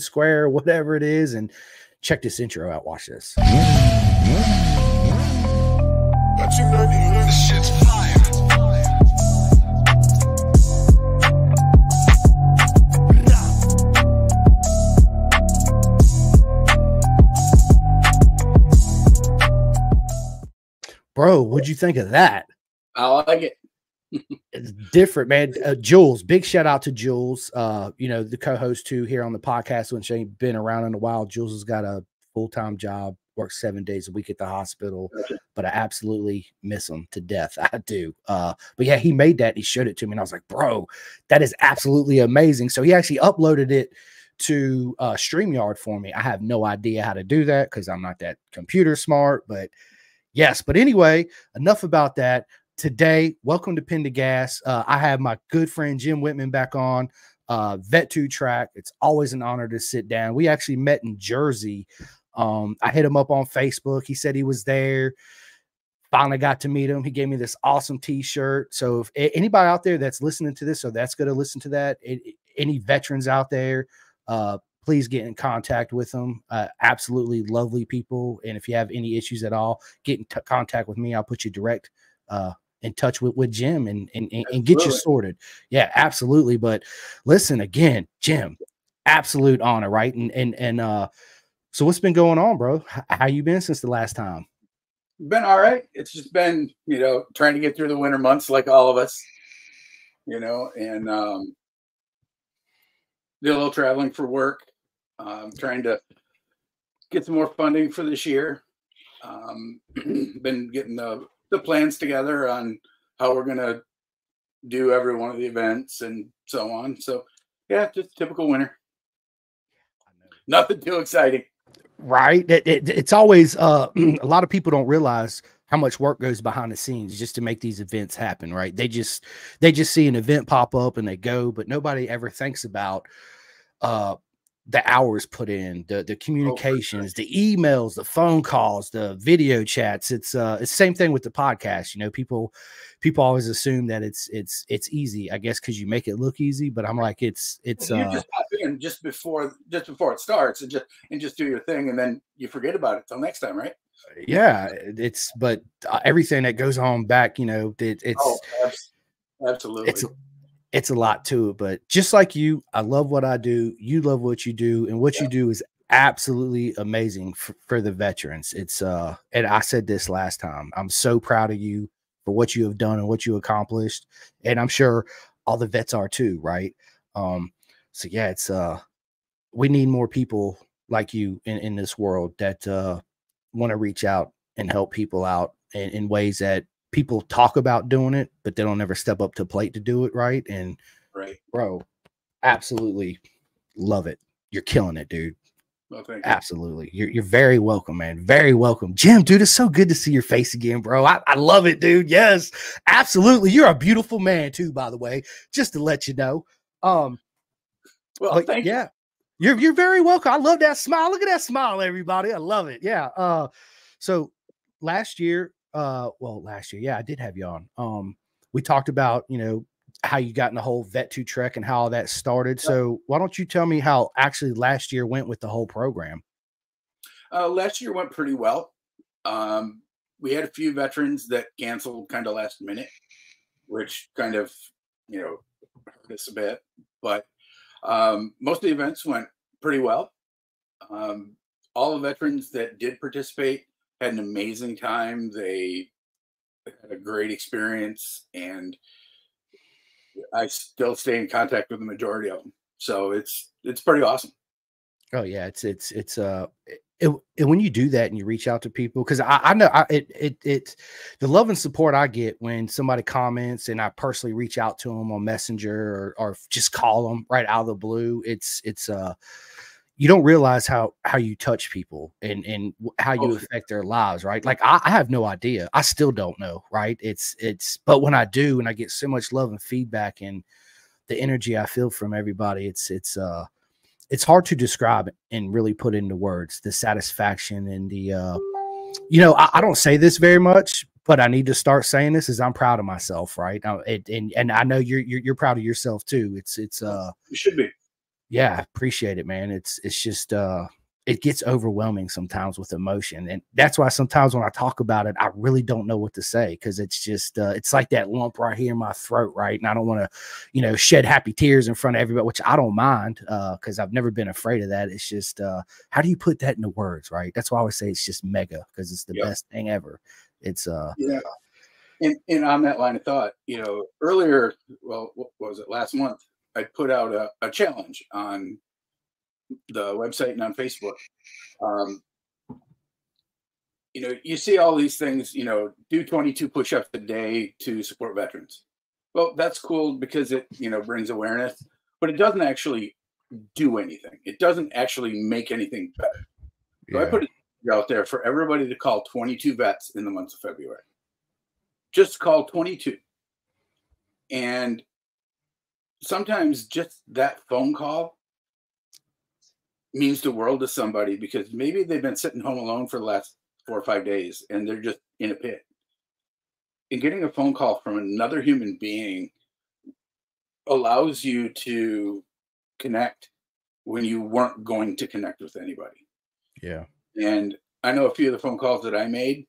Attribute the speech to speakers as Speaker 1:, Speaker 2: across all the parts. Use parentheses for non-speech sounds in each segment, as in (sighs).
Speaker 1: square, whatever it is, and check this intro out. Watch this. Bro, what'd you think of that?
Speaker 2: I like it.
Speaker 1: It's different, man. Uh, Jules, big shout out to Jules. Uh, you know, the co-host too here on the podcast, which ain't been around in a while. Jules has got a full-time job, works seven days a week at the hospital, but I absolutely miss him to death. I do. Uh, but yeah, he made that. He showed it to me, and I was like, bro, that is absolutely amazing. So he actually uploaded it to uh StreamYard for me. I have no idea how to do that because I'm not that computer smart, but yes. But anyway, enough about that. Today, welcome to Pin to Gas. Uh, I have my good friend Jim Whitman back on. Uh, Vet 2 track. It's always an honor to sit down. We actually met in Jersey. Um, I hit him up on Facebook. He said he was there. Finally got to meet him. He gave me this awesome t-shirt. So if anybody out there that's listening to this or that's going to listen to that, it, any veterans out there, uh, please get in contact with them. Uh, absolutely lovely people. And if you have any issues at all, get in t- contact with me. I'll put you direct uh, in touch with, with Jim and, and, and get you sorted. Yeah, absolutely. But listen again, Jim, absolute honor, right? And and and uh so what's been going on, bro? How you been since the last time?
Speaker 2: Been all right. It's just been, you know, trying to get through the winter months like all of us, you know, and um did a little traveling for work. Um trying to get some more funding for this year. Um (clears throat) been getting the the plans together on how we're gonna do every one of the events and so on. So yeah, just typical winter. Nothing too exciting.
Speaker 1: Right. It, it, it's always uh (clears throat) a lot of people don't realize how much work goes behind the scenes just to make these events happen, right? They just they just see an event pop up and they go, but nobody ever thinks about uh the hours put in, the the oh, communications, the emails, the phone calls, the video chats. It's uh it's the same thing with the podcast. You know, people people always assume that it's it's it's easy, I guess, because you make it look easy. But I'm like, it's it's
Speaker 2: you uh, just pop in just before just before it starts and just and just do your thing, and then you forget about it till next time, right?
Speaker 1: Yeah, it's but uh, everything that goes on back, you know, it, it's oh,
Speaker 2: absolutely.
Speaker 1: It's it's a lot to it. But just like you, I love what I do. You love what you do, and what yeah. you do is absolutely amazing for, for, the veterans. It's uh, and I said this last time. I'm so proud of you for what you have done and what you accomplished, and I'm sure all the vets are too, right? Um, so yeah, it's uh, we need more people like you in in this world that uh want to reach out and help people out in, in ways that people talk about doing it, but they don't ever step up to plate to do it right. And
Speaker 2: right,
Speaker 1: bro, absolutely love it. You're killing it, dude.
Speaker 2: You.
Speaker 1: Absolutely. You're, you're very welcome, man. Very welcome. Jim, dude, it's so good to see your face again, bro. I, I love it, dude. Yes, absolutely. You're a beautiful man, too, by the way, just to let you know. Um,
Speaker 2: well, thank
Speaker 1: yeah. You. You're you're very welcome. I love that smile. Look at that smile, everybody. I love it. Yeah. Uh, so last year uh well last year yeah i did have you on. Um we talked about you know how you got in the whole vet 2 track and how all that started. So why don't you tell me how actually last year went with the whole program?
Speaker 2: Uh last year went pretty well. Um we had a few veterans that canceled kind of last minute which kind of you know hurt us a bit but um most of the events went pretty well. Um all the veterans that did participate had an amazing time. They had a great experience, and I still stay in contact with the majority of them. So it's it's pretty awesome.
Speaker 1: Oh yeah, it's it's it's uh it, it, when you do that and you reach out to people because I, I know I, it it it the love and support I get when somebody comments and I personally reach out to them on Messenger or or just call them right out of the blue. It's it's uh you don't realize how how you touch people and and how you oh, affect their lives right? Like I, I, have no idea. I still don't know right? It's it's but when i do and i get so much love and feedback and the energy i feel from everybody it's it's uh it's hard to describe and really put into words the satisfaction and the uh you know i, I don't say this very much but i need to start saying this is i'm proud of myself right? It, and and i know you're, you're you're proud of yourself too. It's it's uh
Speaker 2: you should be
Speaker 1: yeah, I appreciate it, man. It's it's just uh it gets overwhelming sometimes with emotion and that's why sometimes when i talk about it i really don't know what to say because it's just uh, it's like that lump right here in my throat right? And i don't want to you know shed happy tears in front of everybody which i don't mind uh, because i've never been afraid of that. It's just uh, how do you put that into words right? That's why i always say it's just mega because it's the yep. best thing ever. It's uh
Speaker 2: yeah. And, and on that line of thought you know earlier well what was it last month i put out a, a challenge on the website and on Facebook. Um, you know, you see all these things, you know, do 22 push-ups a day to support veterans. Well, that's cool because it, you know, brings awareness, but it doesn't actually do anything. It doesn't actually make anything better. So yeah. I put it out there for everybody to call 22 vets in the month of February. Just call 22. And sometimes just that phone call means the world to somebody because maybe they've been sitting home alone for the last four or five days and they're just in a pit. And getting a phone call from another human being allows you to connect when you weren't going to connect with anybody.
Speaker 1: Yeah.
Speaker 2: And I know a few of the phone calls that I made,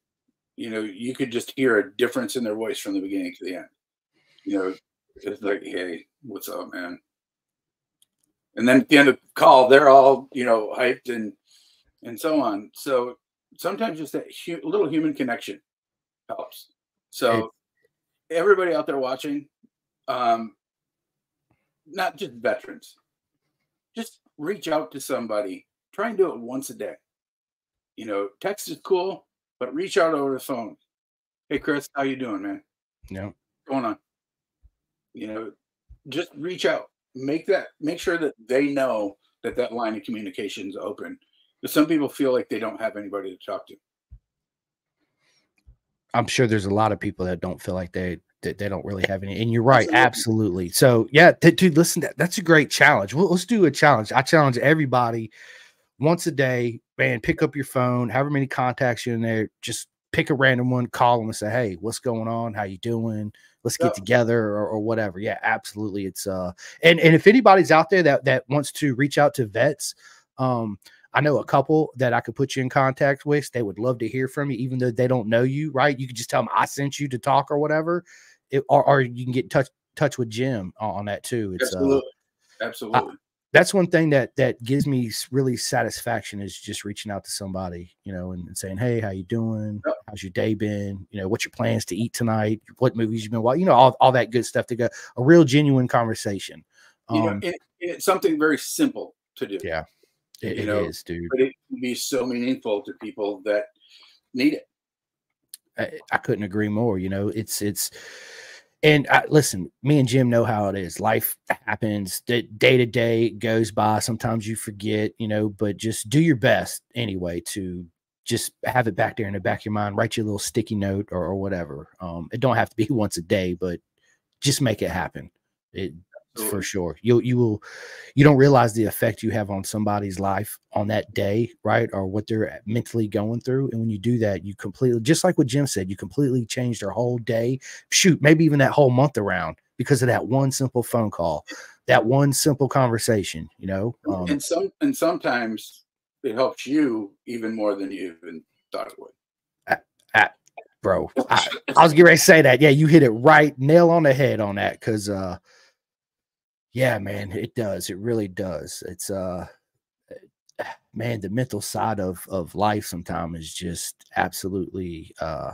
Speaker 2: you know, you could just hear a difference in their voice from the beginning to the end. You know, it's like, hey, what's up, man? and then at the end of the call, they're all you know hyped and and so on. So sometimes just that hu- little human connection helps. So everybody out there watching, um, not just veterans, just reach out to somebody. Try and do it once a day. You know, text is cool, but reach out over the phone. Hey, Chris, how you doing, man?
Speaker 1: Yeah,
Speaker 2: What's going on. You know, just reach out make that make sure that they know that that line of communication is open. Because some people feel like they don't have anybody to talk to.
Speaker 1: I'm sure there's a lot of people that don't feel like they that they don't really have any and you're right absolutely, absolutely. so yeah to, listen that, that's a great challenge. Well, let's do a challenge. I challenge everybody once a day man pick up your phone however many contacts you're in there just pick a random one call them and say hey what's going on how you doing let's get together or, or, whatever. Yeah, absolutely. It's uh and and if anybody's out there that that wants to reach out to vets, um, I know a couple that I could put you in contact with. They would love to hear from you, even though they don't know you, right? You could just tell them I sent you to talk or whatever. It, or, or you can get in touch touch with Jim on, that too.
Speaker 2: It's absolutely, uh, absolutely
Speaker 1: that's one thing that that gives me really satisfaction is just reaching out to somebody you know and, and saying hey how you doing? How's your day been? You know what's your plans to eat tonight? What movies you've been watching you know all, all that good stuff to go a real genuine conversation
Speaker 2: you know um, it, it's something very simple to do
Speaker 1: yeah it, it know, is dude.
Speaker 2: but it can be so meaningful to people that need it.
Speaker 1: I, I couldn't agree more you know it's it's and I, listen, me and Jim know how it is. Life happens, day to day goes by. Sometimes you forget, you know, but just do your best anyway to just have it back there in the back of your mind. Write your little sticky note or, or whatever. Um, it don't have to be (laughs) once a day, but just make it happen. It for sure. You you will you don't realize the effect you have on somebody's life on that day, right? Or what they're mentally going through. And when you do that, you completely just like what Jim said, you completely change their whole day. Shoot, maybe even that whole month around because of that one simple phone call, that one simple conversation, you know.
Speaker 2: Um, and some and sometimes it helps you even more than you even thought it would.
Speaker 1: bro, (laughs) I, I was getting ready to say that. Yeah, you hit it right, nail on the head on that because uh yeah, man, it does. It really does. It's uh eh, (sighs) man, the mental side of of life sometimes is just absolutely uh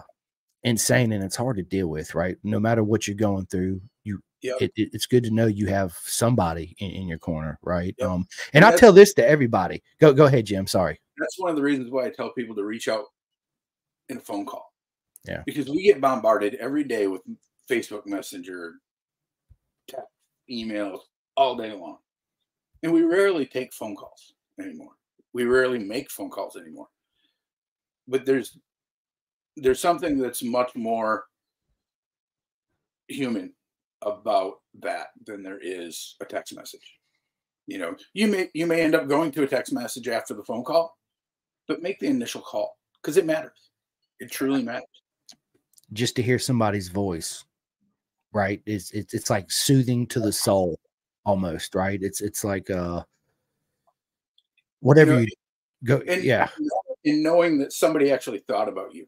Speaker 1: insane and it's hard to deal with, right? No matter what you're going through, you yep. it, it, it's good to know you have somebody in, in your corner, right? Yep. Um and, I tell this to everybody. Go go ahead, Jim. Sorry.
Speaker 2: That's one of the reasons why I tell people to reach out in a phone call.
Speaker 1: Yeah.
Speaker 2: Because we get bombarded every day with Facebook Messenger, text, emails all day long. And we rarely take phone calls anymore. We rarely make phone calls anymore. But there's there's something that's much more human about that than there is a text message. You know, you may you may end up going to a text message after the phone call, but make the initial call because it matters. It truly matters.
Speaker 1: Just to hear somebody's voice, right? It's it's, it's like soothing to the soul almost right it's it's like uh whatever you, know, you go,
Speaker 2: and,
Speaker 1: yeah.
Speaker 2: In knowing that somebody actually thought about you,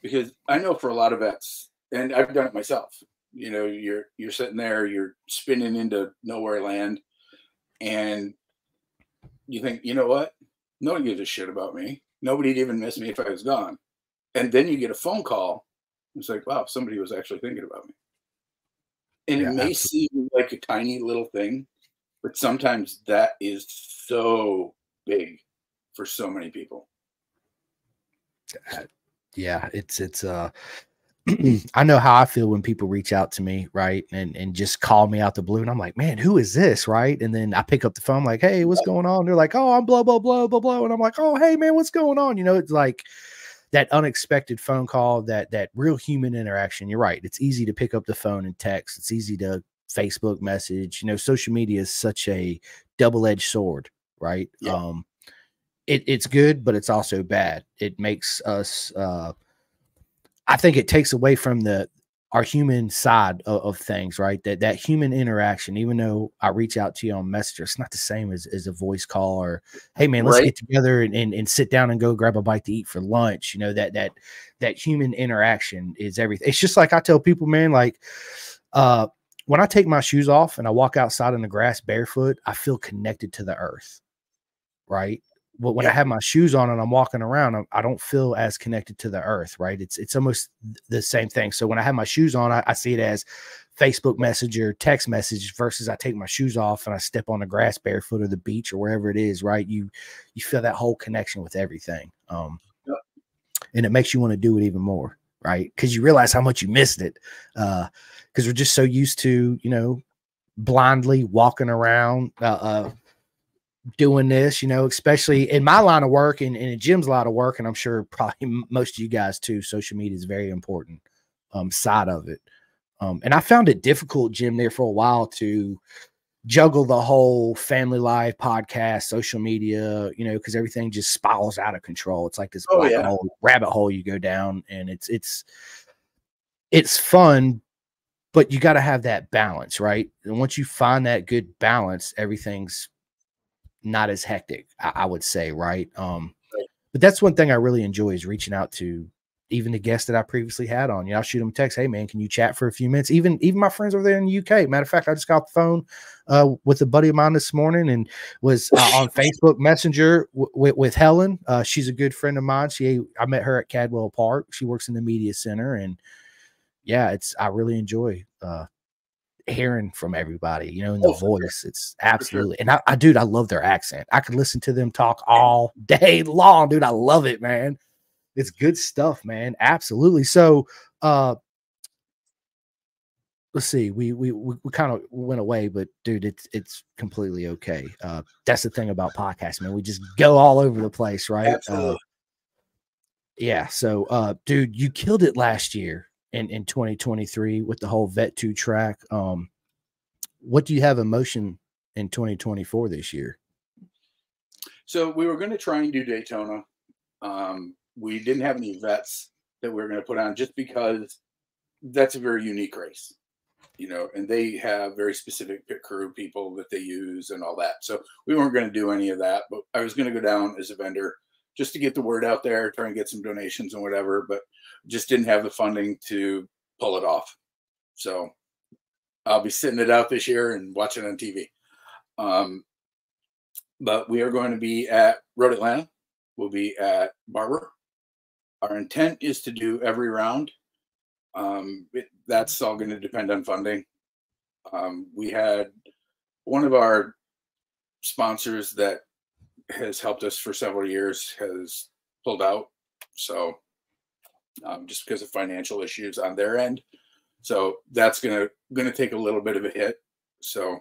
Speaker 2: because I know for a lot of vets, and I've done it myself. You know, you're you're sitting there, you're spinning into nowhere land, and you think, you know what? No one gives a shit about me. Nobody'd even miss me if I was gone. And then you get a phone call. It's like, wow, somebody was actually thinking about me. And yeah, it may absolutely. seem like a tiny little thing, but sometimes that is so big for so many people.
Speaker 1: Uh, yeah, it's it's uh (clears throat) I know how I feel when people reach out to me, right? And and just call me out the blue. And I'm like, man, who is this? Right. And then I pick up the phone, like, hey, what's going on? They're like, oh, I'm blah, blah, blah, blah, blah. And I'm like, oh, hey, man, what's going on? You know, it's like that unexpected phone call, that that real human interaction. You're right. It's easy to pick up the phone and text. It's easy to Facebook message. You know, social media is such a double-edged sword, right? Yeah. Um it, it's good, but it's also bad. It makes us uh I think it takes away from the our human side of, of, things, right? That that human interaction, even though I reach out to you on Messenger, it's not the same as, as a voice call or hey man, let's right. get together and, and, and sit down and go grab a bite to eat for lunch. You know, that that that human interaction is everything. It's just like I tell people, man, like uh when I take my shoes off and I walk outside in the grass barefoot, I feel connected to the earth. Right but when yeah. I have my shoes on and I'm walking around, I don't feel as connected to the earth, right? It's it's almost the same thing. So when I have my shoes on, I, I see it as Facebook Messenger, text message versus I take my shoes off and I step on the grass barefoot or the beach or wherever it is, right? You you feel that whole connection with everything. Um yep. and it makes you want to do it even more, right? Because you realize how much you missed it. Uh because we're just so used to, you know, blindly walking around uh, uh doing this, you know, especially in my line of work and, and in Jim's line of work, and I'm sure probably most of you guys too. Social media is very important um, side of it. Um, and I found it difficult, Jim, there for a while to juggle the whole family life podcast, social media, you know, because everything just spirals out of control. It's like this oh, black yeah. hole, rabbit hole you go down, and it's it's it's fun, but you got to have that balance, right? And once you find that good balance, everything's not as hectic, I, I would say, right? Um, but that's one thing I really enjoy is reaching out to even the guests that I previously had on. You know, I'll shoot them a text, hey man, can you chat for a few minutes? Even even my friends over there in the UK. Matter of fact, I just got the phone uh, with a buddy of mine this morning and was uh, on (laughs) Facebook Messenger with, with Helen. Uh, she's a good friend of mine. She I met her at Cadwell Park. She works in the media center, and yeah, it's I really enjoy uh, hearing from everybody, you know, in the oh, voice. It's absolutely, and I, I, dude, I love their accent. I could listen to them talk all (laughs) day long, dude. I love it, man. It's good stuff, man. Absolutely. So, uh, let's see, we we we, we kind of went away, but dude, it's it's completely okay. Uh, that's the thing about podcasts, man. We just go all over the place, right? Uh. Uh, yeah. So, uh, dude, you killed it last year in, in 2023 with the whole vet 2 track um what do you have in motion in 2024 this year
Speaker 2: so we were going to try and do daytona um we didn't have any vets that we were going to put on just because that's a very unique race you know and they have very specific pit crew people that they use and all that so we weren't going to do any of that but i was going to go down as a vendor just to get the word out there try and get some donations and whatever but just didn't have the funding to pull it off. So I'll be sitting it out this year and watching on TV. Um, but we are going to be at Road Atlanta. We'll be at Barber. Our intent is to do every round. Um, it, that's all going to depend on funding. Um, we had one of our sponsors that has helped us for several years has pulled out. So um, just because of financial issues on their end. So that's gonna gonna take a little bit of a hit. So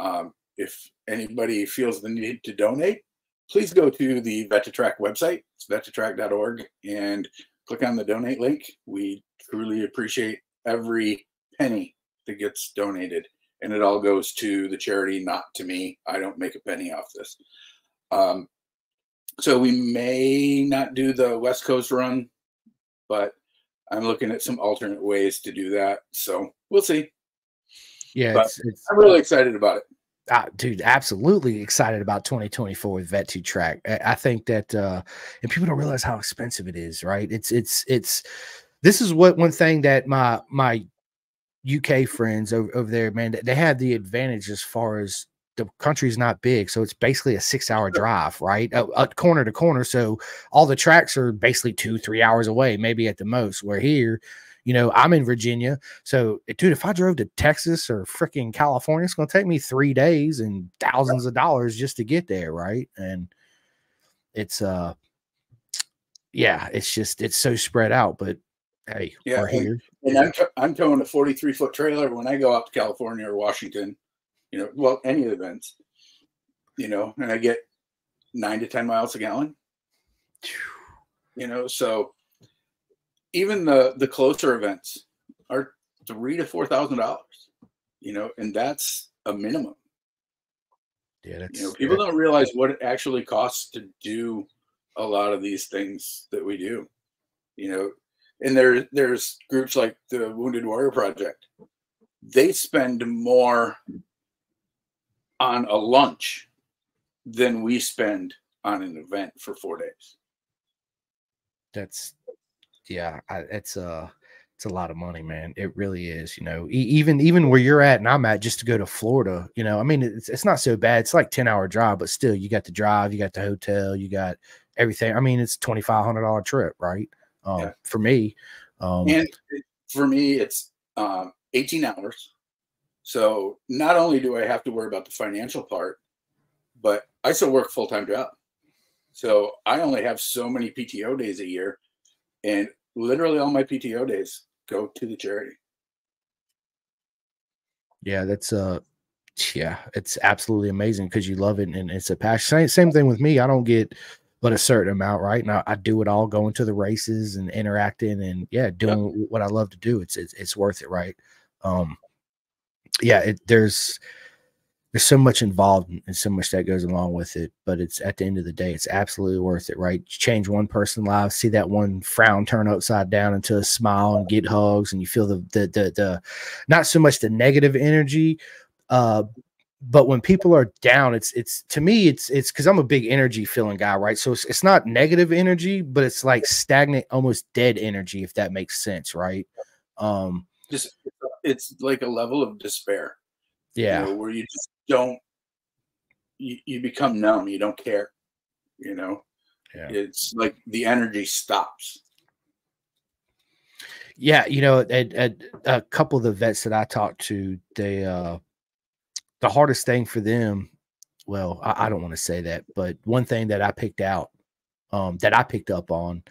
Speaker 2: um, if anybody feels the need to donate, please go to the Vet2Track website, it's vet2track.org, and click on the donate link. We truly appreciate every penny that gets donated, and it all goes to the charity, not to me. I don't make a penny off this. Um, so we may not do the West Coast run but I'm looking at some alternate ways to do that. So we'll see.
Speaker 1: Yeah,
Speaker 2: it's, it's, I'm really excited about it.
Speaker 1: Uh, dude, absolutely excited about 2024 with Vet2Track. I think that, uh, and people don't realize how expensive it is, right? It's, it's, it's, this is what one thing that my, my UK friends over, over there, man, they have the advantage as far as the country's not big, so it's basically a six-hour drive, right, uh, uh, corner to corner. So all the tracks are basically two, three hours away, maybe at the most. Where here, you know, I'm in Virginia, so dude, if I drove to Texas or freaking California, it's going to take me three days and thousands of dollars just to get there, right? And it's uh, yeah, it's just it's so spread out, but hey,
Speaker 2: yeah, we're here. And I'm, I'm towing a 43 foot trailer when I go out to California or Washington you know, well, any events, you know, and I get nine to 10 miles a gallon, you know, so even the, the closer events are three to $4,000, you know, and that's a minimum.
Speaker 1: Yeah,
Speaker 2: you know, people yeah. don't realize what it actually costs to do a lot of these things that we do. You know, and there there's groups like the Wounded Warrior Project. They spend more on a lunch than we spend on an event for four days.
Speaker 1: That's yeah, I, it's a it's a lot of money, man. It really is. You know, e- even even where you're at and I'm at, just to go to Florida. You know, I mean, it's it's not so bad. It's like ten hour drive, but still, you got the drive, you got the hotel, you got everything. I mean, it's twenty five hundred dollar trip, right? Um, yeah. For me, um,
Speaker 2: and for me, it's um, eighteen hours so not only do I have to worry about the financial part, but I still work full time job. So I only have so many PTO days a year, and literally all my PTO days go to the charity.
Speaker 1: Yeah, that's uh yeah, it's absolutely amazing because you love it and it's a passion. Same, same thing with me. I don't get but a certain amount, right? Now I do it all, going to the races and interacting and yeah, doing yep. what I love to do. It's, it's it's worth it, right? Um, yeah, it, there's there's so much involved and so much that goes along with it. But it's at the end of the day, it's absolutely worth it, right? Change one person's life, see that one frown turn upside down into a smile and get hugs, and you feel the the the, the not so much the negative energy, uh, but when people are down, it's it's to me, it's it's because I'm a big energy feeling guy, right? So it's, it's not negative energy, but it's like stagnant, almost dead energy, if that makes sense, right? Um,
Speaker 2: just it's like a level of despair.
Speaker 1: Yeah,
Speaker 2: you know, where you just don't you, you become numb. You don't care. You know, yeah. it's like the energy stops.
Speaker 1: Yeah, you know, at, at a couple of the vets that I talked to, they uh the hardest thing for them, well, I, I don't want to say that, but one thing that I picked out, um, that I picked up on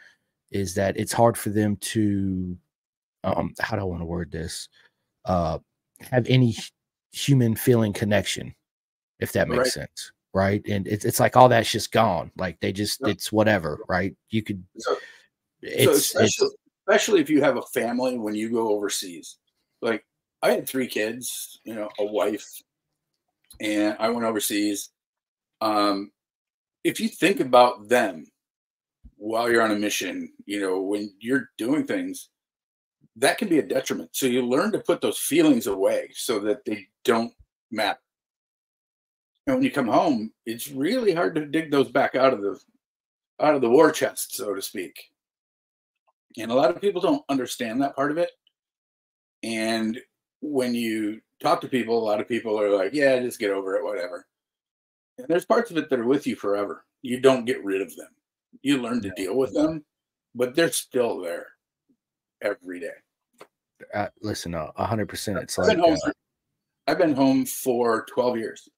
Speaker 1: is that it's hard for them to um how do I want to word this? uh, have any human feeling connection, if that makes right. sense. Right. And it's, it's like all that's just gone. Like they just, yeah. it's whatever. Right. You could, so,
Speaker 2: it's, so especially, it's, especially if you have a family when you go overseas. Like I had three kids, you know, a wife, and I went overseas. Um, if you think about them while you're on a mission, you know, when you're doing things, that can be a detriment. So you learn to put those feelings away so that they don't matter. And when you come home, it's really hard to dig those back out of the out of the war chest, so to speak. And a lot of people don't understand that part of it. And when you talk to people, a lot of people are like, yeah, just get over it, whatever. And there's parts of it that are with you forever. You don't get rid of them. You learn to deal with them, but they're still there every day.
Speaker 1: Uh, listen, a hundred percent. It's
Speaker 2: I've
Speaker 1: like
Speaker 2: been uh, I've been home for twelve years,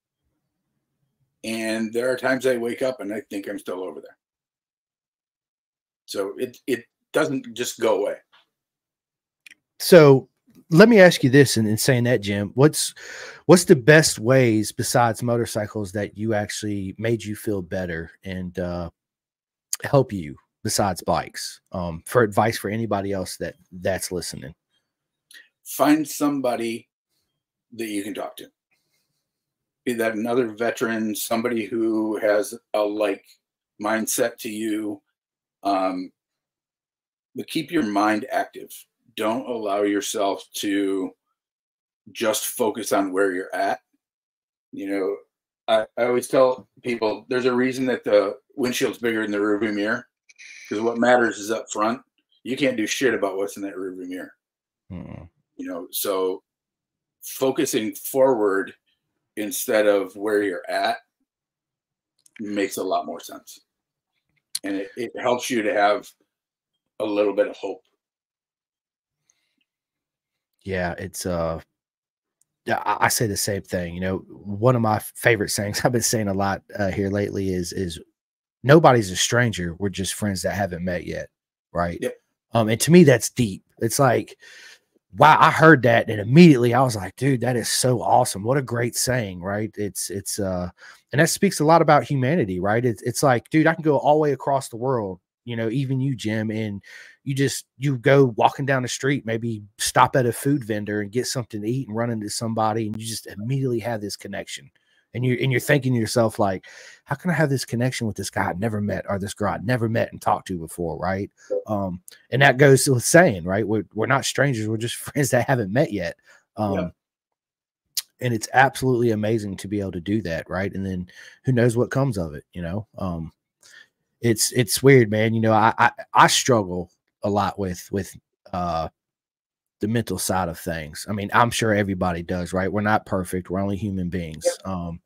Speaker 2: and there are times I wake up and I think I'm still over there. So it it doesn't just go away.
Speaker 1: So let me ask you this, and in saying that, Jim, what's what's the best ways besides motorcycles that you actually made you feel better and uh, help you besides bikes um, for advice for anybody else that that's listening.
Speaker 2: Find somebody that you can talk to. Be that another veteran somebody who has a like mindset to you um, but keep your mind active. Don't allow yourself to just focus on where you're at. You know, I, I always tell people there's a reason that the windshield's bigger than the rearview mirror because what matters is up front. You can't do shit about what's in that rearview mirror. Mm. You know, so focusing forward instead of where you're at makes a lot more sense. And it, it helps you to have a little bit of hope.
Speaker 1: Yeah, it's uh I say the same thing. You know, one of my favorite sayings (laughs) I've been saying a lot uh, here lately is is nobody's a stranger. We're just friends that haven't met yet, right? Yep. Um, and to me, that's deep. It's like, wow, I heard that, and immediately I was like, dude, that is so awesome. What a great saying, right? It's it's uh, and that speaks a lot about humanity, right? It's it's like, dude, I can go all the way across the world, you know, even you, Jim, and you just you go walking down the street, maybe stop at a food vendor and get something to eat and run into somebody, and you just immediately have this connection. And you're and you're thinking to yourself, like, how can I have this connection with this guy I never met or this girl I never met and talked to before, right? Um, and that goes with saying, right? We're we're not strangers, we're just (laughs) friends that haven't met yet. Um yeah. and it's absolutely amazing to be able to do that, right? And then who knows what comes of it, you know? Um it's it's weird, man. You know, I I, I struggle a lot with with uh the mental side of things. I mean, I'm sure everybody does, right? We're not perfect. We're only human beings. Um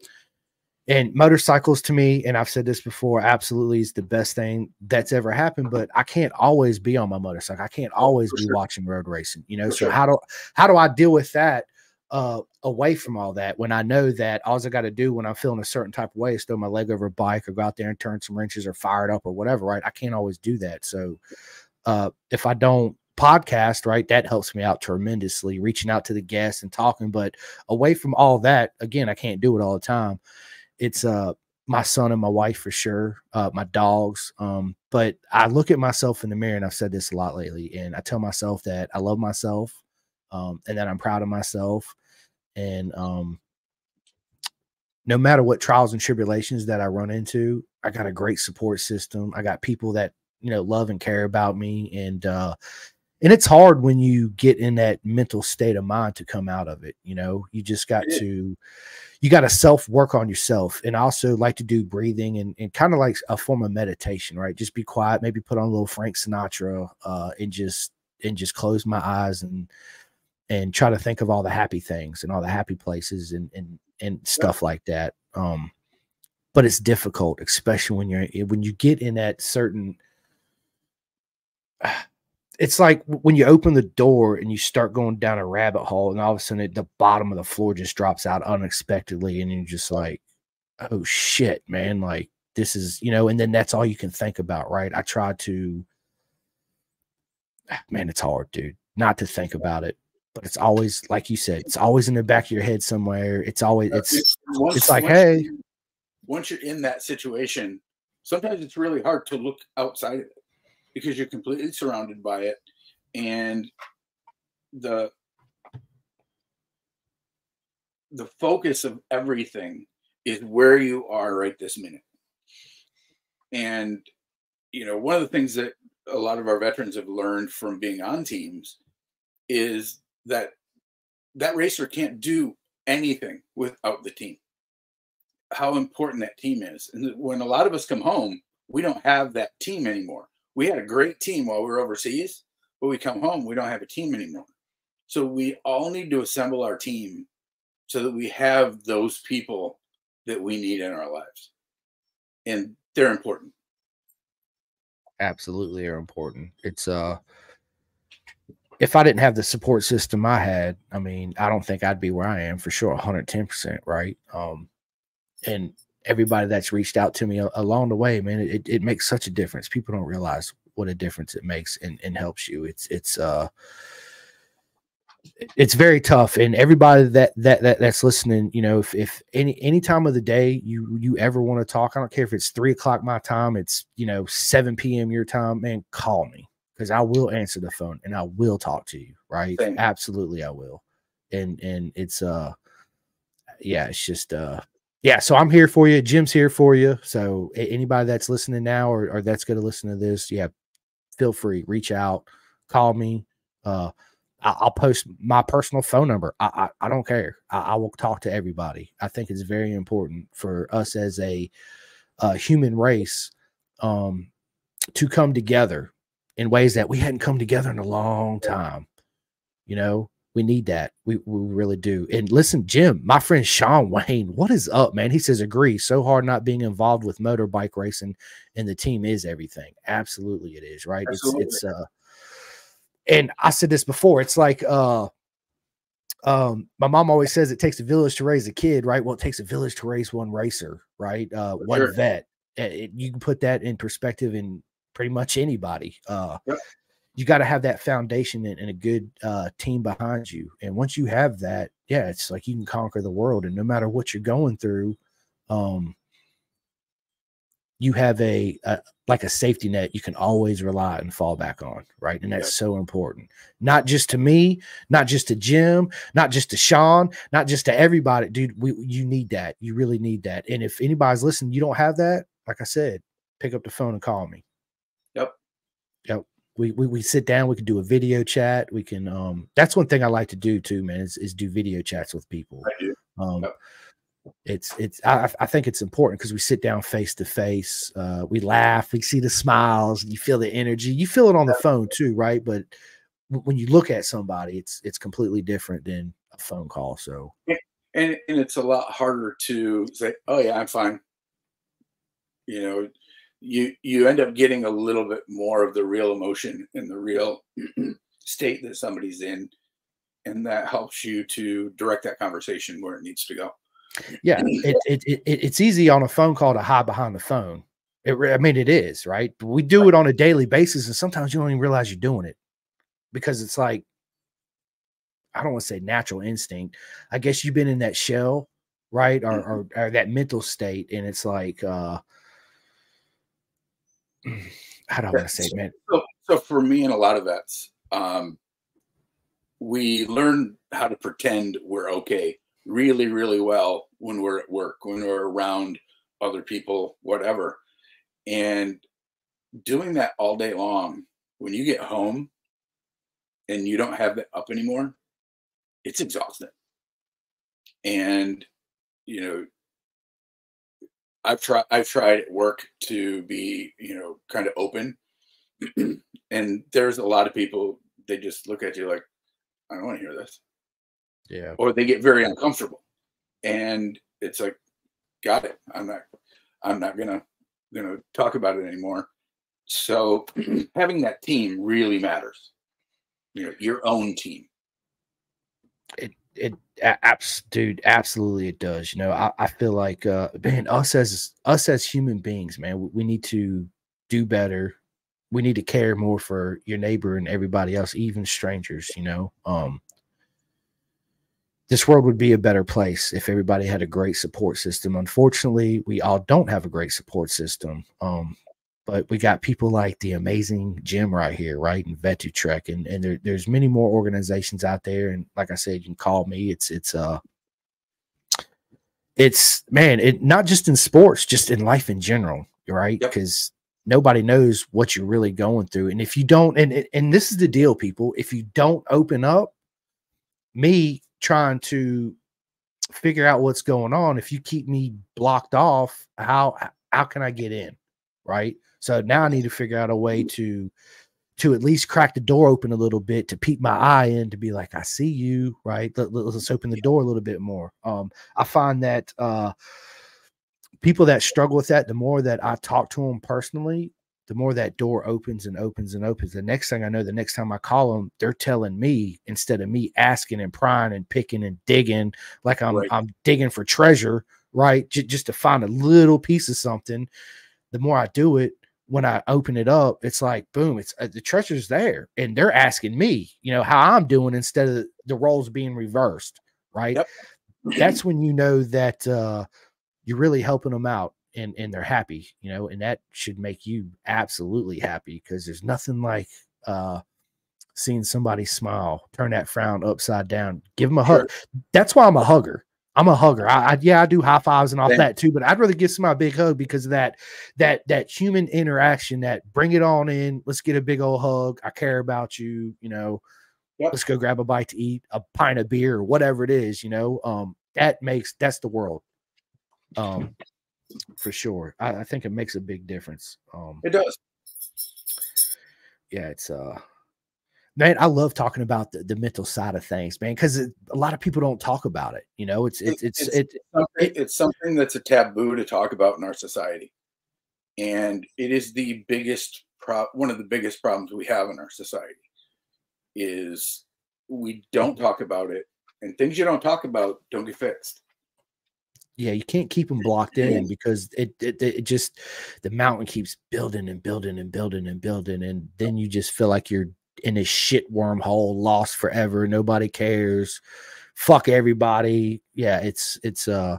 Speaker 1: and motorcycles to me, and I've said this before, absolutely is the best thing that's ever happened. But I can't always be on my motorcycle. I can't oh, always be sure. watching road racing, you know. For so sure. how do how do I deal with that uh away from all that when I know that all I got to do when I'm feeling a certain type of way is throw my leg over a bike or go out there and turn some wrenches or fire it up or whatever, right? I can't always do that. So uh, if I don't podcast, right, that helps me out tremendously, reaching out to the guests and talking. But away from all that, again, I can't do it all the time. It's uh my son and my wife for sure, uh, my dogs. Um, but I look at myself in the mirror, and I've said this a lot lately, and I tell myself that I love myself, um, and that I'm proud of myself, and um, no matter what trials and tribulations that I run into, I got a great support system. I got people that you know love and care about me and uh and it's hard when you get in that mental state of mind to come out of it you know? You just got to you got to self work on yourself and also like to do breathing and, and kind of like a form of meditation right? Just be quiet maybe put on a little frank sinatra uh and just and just close my eyes and and try to think of all the happy things and all the happy places and and and stuff like that um but it's difficult especially when you're when you get in that certain it's like when you open the door and you start going down a rabbit hole and all of a sudden it, the bottom of the floor just drops out unexpectedly and you're just like oh shit man like this is you know and then that's all you can think about right? I try to ah, man it's hard dude not to think about it but it's always like you said it's always in the back of your head somewhere it's always uh, it's it's, once, it's like hey.
Speaker 2: once you're in that situation sometimes it's really hard to look outside of it because you're completely surrounded by it. And the the focus of everything is where you are right this minute. And you know one of the things that a lot of our veterans have learned from being on teams is that that racer can't do anything without the team. How important that team is. And when a lot of us come home we don't have that team anymore we had a great team while we were overseas, but we come home, we don't have a team anymore. So we all need to assemble our team so that we have those people that we need in our lives. And they're important.
Speaker 1: Absolutely are important. It's uh if I didn't have the support system I had, I mean, I don't think I'd be where I am for sure, 110%, right? Um and everybody that's reached out to me along the way, man, it, it makes such a difference. People don't realize what a difference it makes and, and helps you. It's it's uh it's very tough. And everybody that, that that that's listening you know if, if any any time of the day you you ever want to talk i don't care if it's three o'clock my time it's you know 7 p.m your time man call me. Because i will answer the phone and i will talk to you right? Absolutely i will. And and it's uh yeah it's just uh yeah, so I'm here for you. Jim's here for you. So anybody that's listening now or, or that's going to listen to this, yeah, feel free, reach out, call me. Uh, I, will post my personal phone number. I I, I don't care. I, I, will talk to everybody. I think it's very important for us as a, a human race um, to come together in ways that we hadn't come together in a long time. You know, we need that. We, we really do. And listen, Jim, my friend Sean Wayne, what is up, man? He says, agree. So hard not being involved with motorbike racing and the team is everything. Absolutely, it is, right? Absolutely. It's, it's, uh, and I said this before, it's like, uh, um, my mom always says it takes a village to raise a kid, right? Well, it takes a village to raise one racer, right? Uh, one sure. vet. It, you can put that in perspective in pretty much anybody. Uh, yep you got to have that foundation and, and a good uh, team behind you. And once you have that, yeah, it's like you can conquer the world. And no matter what you're going through, um, you have a, a, like a safety net you can always rely and fall back on, right? And that's yeah. so important. Not just to me, not just to Jim, not just to Sean, not just to everybody, dude. We you need that. You really need that. And if anybody's listening, you don't have that. Like I said, pick up the phone and call me.
Speaker 2: Yep.
Speaker 1: Yep we, we we sit down we can do a video chat we can um that's one thing i like to do too man is, is do video chats with people. Um yep. it's it's I, I think it's important because we sit down face to face uh we laugh we see the smiles you feel the energy you feel it on the phone too right? But when you look at somebody it's it's completely different than a phone call so.
Speaker 2: And and it's a lot harder to say oh yeah i'm fine. You know you you end up getting a little bit more of the real emotion and the real (clears throat) state that somebody's in. And that helps you to direct that conversation where it needs to go.
Speaker 1: Yeah it, (clears throat) it, it it's easy on a phone call to hide behind the phone. It, i mean it is right? We do it on a daily basis and sometimes you don't even realize you're doing it. Because it's like i don't want to say natural instinct. I guess you've been in that shell right? Or, mm-hmm. or, or that mental state and it's like uh how do I want to say, man?
Speaker 2: So, so, for me and a lot of vets, um, we learn how to pretend we're okay really, really well when we're at work, when we're around other people, whatever. And doing that all day long, when you get home and you don't have that up anymore, it's exhausting. And, you know, I've tried I've tried at work to be, you know, kind of open. (clears throat) and there's a lot of people they just look at you like, I don't want to hear this.
Speaker 1: Yeah.
Speaker 2: Or they get very uncomfortable. And it's like, got it. I'm not I'm not gonna gonna talk about it anymore. So (clears throat) having that team really matters. You know, your own team.
Speaker 1: It it dude absolutely it does you know I, I feel like uh man us as us as human beings man we, we need to do better. We need to care more for your neighbor and everybody else even strangers you know um this world would be a better place if everybody had a great support system. Unfortunately we all don't have a great support system um but we got people like the amazing Jim right here, right? And Vet2Track, and and there, there's many more organizations out there. And like I said, you can call me. It's it's uh it's man, it not just in sports, just in life in general, right? Because yep. nobody knows what you're really going through. And if you don't, and and this is the deal, people, if you don't open up, me trying to figure out what's going on, if you keep me blocked off, how how can I get in? Right. So now I need to figure out a way to to at least crack the door open a little bit to peek my eye in to be like, I see you, right? Let, us open the door a little bit more. Um, I find that uh, people that struggle with that, the more that I talk to them personally, the more that door opens and opens and opens. The next thing I know, the next time I call them, they're telling me instead of me asking and prying and picking and digging, like I'm right. I'm digging for treasure, right? J- just to find a little piece of something. The more I do it, when I open it up, it's like boom, it's uh, the treasure's there, and they're asking me, you know, how I'm doing instead of the roles being reversed, right? Yep. That's when you know that uh, you're really helping them out, and and they're happy, you know, and that should make you absolutely happy because there's nothing like uh, seeing somebody smile, turn that frown upside down, give them a sure. hug. That's why I'm a hugger. I'm a hugger. I, I, yeah, I do high fives and all that too, but I'd rather give somebody a big hug because of that that that human interaction. That bring it on in. Let's get a big old hug. I care about you. You know, Yep. Let's go grab a bite to eat, a pint of beer, whatever it is. You know, um, that makes that's the world. Um, for sure. I, I think it makes a big difference. Um,
Speaker 2: it does.
Speaker 1: Yeah, it's uh man, I love talking about the, the mental side of things, man, because a lot of people don't talk about it. You know, it's it's it's
Speaker 2: it's,
Speaker 1: it,
Speaker 2: something, it's something that's a taboo to talk about in our society, and it is the biggest pro one of the biggest problems we have in our society is we don't talk about it, and things you don't talk about don't get fixed.
Speaker 1: Yeah, you can't keep them blocked in because it, it it just the mountain keeps building and building and building and building, and then you just feel like you're in a shit wormhole, lost forever. Nobody cares. Fuck everybody. Yeah, it's it's uh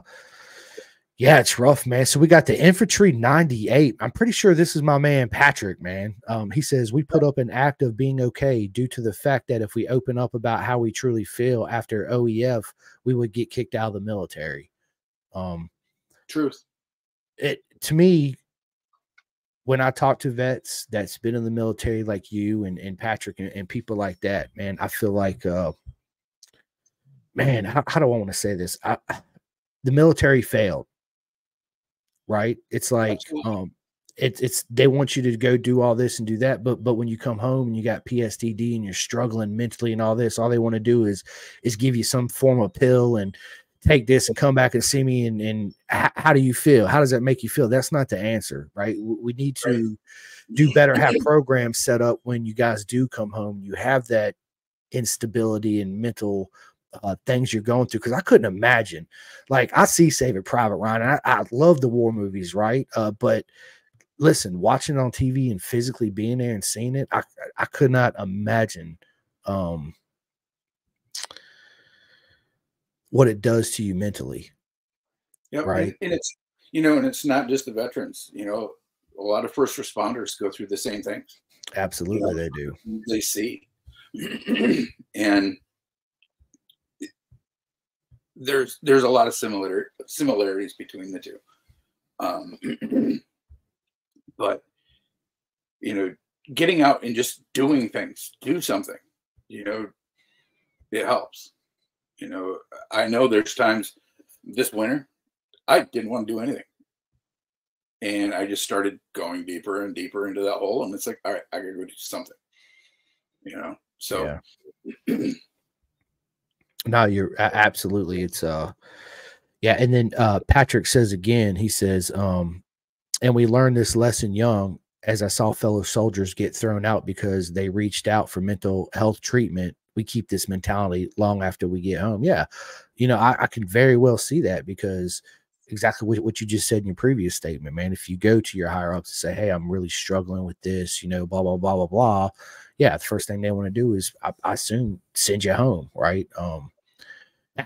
Speaker 1: yeah, it's rough, man. So we got the infantry 98. I'm pretty sure this is my man Patrick, man. Um, he says we put up an act of being okay due to the fact that if we open up about how we truly feel after OEF, we would get kicked out of the military. Um,
Speaker 2: truth.
Speaker 1: It to me, when I talk to vets that's been in the military like you and, and Patrick and, and people like that, man, I feel like uh man, how, how do I want to say this? I, the military failed. Right? It's like Absolutely. um it's it's they want you to go do all this and do that, but but when you come home and you got PSTD and you're struggling mentally and all this, all they want to do is is give you some form of pill and take this and come back and see me and, and how do you feel? How does that make you feel? That's not the answer right? We need to do better have (clears throat) programs set up when you guys do come home. You have that instability and mental uh, things you're going through because i couldn't imagine. Like i see saving private ryan I, I, love the war movies right? Uh, but listen watching on tv and physically being there and seeing it i, I could not imagine um what it does to you mentally.
Speaker 2: Yeah, right. And, and, it's you know, and it's not just the veterans. You know, a lot of first responders go through the same things.
Speaker 1: Absolutely, you know, they do.
Speaker 2: They see, (clears throat) and there's there's a lot of similar similarities between the two. Um, (clears throat) but you know, getting out and just doing things, do something. You know, it helps. You know, I know there's times this winter I didn't want to do anything. And I just started going deeper and deeper into that hole. And it's like, all right, I gotta go do something. You know, so
Speaker 1: yeah. (clears throat) no, you're absolutely it's uh yeah, and then uh Patrick says again, he says, um, and we learned this lesson young as I saw fellow soldiers get thrown out because they reached out for mental health treatment we keep this mentality long after we get home. Yeah, you know, I, I can very well see that because exactly what, what you just said in your previous statement, man. If you go to your higher ups and say, "Hey, I'm really struggling with this," you know, blah blah blah blah blah. Yeah, the first thing they want to do is, I, I assume, send you home, right? Um,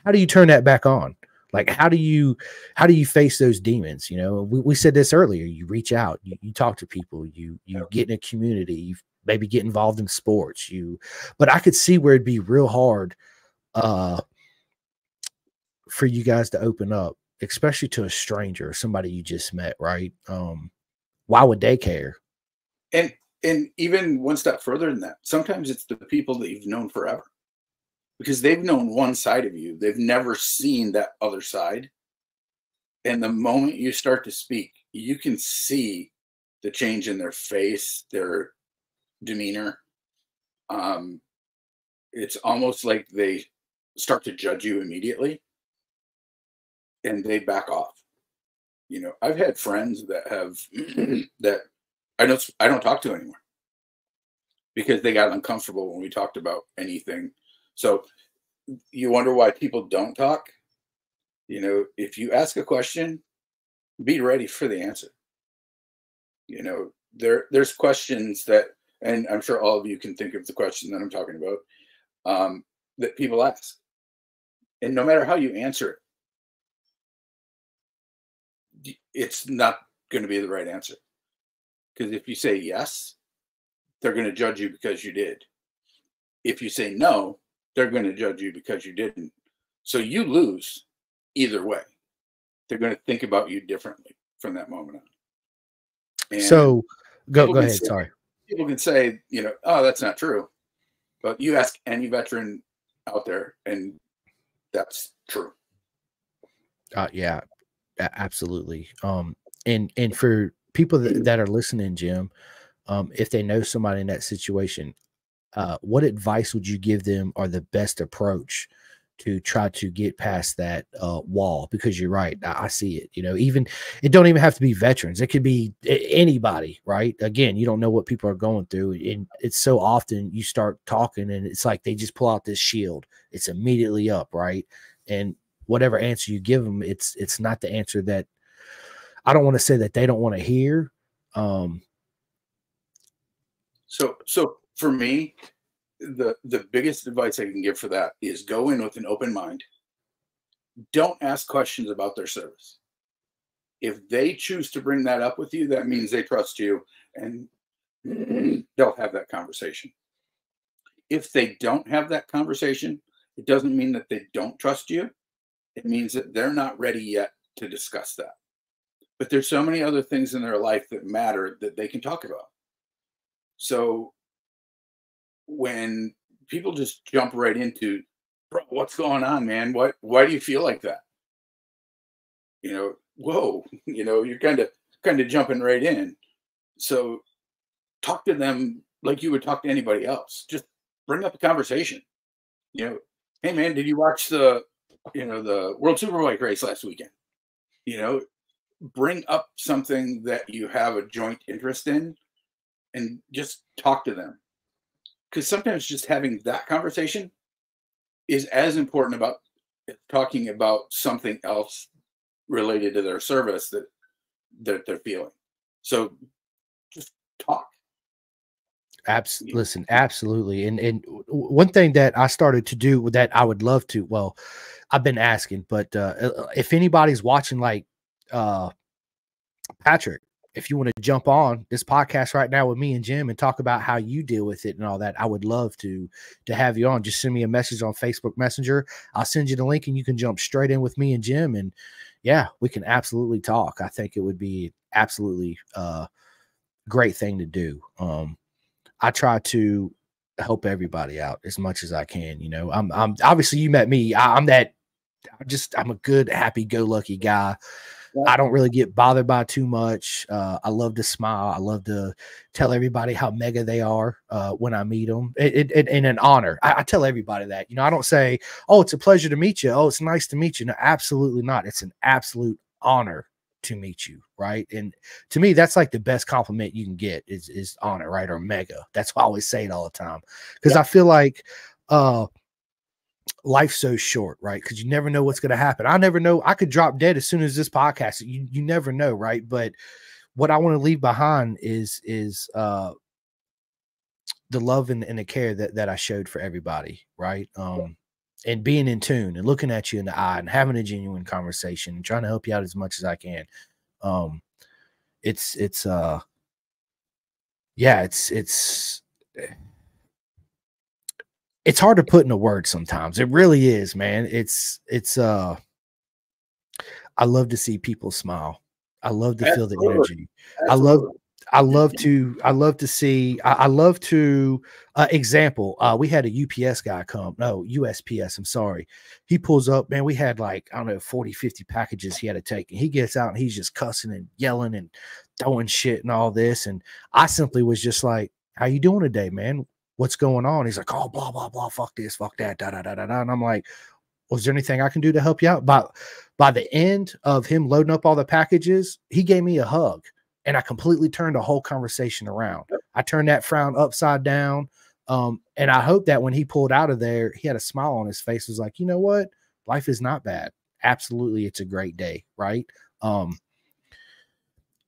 Speaker 1: how do you turn that back on? Like, how do you how do you face those demons? You know, we, we said this earlier. You reach out, you, you talk to people, you you get in a community, you maybe get involved in sports. You, but I could see where it'd be real hard uh, for you guys to open up, especially to a stranger, or somebody you just met, right? Um, why would they care?
Speaker 2: And and even one step further than that, sometimes it's the people that you've known forever. Because they've known one side of you. They've never seen that other side. And the moment you start to speak, you can see the change in their face, their demeanor. Um, it's almost like they start to judge you immediately and they back off. You know, I've had friends that have (clears throat) that I don't I don't talk to anymore because they got uncomfortable when we talked about anything. So you wonder why people don't talk? You know, if you ask a question, be ready for the answer. You know, there there's questions that and I'm sure all of you can think of the question that I'm talking about um, that people ask. And no matter how you answer it, it's not going to be the right answer. Because if you say yes, they're going to judge you because you did. If you say no, they're going to judge you because you didn't. So you lose either way. They're going to think about you differently from that moment on.
Speaker 1: And so go go ahead. Say, Sorry
Speaker 2: people can say, you know, oh, that's not true. But you ask any veteran out there, and that's true.
Speaker 1: Uh, yeah, absolutely. Um, and and for people that, that are listening, Jim, um, if they know somebody in that situation, uh, what advice would you give them or the best approach to try to get past that uh, wall? Because you're right, I, I, see it. You know, even it don't even have to be veterans; it could be anybody. Right? Again, you don't know what people are going through, and it's so often you start talking, and it's like they just pull out this shield. It's immediately up, right? And whatever answer you give them, it's it's not the answer that I don't want to say that they don't want to hear. Um,
Speaker 2: so so for me, the the biggest advice I can give for that is go in with an open mind. Don't ask questions about their service. If they choose to bring that up with you, that means they trust you and (clears throat) they'll have that conversation. If they don't have that conversation, it doesn't mean that they don't trust you. It means that they're not ready yet to discuss that. But there's so many other things in their life that matter that they can talk about. So when people just jump right into, bro, what's going on, man? What why do you feel like that? You know, whoa, (laughs) you know, you're kind of kind of jumping right in. So talk to them like you would talk to anybody else. Just bring up a conversation. You know, hey man, did you watch the you know the World Superbike race last weekend? You know, bring up something that you have a joint interest in and just talk to them because sometimes just having that conversation is as important about talking about something else related to their service that that they're feeling. So just talk.
Speaker 1: Abs- listen, absolutely. And and one thing that I started to do that I would love to, well, I've been asking, but uh, uh if anybody's watching like uh Patrick, if you want to jump on this podcast right now with me and Jim and talk about how you deal with it and all that, I would love to to have you on. Just send me a message on Facebook Messenger. I'll send you the link and you can jump straight in with me and Jim and yeah, we can absolutely talk. I think it would be absolutely uh great thing to do. Um I try to help everybody out as much as I can, you know. I'm I'm obviously you met me. I, I'm that I'm just I'm a good happy go lucky guy I don't really get bothered by too much. Uh, I love to smile. I love to tell everybody how mega they are uh, when I meet them. It, it, in an honor. I, I, tell everybody that. You know, I don't say, "Oh, it's a pleasure to meet you." Oh, it's nice to meet you. No, absolutely not. It's an absolute honor to meet you, right? And to me, that's like the best compliment you can get is is honor, right? Or mega. That's why I always say it all the time because yeah. I feel like uh life's so short, right? Because you never know what's going to happen. I never know. I could drop dead as soon as this podcast. You you never know, right? But what I want to leave behind is is uh the love and, and the care that that I showed for everybody, right? Um and being in tune and looking at you in the eye and having a genuine conversation and trying to help you out as much as I can. Um it's it's uh yeah, it's it's eh, it's hard to put into words sometimes. It really is, man. It's it's uh I love to see people smile. I love to Absolutely. feel the energy. Absolutely. I love I love to I love to see I, I love to uh, example uh we had a UPS guy come no USPS I'm sorry he pulls up man we had like I don't know 40 50 packages he had to take and he gets out and he's just cussing and yelling and throwing shit and all this and I simply was just like how you doing today man what's going on? He's like, oh, blah, blah, blah, fuck this, fuck that, da, da, da, da, da. And I'm like, was there anything I can do to help you out? But by the end of him loading up all the packages, he gave me a hug and I completely turned the whole conversation around. I turned that frown upside down. Um, and I hope that when he pulled out of there, he had a smile on his face, was like, you know what? Life is not bad. Absolutely, it's a great day, right? Um,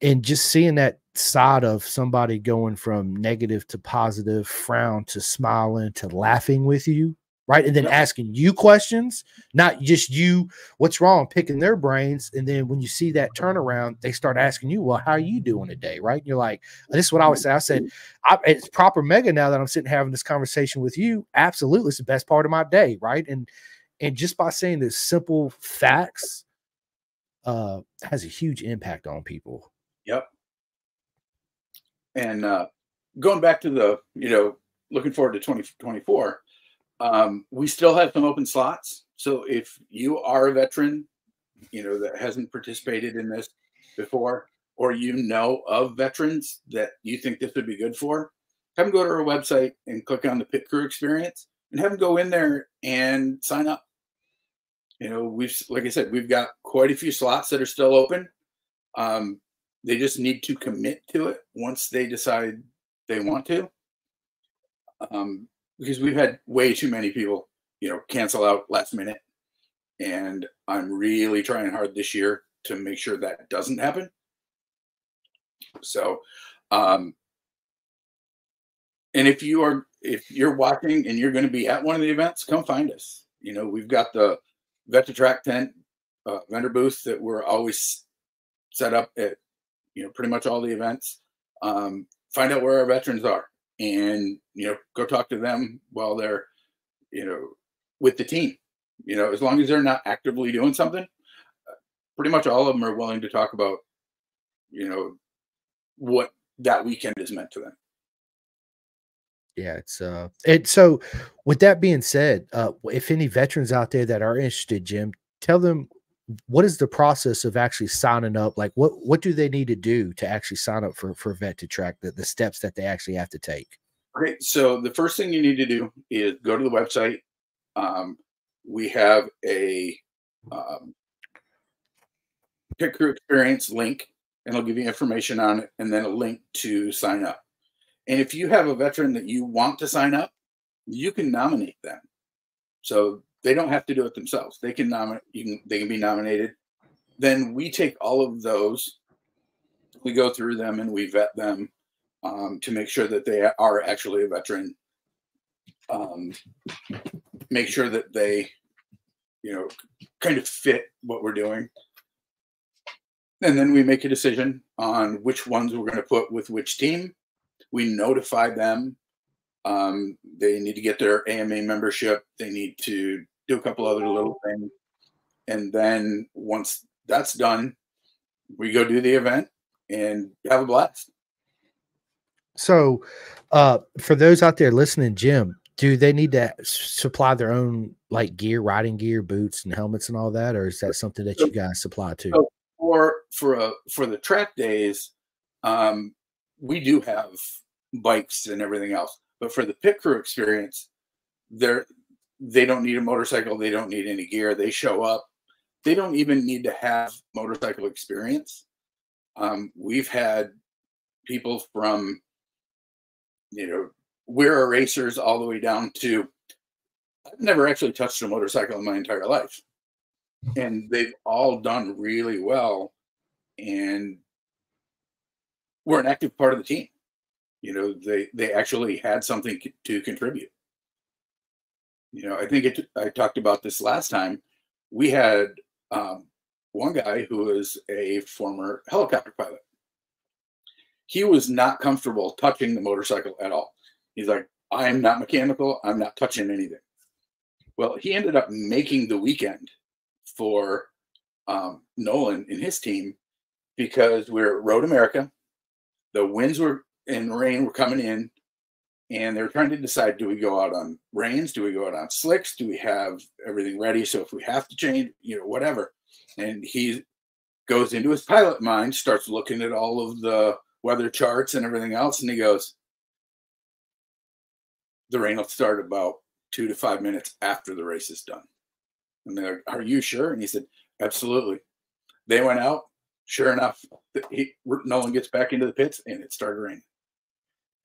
Speaker 1: and just seeing that side of somebody going from negative to positive, frown to smiling to laughing with you, right? And then asking you questions, not just you, what's wrong, picking their brains. And then when you see that turnaround, they start asking you, well, how are you doing today? Right. And you're like, this is what I would say. I said, I, it's proper mega now that I'm sitting having this conversation with you. Absolutely. It's the best part of my day. Right. And, and just by saying this simple facts, uh, has a huge impact on people.
Speaker 2: Yep. And uh, going back to the, you know, looking forward to 2024. Um, we still have some open slots. So if you are a veteran, you know, that hasn't participated in this before, or you know of veterans that you think this would be good for, have them go to our website and click on the pit crew experience and have them go in there and sign up. You know, we've, like I said, we've got quite a few slots that are still open. Um, they just need to commit to it once they decide they want to. Um, because we've had way too many people, you know, cancel out last minute. And I'm really trying hard this year to make sure that doesn't happen. So, um, and if you are if you're watching and you're going to be at one of the events, come find us. You know, we've got the Vet2Track tent uh, vendor booth that we're always set up at, you know, pretty much all the events. Um, find out where our veterans are, and you know, go talk to them while they're, you know, with the team. You know, as long as they're not actively doing something, pretty much all of them are willing to talk about, you know, what that weekend is meant to them.
Speaker 1: Yeah, it's uh it so with that being said, uh if any veterans out there that are interested, Jim, tell them what is the process of actually signing up? Like what what do they need to do to actually sign up for for vet 2 track the, the steps that they actually have to take?
Speaker 2: Okay, so the first thing you need to do is go to the website. Um, we have a um, pit crew experience link, and it'll give you information on it, and then a link to sign up. And if you have a veteran that you want to sign up, you can nominate them. So they don't have to do it themselves. They can nominate. You can. They can be nominated. Then we take all of those. We go through them and we vet them um, to make sure that they are actually a veteran. Um, make sure that they, you know, kind of fit what we're doing. And then we make a decision on which ones we're going to put with which team we notify them. Um, they need to get their AMA membership. They need to do a couple other little things. And then once that's done, we go do the event and have a blast.
Speaker 1: So, uh, for those out there listening, Jim, do they need to supply their own like gear, riding gear, boots, and helmets, and all that, or is that something that you guys supply too? So
Speaker 2: for for a, for the track days, um, we do have bikes and everything else. But for the pit crew experience, they're they don't need a motorcycle, they don't need any gear. They show up. They don't even need to have motorcycle experience. Um, we've had people from, you know, we're racers all the way down to I've never actually touched a motorcycle in my entire life. And they've all done really well. And we're an active part of the team you know they they actually had something to contribute. You know i think it i talked about this last time. We had um, one guy who was a former helicopter pilot. He was not comfortable touching the motorcycle at all. He's like i'm not mechanical. I'm not touching anything. Well he ended up making the weekend for um, nolan and his team because we're at road america. The winds were and rain were coming in and they were trying to decide do we go out on rains? Do we go out on slicks? Do we have everything ready? So if we have to change you know whatever. And he goes into his pilot mind starts looking at all of the weather charts and everything else and he goes the rain will start about two to five minutes after the race is done. And they're like are you sure? And he said absolutely. They went out. Sure enough he, nolan gets back into the pits and it started raining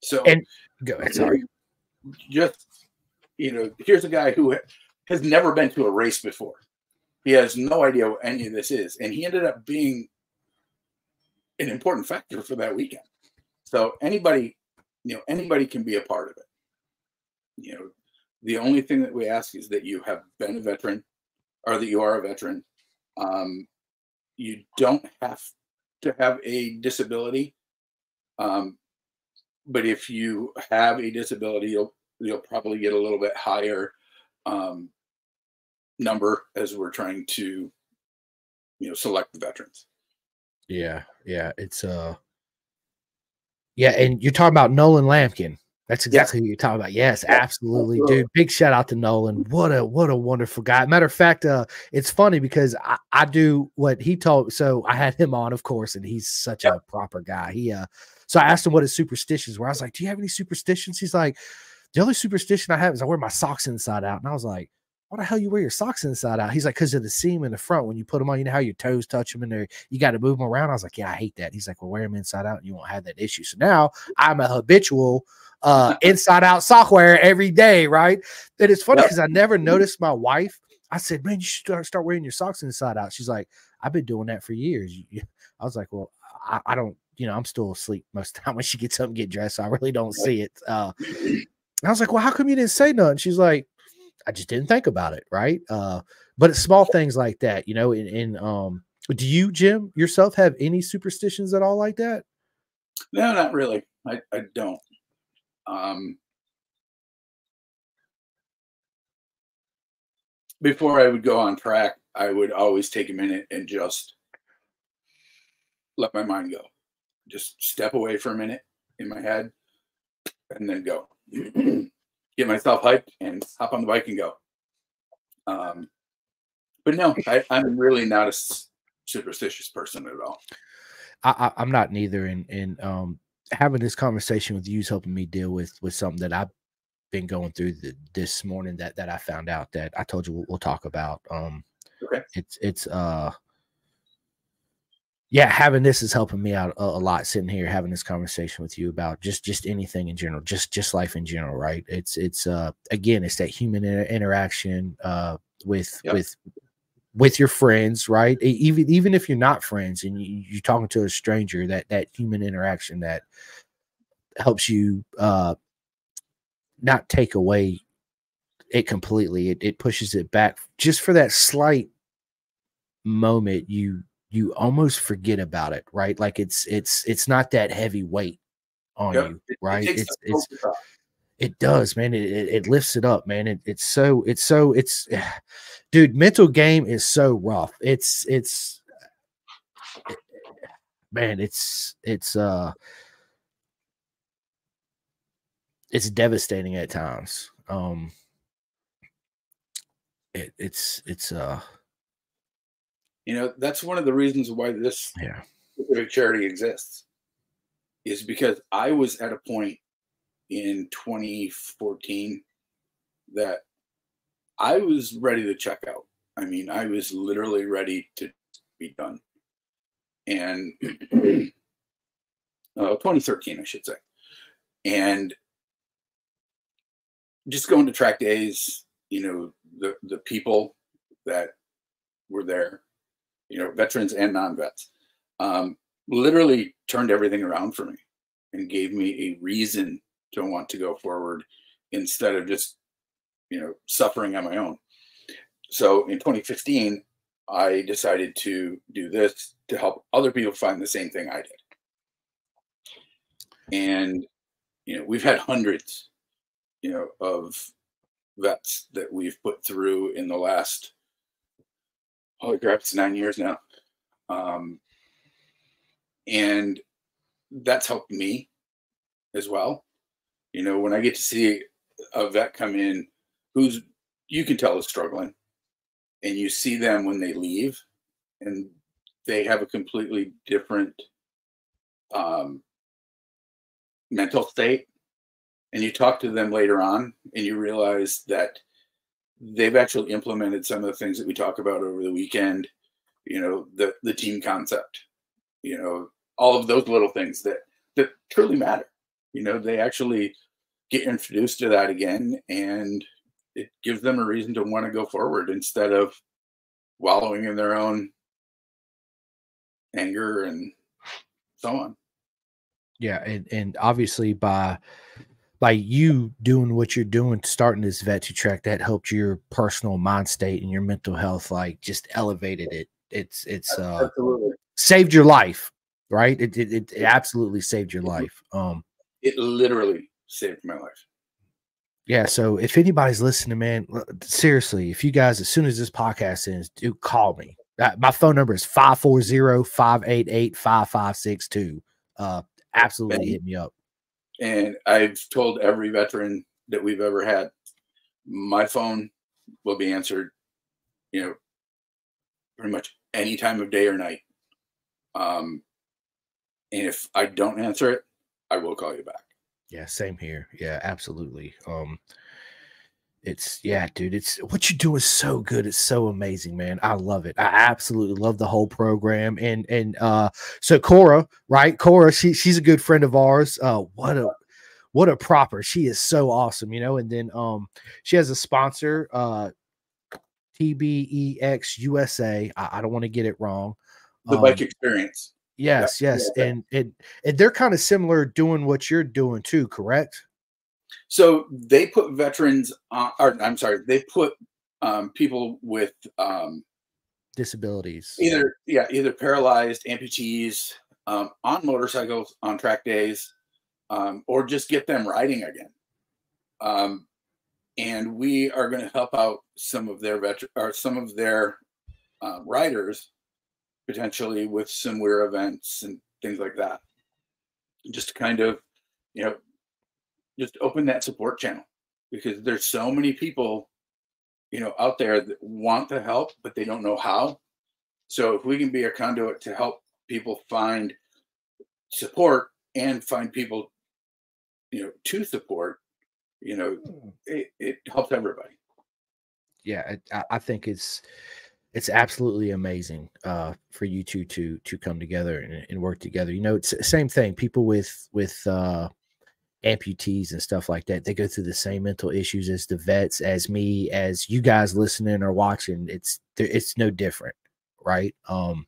Speaker 2: so
Speaker 1: and go ahead, sorry. (clears throat)
Speaker 2: Just you know, here's a guy who has never been to a race before. He has no idea what any of this is, and he ended up being an important factor for that weekend. So anybody, you know, anybody can be a part of it. You know, the only thing that we ask is that you have been a veteran, or that you are a veteran. Um, you don't have to have a disability. Um, but if you have a disability, you'll you'll probably get a little bit higher um, number as we're trying to you know select the veterans.
Speaker 1: Yeah, yeah, it's uh, yeah, and you're talking about Nolan Lamkin. That's exactly yeah. what you're talking about. Yes, absolutely, dude. Big shout out to Nolan. What a what a wonderful guy. Matter of fact, uh, it's funny because I, I do what he told. So I had him on, of course, and he's such a proper guy. He uh, so I asked him what his superstitions were. I was like, "Do you have any superstitions?" He's like, "The only superstition I have is I wear my socks inside out." And I was like, "Why the hell you wear your socks inside out?" He's like, "Cause of the seam in the front when you put them on. You know how your toes touch them and there you got to move them around." I was like, "Yeah, I hate that." He's like, "Well, wear them inside out and you won't have that issue." So now I'm a habitual uh, (laughs) inside out software every day, right? And it's funny because I never noticed my wife. I said, man, you should start, start wearing your socks inside out. She's like, I've been doing that for years. (laughs) I was like, well, I, I don't, you know, I'm still asleep most of the time when she gets up and get dressed. So I really don't see it. Uh, I was like, well, how come you didn't say nothing? She's like, I just didn't think about it. Right. Uh, but it's small things like that, you know, in, in um, do you, Jim, yourself have any superstitions at all like that?
Speaker 2: No, not really. I, I don't. Um, before I would go on track, I would always take a minute and just let my mind go. Just step away for a minute in my head and then go. (clears throat) Get myself hyped and hop on the bike and go. Um, but no, I, am really not a superstitious person at all.
Speaker 1: I, am not neither. And, and um, having this conversation with you is helping me deal with with something that I've been going through the, this morning that that I found out that I told you we'll, we'll talk about. Um,
Speaker 2: okay.
Speaker 1: It's it's uh yeah, having this is helping me out a, a, lot. Sitting here having this conversation with you about just just anything in general, just just life in general, right? It's it's uh again, it's that human inter interaction uh with yep. with with your friends, right? Even even if you're not friends and you, you're talking to a stranger, that that human interaction that helps you uh not take away it completely. It it pushes it back just for that slight moment. You you almost forget about it, right? Like it's it's it's not that heavy weight on yep. you, right? It it's it's it does, man. It, it, it, lifts it up, man. It, it's so it's so it's (sighs) dude, mental game is so rough. It's it's man, it's it's uh it's devastating at times. Um it, it's it's uh
Speaker 2: you know that's one of the reasons why this
Speaker 1: yeah
Speaker 2: specific charity exists is because I was at a point in 2014 that I was ready to check out. I mean, I was literally ready to be done. And (clears throat) uh, 2013, I should say. And just going to track days, you know, the, the people that were there, you know, veterans and non vets, um, literally turned everything around for me and gave me a reason to want to go forward instead of just you know suffering on my own. So in 2015 i decided to do this to help other people find the same thing i did. And you know we've had hundreds you know of vets that we've put through in the last holy crap it's nine years now. Um, and that's helped me as well. You know, when I get to see a vet come in who's you can tell is struggling, and you see them when they leave, and they have a completely different um, mental state, and you talk to them later on, and you realize that they've actually implemented some of the things that we talk about over the weekend. You know, the the team concept. You know, all of those little things that that truly matter. You know, they actually get introduced to that again and it gives them a reason to want to go forward instead of wallowing in their own anger and so on
Speaker 1: yeah and, and obviously by by you doing what you're doing starting this vet 2 track that helped your personal mind state and your mental health like just elevated it it's it's uh absolutely. saved your life right it, it, it absolutely saved your life um
Speaker 2: it literally saved my life.
Speaker 1: Yeah. So if anybody's listening, man, seriously, if you guys, as soon as this podcast ends, do call me. Uh, my phone number is 540 588 5562. Uh, absolutely hit me up.
Speaker 2: And I've told every veteran that we've ever had, my phone will be answered, you know, pretty much any time of day or night. Um, and if I don't answer it, I will call you back.
Speaker 1: Yeah, same here. Yeah, absolutely. Um, it's yeah, dude. It's what you do is so good. It's so amazing, man. I love it. I absolutely love the whole program. And and uh, so Cora, right? Cora, she she's a good friend of ours. Uh, what a what a proper. She is so awesome, you know. And then um, she has a sponsor, uh, TBEX USA. I, I don't want to get it wrong.
Speaker 2: The bike um, experience.
Speaker 1: Yes, yeah, yes, yeah. and and and they're kind of similar doing what you're doing too, correct?
Speaker 2: So they put veterans on, or I'm sorry, they put um, people with um,
Speaker 1: disabilities,
Speaker 2: either yeah, either paralyzed, amputees, um, on motorcycles on track days, um, or just get them riding again. Um, and we are going to help out some of their veteran or some of their uh, riders potentially with some similar events and things like that. Just to kind of, you know, just open that support channel because there's so many people, you know, out there that want to help, but they don't know how. So if we can be a conduit to help people find support and find people, you know, to support, you know, hmm. it, it helps everybody.
Speaker 1: Yeah, I, I think it's it's absolutely amazing uh, for you two to to come together and, and, work together. You know, it's the same thing. People with with uh, amputees and stuff like that, they go through the same mental issues as the vets, as me, as you guys listening or watching. It's it's no different, right? Um,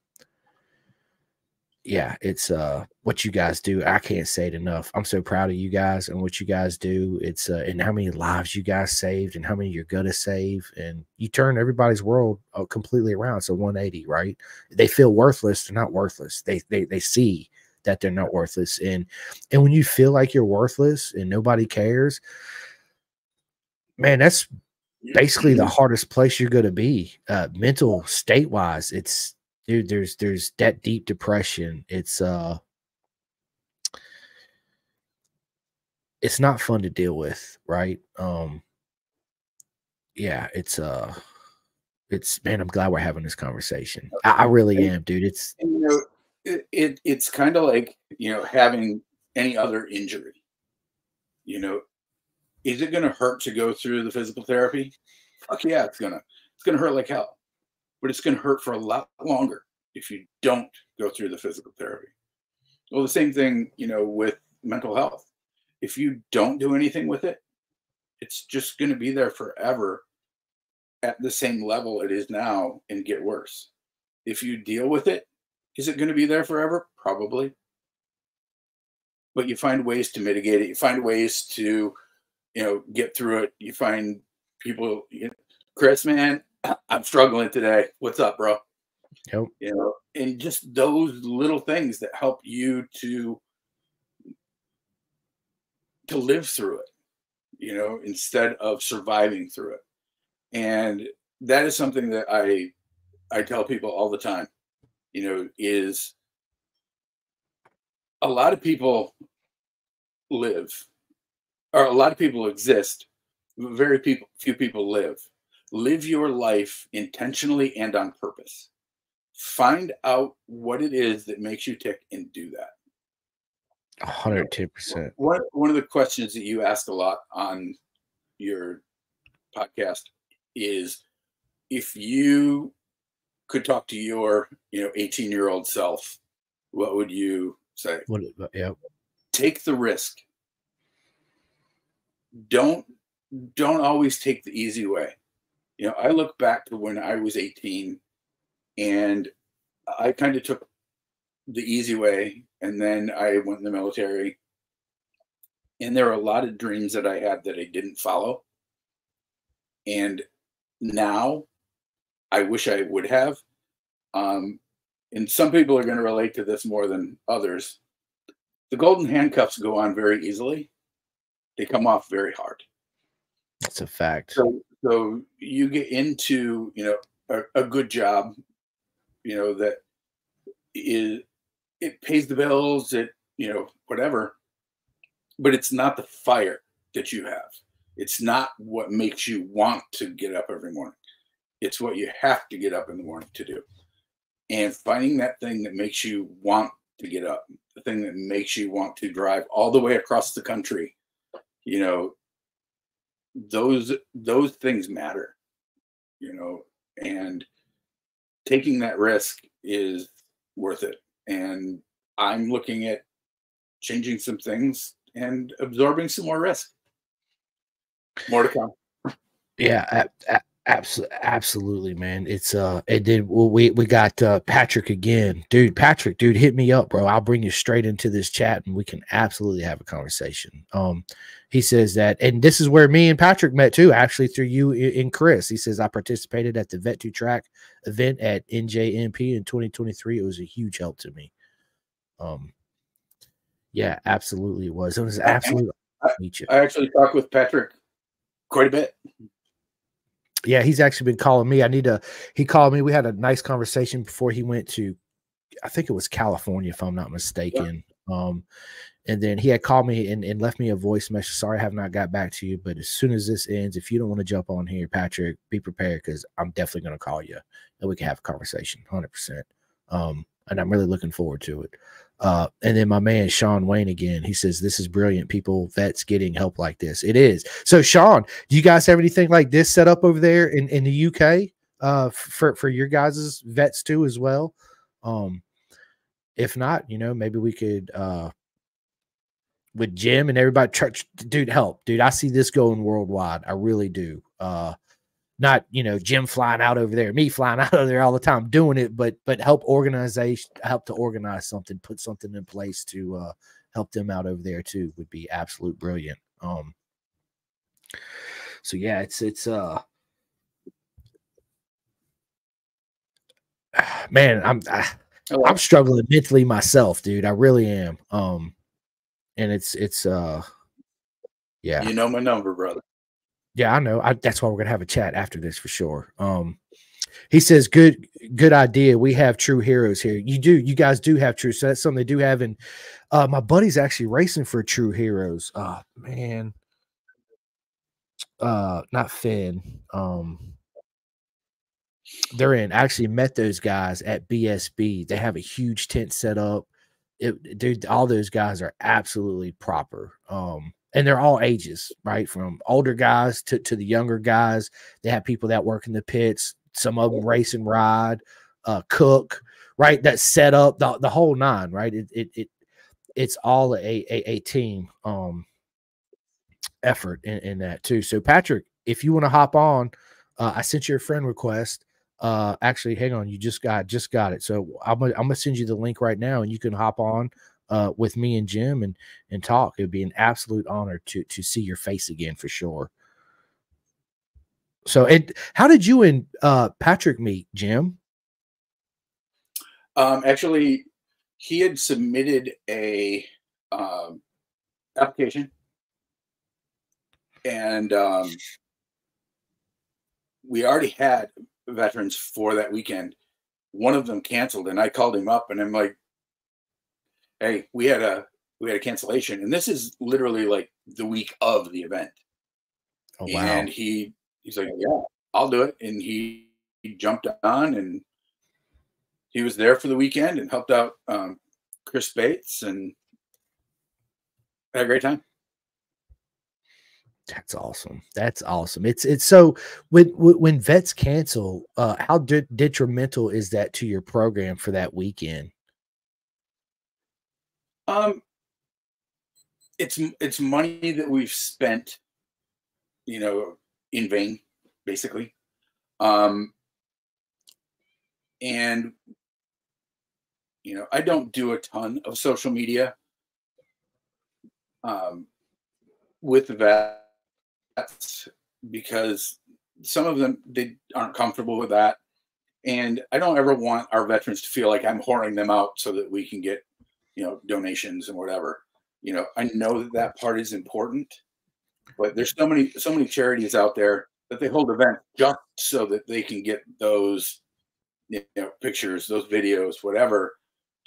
Speaker 1: yeah, it's uh what you guys do. I can't say it enough. I'm so proud of you guys and what you guys do. It's uh and how many lives you guys saved and how many you're gonna save. And you turn everybody's world uh, completely around. So 180, right? They feel worthless. They're not worthless. They they they see that they're not worthless. And and when you feel like you're worthless and nobody cares, man, that's basically the (clears throat) hardest place you're gonna be. Uh mental state wise. It's dude there's there's that deep depression it's uh it's not fun to deal with right um yeah it's uh it's man i'm glad we're having this conversation i, I really am dude it's
Speaker 2: you know it, it it's kind of like you know having any other injury you know is it going to hurt to go through the physical therapy fuck yeah it's gonna it's gonna hurt like hell but it's going to hurt for a lot longer if you don't go through the physical therapy. Well, the same thing, you know, with mental health. If you don't do anything with it, it's just going to be there forever at the same level it is now and get worse. If you deal with it, is it going to be there forever? Probably. But you find ways to mitigate it. You find ways to, you know, get through it. You find people, you know, Chris, man, (clears throat) I'm struggling today. What's up, bro?
Speaker 1: Yep.
Speaker 2: You know, and just those little things that help you to to live through it, you know, instead of surviving through it. And that is something that I I tell people all the time, you know, is a lot of people live or a lot of people exist, very people few people live. Live your life intentionally and on purpose find out what it is that makes you tick and do that.
Speaker 1: 110%.
Speaker 2: One, one of the questions that you ask a lot on your podcast is if you could talk to your, you know, 18 year old self, what would you say?
Speaker 1: What, uh, yeah.
Speaker 2: Take the risk. Don't don't always take the easy way. You know, I look back to when I was 18 and I kind of took the easy way, and then I went in the military. And there are a lot of dreams that I had that I didn't follow. And now I wish I would have. Um, and some people are going to relate to this more than others. The golden handcuffs go on very easily, they come off very hard.
Speaker 1: That's a fact.
Speaker 2: So, so you get into, you know, a, a good job, you know that is it pays the bills it you know whatever but it's not the fire that you have. It's not what makes you want to get up every morning. It's what you have to get up in the morning to do. And finding that thing that makes you want to get up, the thing that makes you want to drive all the way across the country, you know, those those things matter, you know, and taking that risk is worth it. And I'm looking at changing some things and absorbing some more risk. More to come.
Speaker 1: Yeah, absolutely, absolutely, man. It's uh, and then we we got uh Patrick again, dude. Patrick, dude, hit me up, bro. I'll bring you straight into this chat, and we can absolutely have a conversation. Um, he says that, and this is where me and Patrick met too, actually through you and Chris. He says I participated at the Vet2Track event at NJMP in 2023. It was a huge help to me. Um, yeah, absolutely, it was. It was absolutely.
Speaker 2: I, I actually talked with Patrick quite a bit.
Speaker 1: Yeah, he's actually been calling me. I need to. He called me. We had a nice conversation before he went to, I think it was California, if I'm not mistaken. Yeah. Um, and then he had called me and, and left me a voice message. Sorry, I have not got back to you, but as soon as this ends, if you don't want to jump on here, Patrick, be prepared because I'm definitely going to call you and we can have a conversation, hundred percent. Um, and I'm really looking forward to it. Uh, and then my man Sean Wayne again, he says, This is brilliant. People, vets getting help like this. It is. So, Sean, do you guys have anything like this set up over there in, in the UK uh, for, for your guys' vets too, as well? Um, if not, you know, maybe we could uh with Jim and everybody church dude help dude i see this going worldwide i really do uh not you know Jim flying out over there, me flying (laughs) out of there all the time doing it, but but help organization help to organize something, put something in place to uh, help them out over there too would be absolute brilliant. Um, so yeah, it's it's uh (sighs) man, I'm I, I'm struggling mentally myself, dude. I really am. Um, and it's it's uh yeah,
Speaker 2: you know my number, brother.
Speaker 1: Yeah, I know. I, that's why we're gonna have a chat after this for sure. Um, he says, "Good, good idea. We have true heroes here. You do. You guys do have true. So that's something they do have. And uh, my buddy's actually racing for true heroes. Oh man, uh, not Finn. Um, they're in. I actually met those guys at BSB. They have a huge tent set up. It, dude, all those guys are absolutely proper. Um, and they're all ages, right? From older guys to, to the younger guys. They have people that work in the pits, some of them race and ride, uh, cook, right? That set up the, the whole nine, right? It, it, it it's all a, a, a team um effort in, in that too. So Patrick, if you want to hop on, uh, I sent you a friend request. Uh, actually, hang on, you just got just got it. So I'm gonna, I'm gonna send you the link right now, and you can hop on uh, with me and Jim and and talk. It would be an absolute honor to to see your face again for sure. So, and how did you and uh, Patrick meet, Jim?
Speaker 2: Um, actually, he had submitted a um, application, and um, we already had veterans for that weekend. One of them canceled, and I called him up, and I'm like, hey, we had a we had a cancellation, and this is literally like the week of the event. Oh, wow. And he he's like, yeah, I'll do it, and he, he jumped on and he was there for the weekend and helped out um, Chris Bates and had a great time.
Speaker 1: That's awesome. That's awesome. It's it's so when when vets cancel, uh, how de- detrimental is that to your program for that weekend?
Speaker 2: Um, it's it's money that we've spent, you know, in vain, basically. Um, and you know, I don't do a ton of social media um, with vets because some of them they aren't comfortable with that and i don't ever want our veterans to feel like i'm whoring them out so that we can get you know donations and whatever you know i know that that part is important but there's so many so many charities out there that they hold events just so that they can get those you know pictures those videos whatever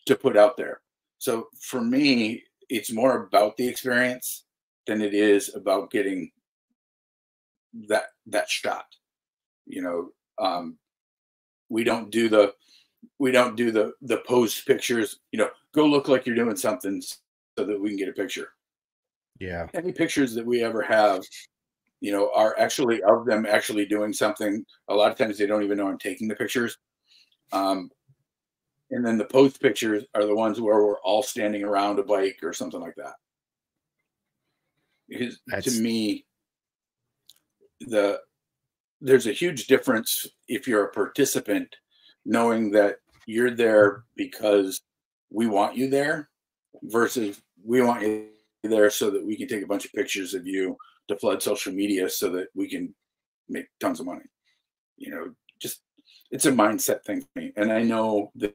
Speaker 2: to put out there so for me it's more about the experience than it is about getting that that shot. You know, um, we don't do the we don't do the the post pictures. You know, go look like you're doing something so that we can get a picture.
Speaker 1: Yeah.
Speaker 2: Any pictures that we ever have, you know, are actually of them actually doing something. A lot of times they don't even know I'm taking the pictures. Um, and then the post pictures are the ones where we're all standing around a bike or something like that. Because to me, the there's a huge difference if you're a participant knowing that you're there because we want you there versus we want you there so that we can take a bunch of pictures of you to flood social media so that we can make tons of money. You know, just it's a mindset thing for me. And I know that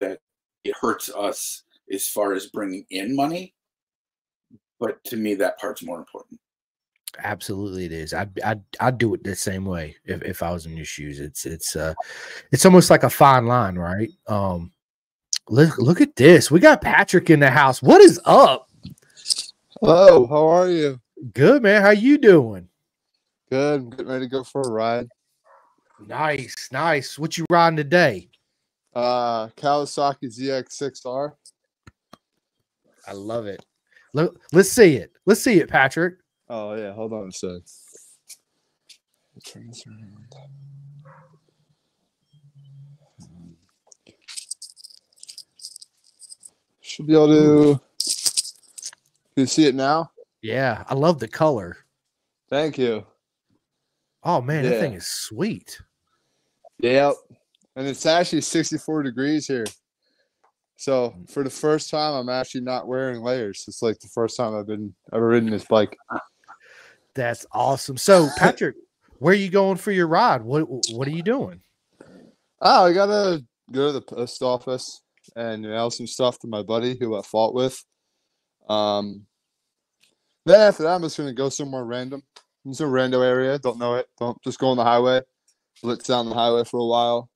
Speaker 2: that it hurts us as far as bringing in money, but to me that part's more important.
Speaker 1: Absolutely, it is. I'd, I'd I'd do it the same way if, if I was in your shoes. It's it's uh it's almost like a fine line, right? Um, look look at this. We got Patrick in the house. What is up?
Speaker 3: Hello, how are you?
Speaker 1: Good man. How you doing?
Speaker 3: Good. I'm getting ready to go for a ride.
Speaker 1: Nice, nice. What you riding today?
Speaker 3: Uh, Kawasaki ZX6R.
Speaker 1: I love it. Let, let's see it. Let's see it, Patrick.
Speaker 3: Oh yeah, hold on a sec. Turn this around. Should be able to. Can you see it now?
Speaker 1: Yeah, I love the color.
Speaker 3: Thank you.
Speaker 1: Oh man,
Speaker 3: Yeah.
Speaker 1: that thing is sweet.
Speaker 3: Yep. And it's actually 64 degrees here. So for the first time, I'm actually not wearing layers. It's like the first time I've been ever ridden this bike.
Speaker 1: That's awesome. So, (laughs) Patrick, where are you going for your ride? What What are you doing?
Speaker 3: Oh, I gotta go to the post office and mail some stuff to my buddy who I fought with. Um, then after that, I'm just gonna go somewhere random. It's a rando area. Don't know it. Don't just go on the highway. Blitz down the highway for a while.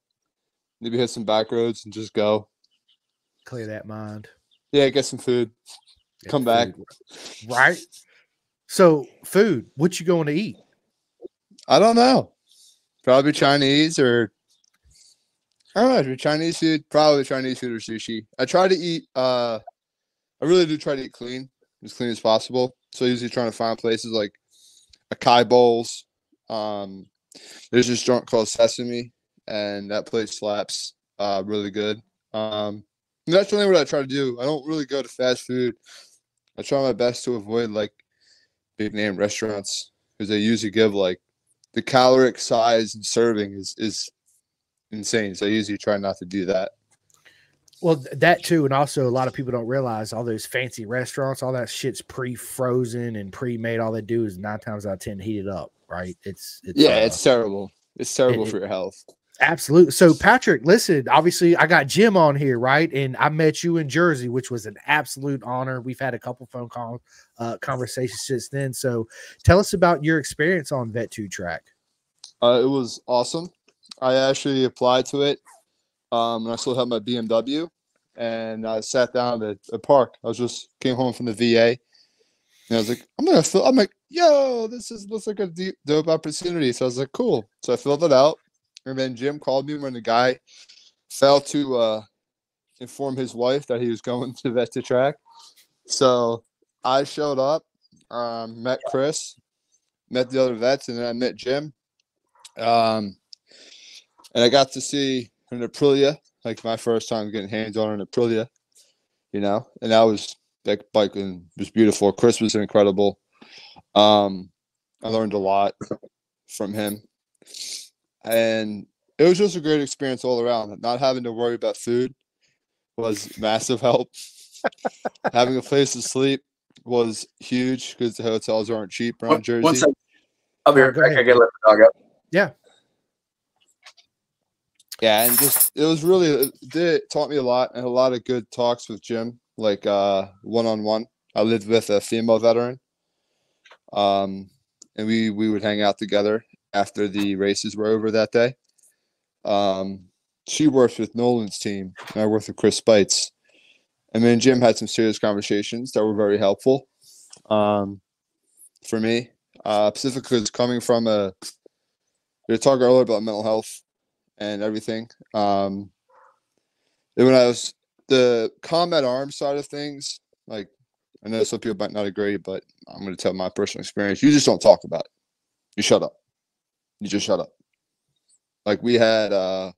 Speaker 3: Maybe hit some back roads and just go.
Speaker 1: Clear that mind.
Speaker 3: Yeah, get some food.
Speaker 1: Get
Speaker 3: Come back.
Speaker 1: Right. So, food. What you going to eat?
Speaker 3: I don't know. Probably Chinese or I don't know. Chinese food, probably Chinese food or sushi. I try to eat. uh I really do try to eat clean, as clean as possible. So usually trying to find places like Acai Bowls. Um, there's this joint called Sesame, and that place slaps. Uh, really good. Um, that's really what I try to do. I don't really go to fast food. I try my best to avoid like big name restaurants because they usually give like the caloric size and serving is is insane. So I usually try not to do that.
Speaker 1: Well, that too, and also a lot of people don't realize all those fancy restaurants, all that shit's pre-frozen and pre-made. All they do is nine times out of ten heat it up, right? It's, it's
Speaker 3: Yeah,
Speaker 1: uh,
Speaker 3: it's terrible. It's terrible
Speaker 1: it-
Speaker 3: for your health.
Speaker 1: Absolutely. So, Patrick, listen, obviously, I got Jim on here, right? And I met you in Jersey, which was an absolute honor. We've had a couple phone call uh, conversations since then. So, tell us about your experience on Vet 2 track.
Speaker 3: Uh, it was awesome. I actually applied to it. Um, and I still have my BMW, and I sat down at a park. I was just came home from the VA, and I was like, I'm gonna fill. I'm like, yo, this is looks like a deep, dope opportunity. So I was like, cool. So I filled it out, and then Jim called me when the guy failed to uh, inform his wife that he was going to vet to track. So I showed up, um, met Chris, met the other vets, and then I met Jim. Um, and I got to see an Aprilia, like my first time getting hands on an Aprilia, you know, and that was that bike was beautiful. Chris was incredible. Um, I learned a lot from him, and it was just a great experience all around. Not having to worry about food was (laughs) massive help. having a place to sleep was huge because the hotels aren't cheap around
Speaker 2: One-
Speaker 3: Jersey.
Speaker 2: One second. I'll be
Speaker 1: Oh,
Speaker 2: right back. I gotta let the dog out.
Speaker 3: yeah Yeah, and just it was really it did taught me a lot and a lot of good talks with jim like uh one-on-one i lived with a female veteran um and we we would hang out together after the races were over that day um she works with nolan's team and i worked with chris spites And then Jim had some serious conversations that were very helpful um, for me. Uh, specifically, it's coming from a. We talking earlier about mental health and everything. Um, and when I was the combat arms side of things, like I know some people might not agree, but I'm going to tell my personal experience. You just don't talk about it. You shut up. You just shut up. Like we had uh,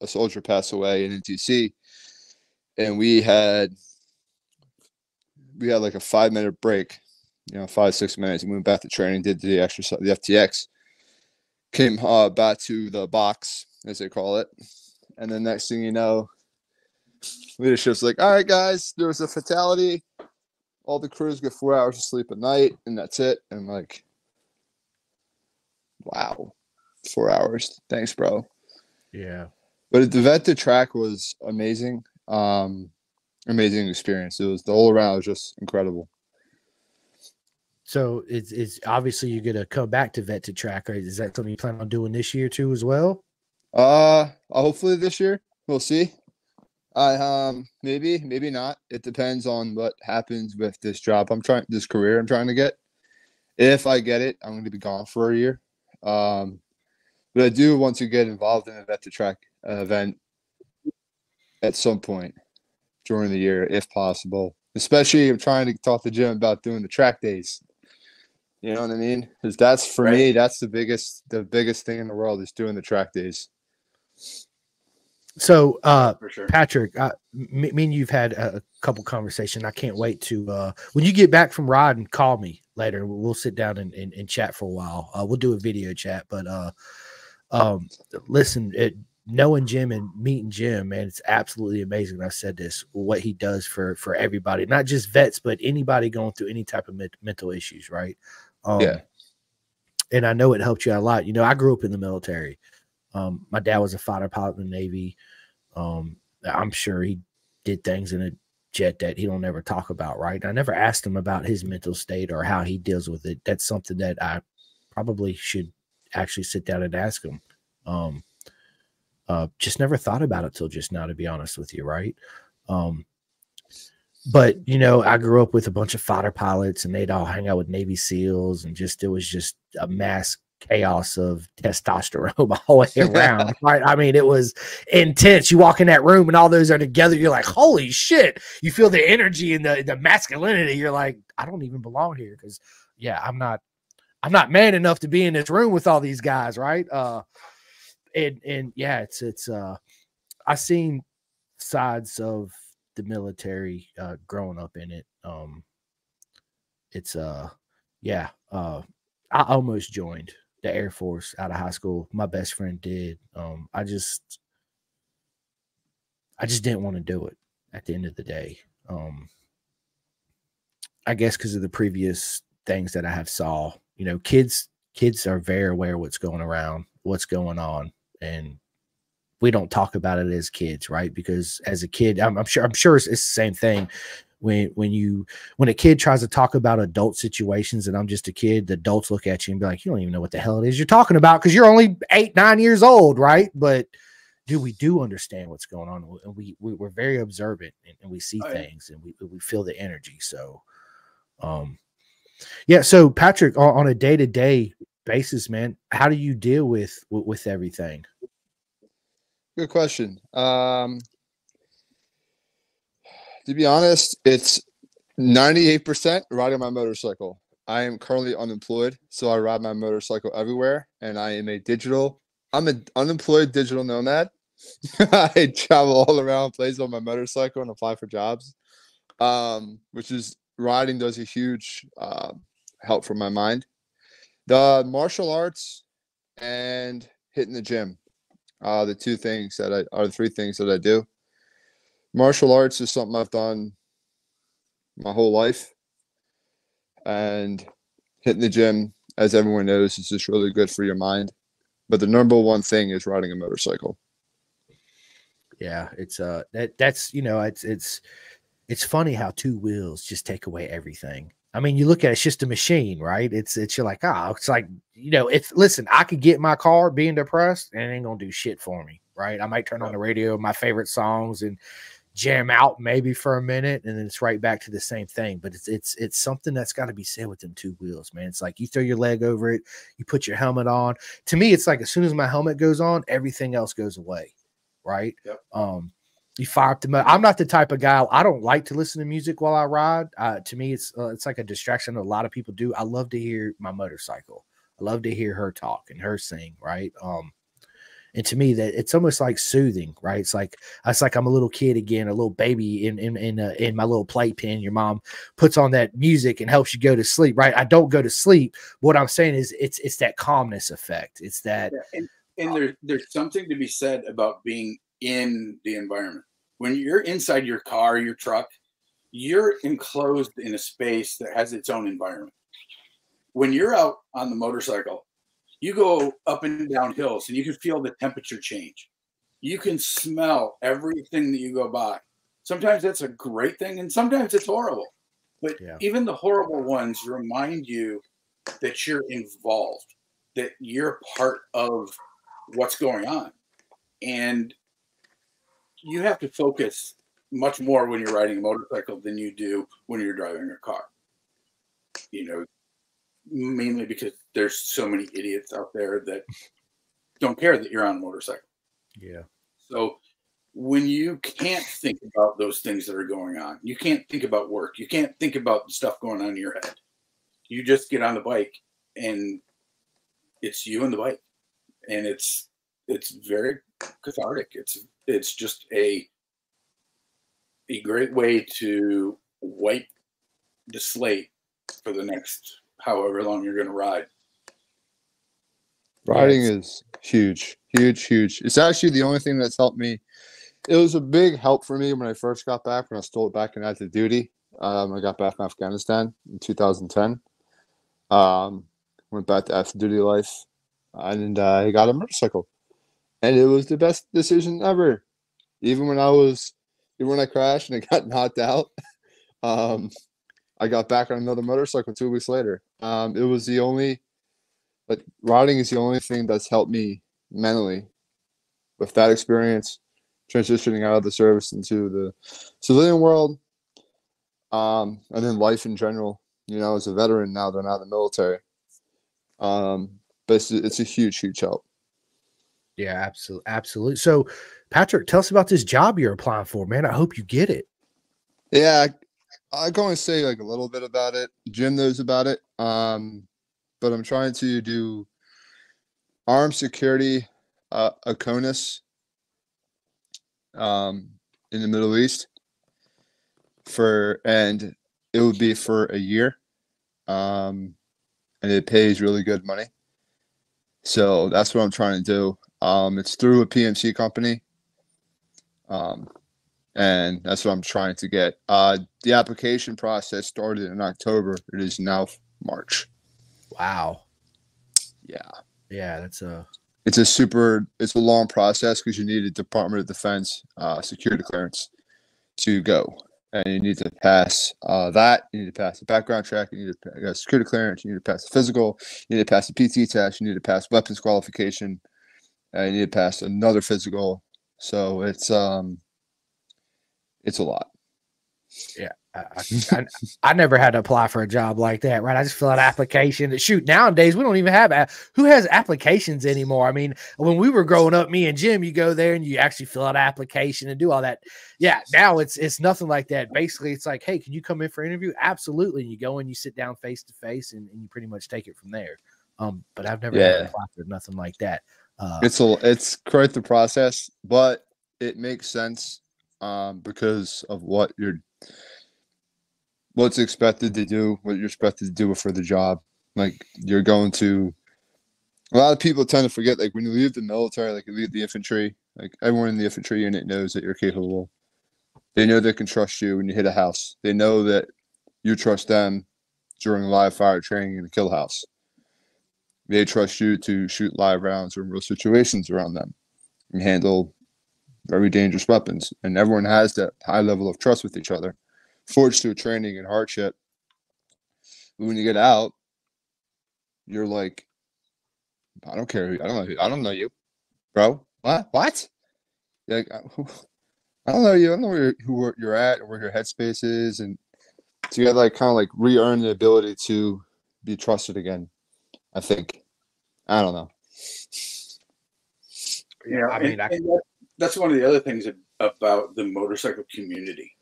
Speaker 3: a, soldier pass away in NTC, and we had we had like a five minute break, you know, five six minutes, and we went back to training, did the exercise, the FTX, came uh, back to the box as they call it, and then next thing you know, leadership's like, all right, guys, there was a fatality. All the crews get four hours of sleep a night, and that's it. And like, wow, four hours. Thanks, bro.
Speaker 1: Yeah.
Speaker 3: But the vet to track was amazing. Um, amazing experience. It was the whole around was just incredible.
Speaker 1: So it's it's obviously you're gonna come back to vet to track. Right? Is that something you plan on doing this year too as well?
Speaker 3: Uh, hopefully this year we'll see. I um maybe maybe not. It depends on what happens with this job. I'm trying this career. I'm trying to get. If I get it, I'm going to be gone for a year. Um, but I do want to get involved in a vet to track uh, event at some point during the year, if possible. Especially, I'm trying to talk to Jim about doing the track days. You know what I mean? Because that's for
Speaker 2: Right.
Speaker 3: me, that's the biggest, the biggest thing in the world is doing the track days.
Speaker 1: So uh
Speaker 2: for sure.
Speaker 1: Patrick, uh, me, me and you've had a, a couple conversation. I can't wait to uh when you get back from riding, call me later. We'll, sit down and, and, and chat for a while. Uh, we'll do a video chat, but uh, um, listen, it, knowing Jim and meeting Jim, man, it's absolutely amazing. I've said this, what he does for for everybody, not just vets, but anybody going through any type of men- mental issues, right? Um,
Speaker 3: Yeah.
Speaker 1: And I know it helped you a lot. You know, I grew up in the military. Um, my dad was a fighter pilot in the Navy. Um, I'm sure he did things in a jet that he don't ever talk about, right? I never asked him about his mental state or how he deals with it. That's something that I probably should actually sit down and ask him. Um, uh, just never thought about it till just now, to be honest with you, right? Um, but you know, I grew up with a bunch of fighter pilots, and they'd all hang out with Navy SEALs, and just it was just a mass chaos of testosterone (laughs) all the way (laughs) around. right? I mean, it was intense. You walk in that room, and all those are together. You're like, holy shit! You feel the energy and the the masculinity. You're like, I don't even belong here because, yeah, I'm not. I'm not man enough to be in this room with all these guys, right? Uh, and and yeah, it's it's uh, I seen sides of the military uh growing up in it. Um, it's uh, yeah, uh, I almost joined the Air Force out of high school. My best friend did. Um, I just, I just didn't want to do it. At the end of the day, um, I guess because of the previous things that I have saw, you know, kids kids are very aware what's going around, what's going on, and we don't talk about it as kids, right? Because as a kid, I'm, I'm sure I'm sure it's, it's the same thing when when you when a kid tries to talk about adult situations and I'm just a kid, the adults look at you and be like, you don't even know what the hell it is you're talking about because you're only eight nine years old, right? But do we do understand what's going on? And we, we we're very observant and, and we see
Speaker 2: Oh, yeah.
Speaker 1: things and we we feel the energy. So, um, yeah. So Patrick, on, on a day to day basis, man, how do you deal with with, with everything?
Speaker 3: Good question. Um, to be honest, it's 98% riding my motorcycle. I am currently unemployed, so I ride my motorcycle everywhere, and I am a digital. I'm an unemployed digital nomad. (laughs) I travel all around, places on my motorcycle, and apply for jobs. Um, which is riding does a huge uh, help for my mind. The martial arts and hitting the gym uh, the two things that I are the three things that I do. Martial arts is something I've done my whole life, and hitting the gym, as everyone knows, is just really good for your mind. But the number one thing is riding a motorcycle.
Speaker 1: Yeah, it's uh that that's you know it's it's it's funny how two wheels just take away everything. I mean, you look at it, it's just a machine, right? It's it's you're like, oh, it's like you know, if listen, I could get my car being depressed and it ain't gonna do shit for me, right? I might turn on the radio, my favorite songs, and jam out maybe for a minute and then it's right back to the same thing. But it's it's it's something that's got to be said with them two wheels man. It's like you throw your leg over it you put your helmet on. To me it's like as soon as my helmet goes on everything else goes away right?
Speaker 2: Yep.
Speaker 1: um you fire up the mo- i'm not the type of guy i don't like to listen to music while i ride. Uh, to me it's uh, it's like a distraction a lot of people do. I love to hear my motorcycle. I love to hear her talk and her sing right? Um and to me that it's almost like soothing right? It's like it's like i'm a little kid again a little baby in in in, uh, in my little playpen. Your mom puts on that music and helps you go to sleep right? I don't go to sleep. What i'm saying is it's it's that calmness effect. It's that
Speaker 2: Yeah, and and there, there's something to be said about being in the environment. When you're inside your car, your truck, you're enclosed in a space that has its own environment. When you're out on the motorcycle, you go up and down hills and you can feel the temperature change. You can smell everything that you go by. Sometimes that's a great thing, and sometimes it's horrible. But
Speaker 1: Yeah.
Speaker 2: even the horrible ones remind you that you're involved, that you're part of what's going on. And you have to focus much more when you're riding a motorcycle than you do when you're driving a car. You know, mainly because there's so many idiots out there that don't care that you're on a motorcycle.
Speaker 1: yeah
Speaker 2: So when you can't think about those things that are going on, you can't think about work, you can't think about the stuff going on in your head. You just get on the bike and it's you and the bike. And it's it's very cathartic. It's it's just a a great way to wipe the slate for the next however long you're going to ride.
Speaker 3: Riding
Speaker 1: Yes.
Speaker 3: is huge, huge, huge. It's actually the only thing that's helped me. It was a big help for me when I first got back, when I stole it back in active duty. Um, I got back from Afghanistan in 2010. Um, went back to active duty life, and uh, I got a motorcycle, and it was the best decision ever. Even when I was, even when I crashed and I got (laughs) knocked out, (laughs) um, I got back on another motorcycle two weeks later. Um, it was the only but riding is the only thing that's helped me mentally with that experience transitioning out of the service into the civilian world um and then life in general. You know as a veteran now that i'm out of the military um but it's, it's a huge huge help.
Speaker 1: Yeah absolutely absolutely so patrick tell us about this job you're applying for man. I hope you get it.
Speaker 3: Yeah I, go and say like a little bit about it jim knows about it um but i'm trying to do armed security uh aconis um in the middle east for and it would be for a year um and it pays really good money. So that's what i'm trying to do. Um it's through a pmc company. Um and that's what i'm trying to get. Uh the application process started in october. It is now march.
Speaker 1: Wow.
Speaker 3: Yeah.
Speaker 1: Yeah that's a
Speaker 3: it's a super it's a long process because you need a department of defense uh, security clearance to go and you need to pass uh, that you need to pass the background check you need to pass security clearance you need to pass the physical you need to pass the pt test you need to pass weapons qualification and you need to pass another physical. So it's um it's a lot
Speaker 1: Yeah. I, I, I never had to apply for a job like that, right? I just fill out an application. Shoot, nowadays we don't even have a, who has applications anymore. I mean, when we were growing up, me and Jim, you go there and you actually fill out an application and do all that. Yeah, now it's it's nothing like that. Basically, it's like, hey, can you come in for an interview? Absolutely. And you go and you sit down face to face and and you pretty much take it from there. Um, but I've never
Speaker 3: Yeah.
Speaker 1: apply for nothing like that. Uh,
Speaker 3: it's a it's quite the process but it makes sense um because of what you're what's expected to do what you're expected to do for the job. Like you're going to a lot of people tend to forget like when you leave the military like you leave the infantry like everyone in the infantry unit knows that you're capable. They know they can trust you when you hit a house. They know that you trust them during live fire training in a kill house. They trust you to shoot live rounds or in real situations around them and handle very dangerous weapons. And everyone has that high level of trust with each other, forged through training and hardship. But when you get out, you're like, I don't care. who- I don't know. who- I don't know you, bro. What? What? You're like, "Uh, I don't know you. I don't know where, who you're at or where your headspace is, and so you got like kind of like re-earn the ability to be trusted again. I think. I don't know.
Speaker 2: Yeah,
Speaker 1: I mean,
Speaker 2: and-
Speaker 1: I-
Speaker 2: and that- that's one of the other things about the motorcycle community.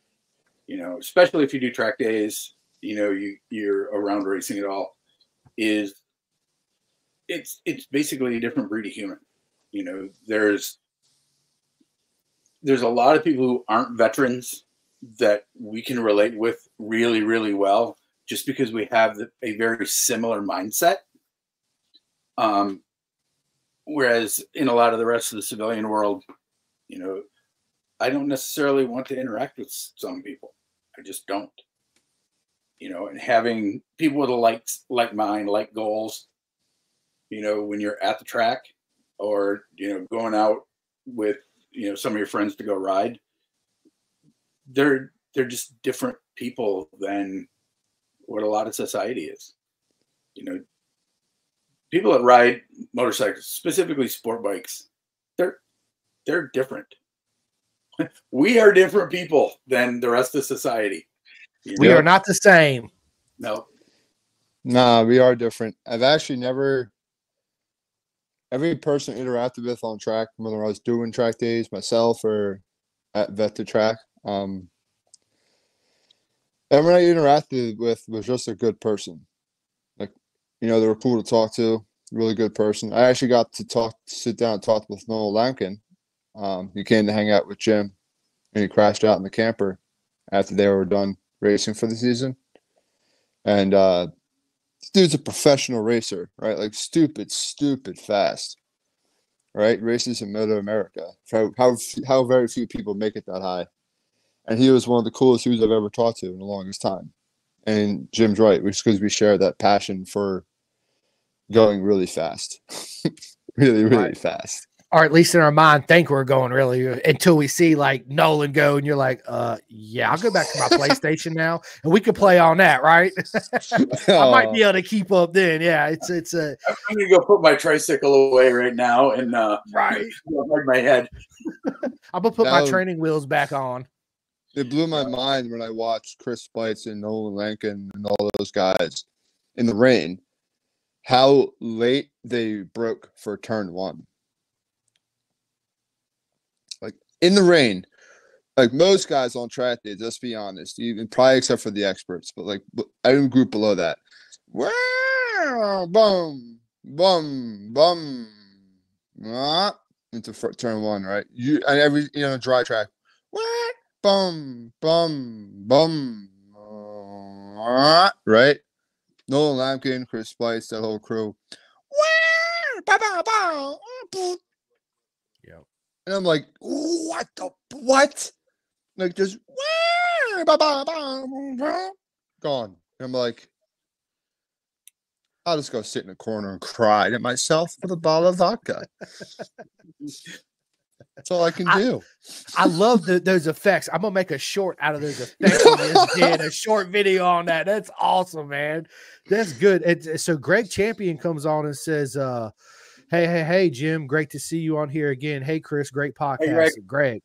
Speaker 2: You know, especially if you do track days, you know, you you're around racing at all, is it's it's basically a different breed of human. You know, there's there's a lot of people who aren't veterans that we can relate with really, really well, just because we have a very similar mindset. Um, whereas in a lot of the rest of the civilian world, you know, I don't necessarily want to interact with some people. I just don't. You know, and having people with a like like mind, like goals, you know, when you're at the track or, you know, going out with, you know, some of your friends to go ride, they're they're just different people than what a lot of society is. You know, people that ride motorcycles, specifically sport bikes, they're different. we are different people than the rest of society. You
Speaker 1: We
Speaker 2: know?
Speaker 1: are not the same.
Speaker 2: No,
Speaker 3: Nah, we are different. I've actually never every person I interacted with on track, whether I was doing track days myself or at vet to track, um everyone I interacted with was just a good person. Like, you know, they were cool to talk to, really good person. I actually got to talk sit down and talk with Nolan Lamkin. Um, he came to hang out with Jim and he crashed out in the camper after they were done racing for the season. And uh this dude's a professional racer, right? Like stupid, stupid fast, right? Races in Middle America. How, how how very few people make it that high, and he was one of the coolest dudes I've ever talked to in the longest time. And Jim's right, which because we share that passion for going really fast, (laughs) really, really
Speaker 1: Right.
Speaker 3: fast.
Speaker 1: Or at least in our mind, think we're going really until we see like Nolan go, and you're like, uh, yeah, I'll go back to my (laughs) PlayStation now, and we can play on that, right? (laughs) I might be able to keep up then. Yeah, it's it's a
Speaker 2: I'm gonna go put my tricycle away right now and uh,
Speaker 1: right. (laughs)
Speaker 2: hug my head.
Speaker 1: I'm gonna put my
Speaker 3: No.
Speaker 1: training wheels back on.
Speaker 3: it blew my mind when I watched Chris Spites and Nolan Lamkin and all those guys in the rain, how late they broke for turn one. Like in the rain, like most guys on track days, let's be honest, even probably except for the experts, but like every group below that. Bum, bum, bum, ah, into turn one, right? You and every you know dry track. What? bum bum bum uh, right nolan Lamkin chris spice that whole crew
Speaker 1: Yep.
Speaker 3: And i'm like what the what like just gone and i'm like i'll just go sit in a corner and cry at myself with a bottle of vodka that's all i can do
Speaker 1: I love the, those effects. I'm gonna make a short out of those effects. did a short video on that. That's awesome, man. That's good. It's, so Greg Champion comes on and says, uh, "Hey, hey, hey, Jim, great to see you on here again. Hey, Chris, great podcast,
Speaker 2: Greg.
Speaker 1: Greg.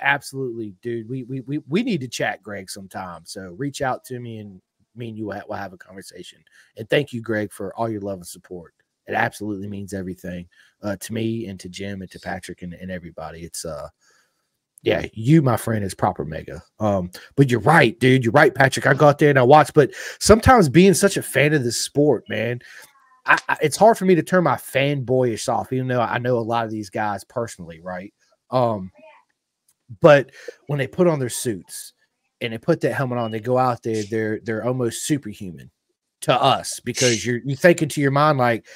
Speaker 1: Absolutely, dude. We we we we need to chat, Greg, sometime. So reach out to me and me and you will will have a conversation. And thank you, Greg, for all your love and support. It absolutely means everything uh, to me and to Jim and to Patrick and, and everybody. It's uh yeah, you, my friend, is proper mega. Um, but you're right, dude. You're right, Patrick. I got there and I watched, but sometimes being such a fan of this sport, man, I, it's hard for me to turn my fanboyish off, even though I know a lot of these guys personally, right? Um, but when they put on their suits and they put that helmet on, they go out there, they're they're almost superhuman to us because you're you thinking to your mind like,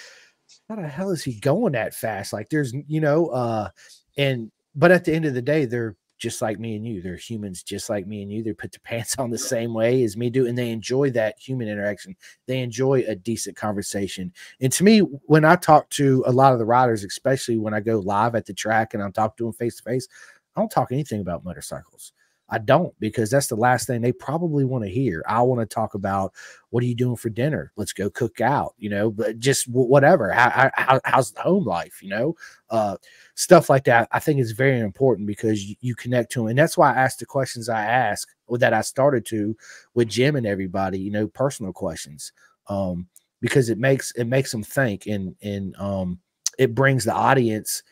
Speaker 1: how the hell is he going that fast? Like there's you know, uh, and but at the end of the day, they're just like me and you. They're humans just like me and you. They put their (laughs) pants on the same way as me do, and they enjoy that human interaction. They enjoy a decent conversation. And to me, when I talk to a lot of the riders, especially when I go live at the track and I'm talking to them face to face, I don't talk anything about motorcycles. I don't because that's the last thing they probably want to hear. I want to talk about what are you doing for dinner? Let's go cook out, you know, but just whatever. How, how, how's the home life, you know, uh, stuff like that. I think is very important because you, you connect to them. And that's why I ask the questions I ask or that I started to with Jim and everybody, you know, personal questions. Um, because it makes it makes them think and and um it brings the audience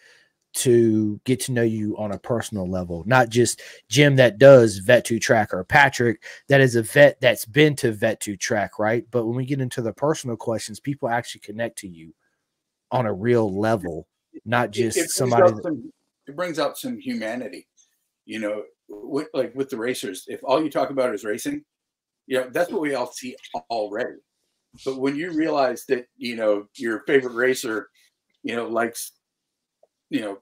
Speaker 1: to get to know you on a personal level, not just Jim that does vet to track or Patrick that is a vet that's been to vet to track, right? But when we get into the personal questions, people actually connect to you on a real level, not just it, it somebody. That,
Speaker 2: some, it brings out some humanity, you know, with, like with the racers. If all you talk about is racing, you know, that's what we all see already. But when you realize that, you know, your favorite racer, you know, likes you know,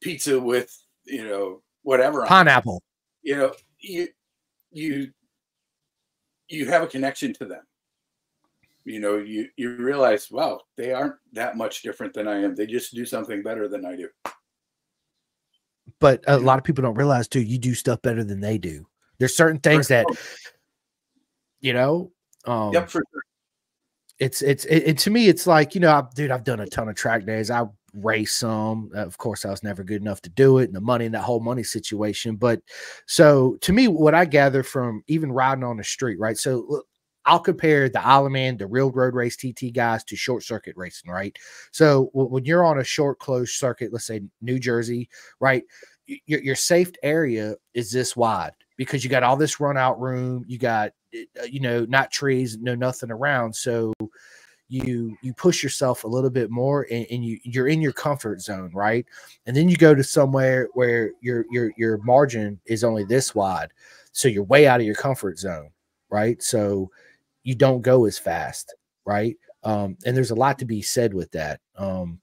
Speaker 2: pizza with, you know, whatever.
Speaker 1: Pineapple.
Speaker 2: You know, you you you have a connection to them. You know, you you realize, wow, they aren't that much different than I am. They just do something better than I do.
Speaker 1: But a lot of people don't realize too, you do stuff better than they do. There's certain things that you know. Um,
Speaker 2: yep, for sure.
Speaker 1: It's it's it, it, to me, it's like you know, I've, dude, I've done a ton of track days. I race some. Of course, I was never good enough to do it, and the money and that whole money situation. But so to me, what I gather from even riding on the street, right? So I'll compare the Isle of Man, the real road race TT guys to short circuit racing, right? So when you're on a short closed circuit, let's say New Jersey, right? Your, your safe area is this wide because you got all this run out room. You got, uh, you know, not trees, no nothing around. So you you push yourself a little bit more and, and, you you're in your comfort zone right? And then you go to somewhere where your your your margin is only this wide so you're way out of your comfort zone right? So you don't go as fast right? Um, and there's a lot to be said with that um,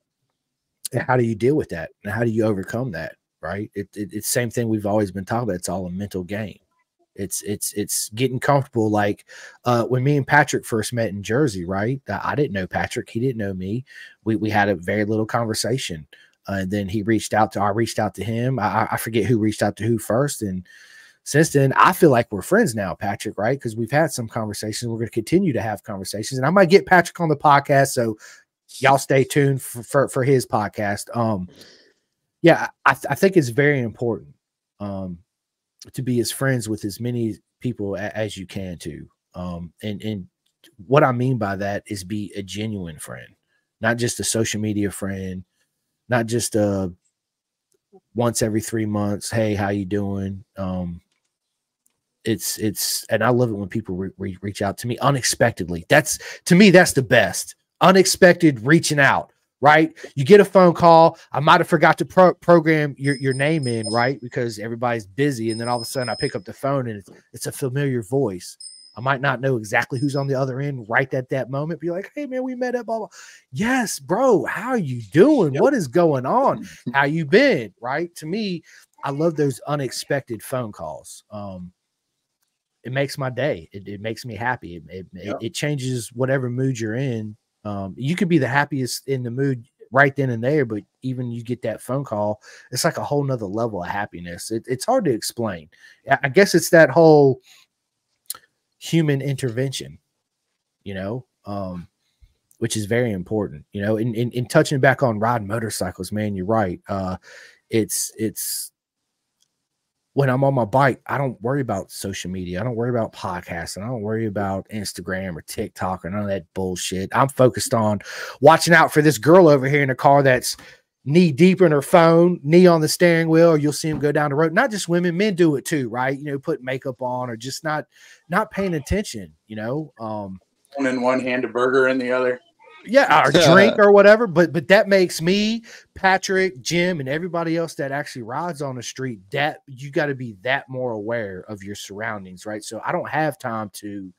Speaker 1: and how do you deal with that? And how do you overcome that right? It, it, it's same thing we've always been talking about it's all a mental game it's it's it's getting comfortable. Like uh, when me and Patrick first met in Jersey, right? I didn't know Patrick, he didn't know me. We we had a very little conversation, uh, and then he reached out to I reached out to him. I, I forget who reached out to who first, and since then I feel like we're friends now, Patrick. Right? Because we've had some conversations. We're going to continue to have conversations, and I might get Patrick on the podcast. So y'all stay tuned for for, for his podcast. Um, yeah, I, I think it's very important. Um, to be as friends with as many people as you can to um and and what i mean by that is be a genuine friend not just a social media friend not just a once every three months hey how you doing? Um it's it's and i love it when people re- re- reach out to me unexpectedly. That's to me that's the best. Unexpected reaching out right? You get a phone call. I might have forgot to pro- program your, your name in, right? Because everybody's busy. And then all of a sudden I pick up the phone and it's, it's a familiar voice. I might not know exactly who's on the other end right at that moment. Be like, hey man, we met at blah blah. Yes, bro. How are you doing? Yep. What is going on? (laughs) How you been? Right. To me, I love those unexpected phone calls. Um, it makes my day. It, it makes me happy. It, it, yep. it, changes whatever mood you're in um, you could be the happiest in the mood right then and there, but even you get that phone call, it's like a whole nother level of happiness. It, it's hard to explain. I guess it's that whole human intervention, you know, um, which is very important, you know, in, in, in touching back on riding motorcycles, man, you're right. Uh, it's, it's, when I'm on my bike, I don't worry about social media. I don't worry about podcasting. I don't worry about Instagram or TikTok or none of that bullshit. I'm focused on watching out for this girl over here in the car that's knee deep in her phone, knee on the steering wheel, or you'll see them go down the road. Not just women, men do it too, right? You know, put makeup on or just not not paying attention, you know. Um
Speaker 2: one in one hand, a burger in the other
Speaker 1: yeah, or (laughs) drink or whatever. But but that makes me, Patrick, Jim, and everybody else that actually rides on the street. That you got to be that more aware of your surroundings, right? So I don't have time to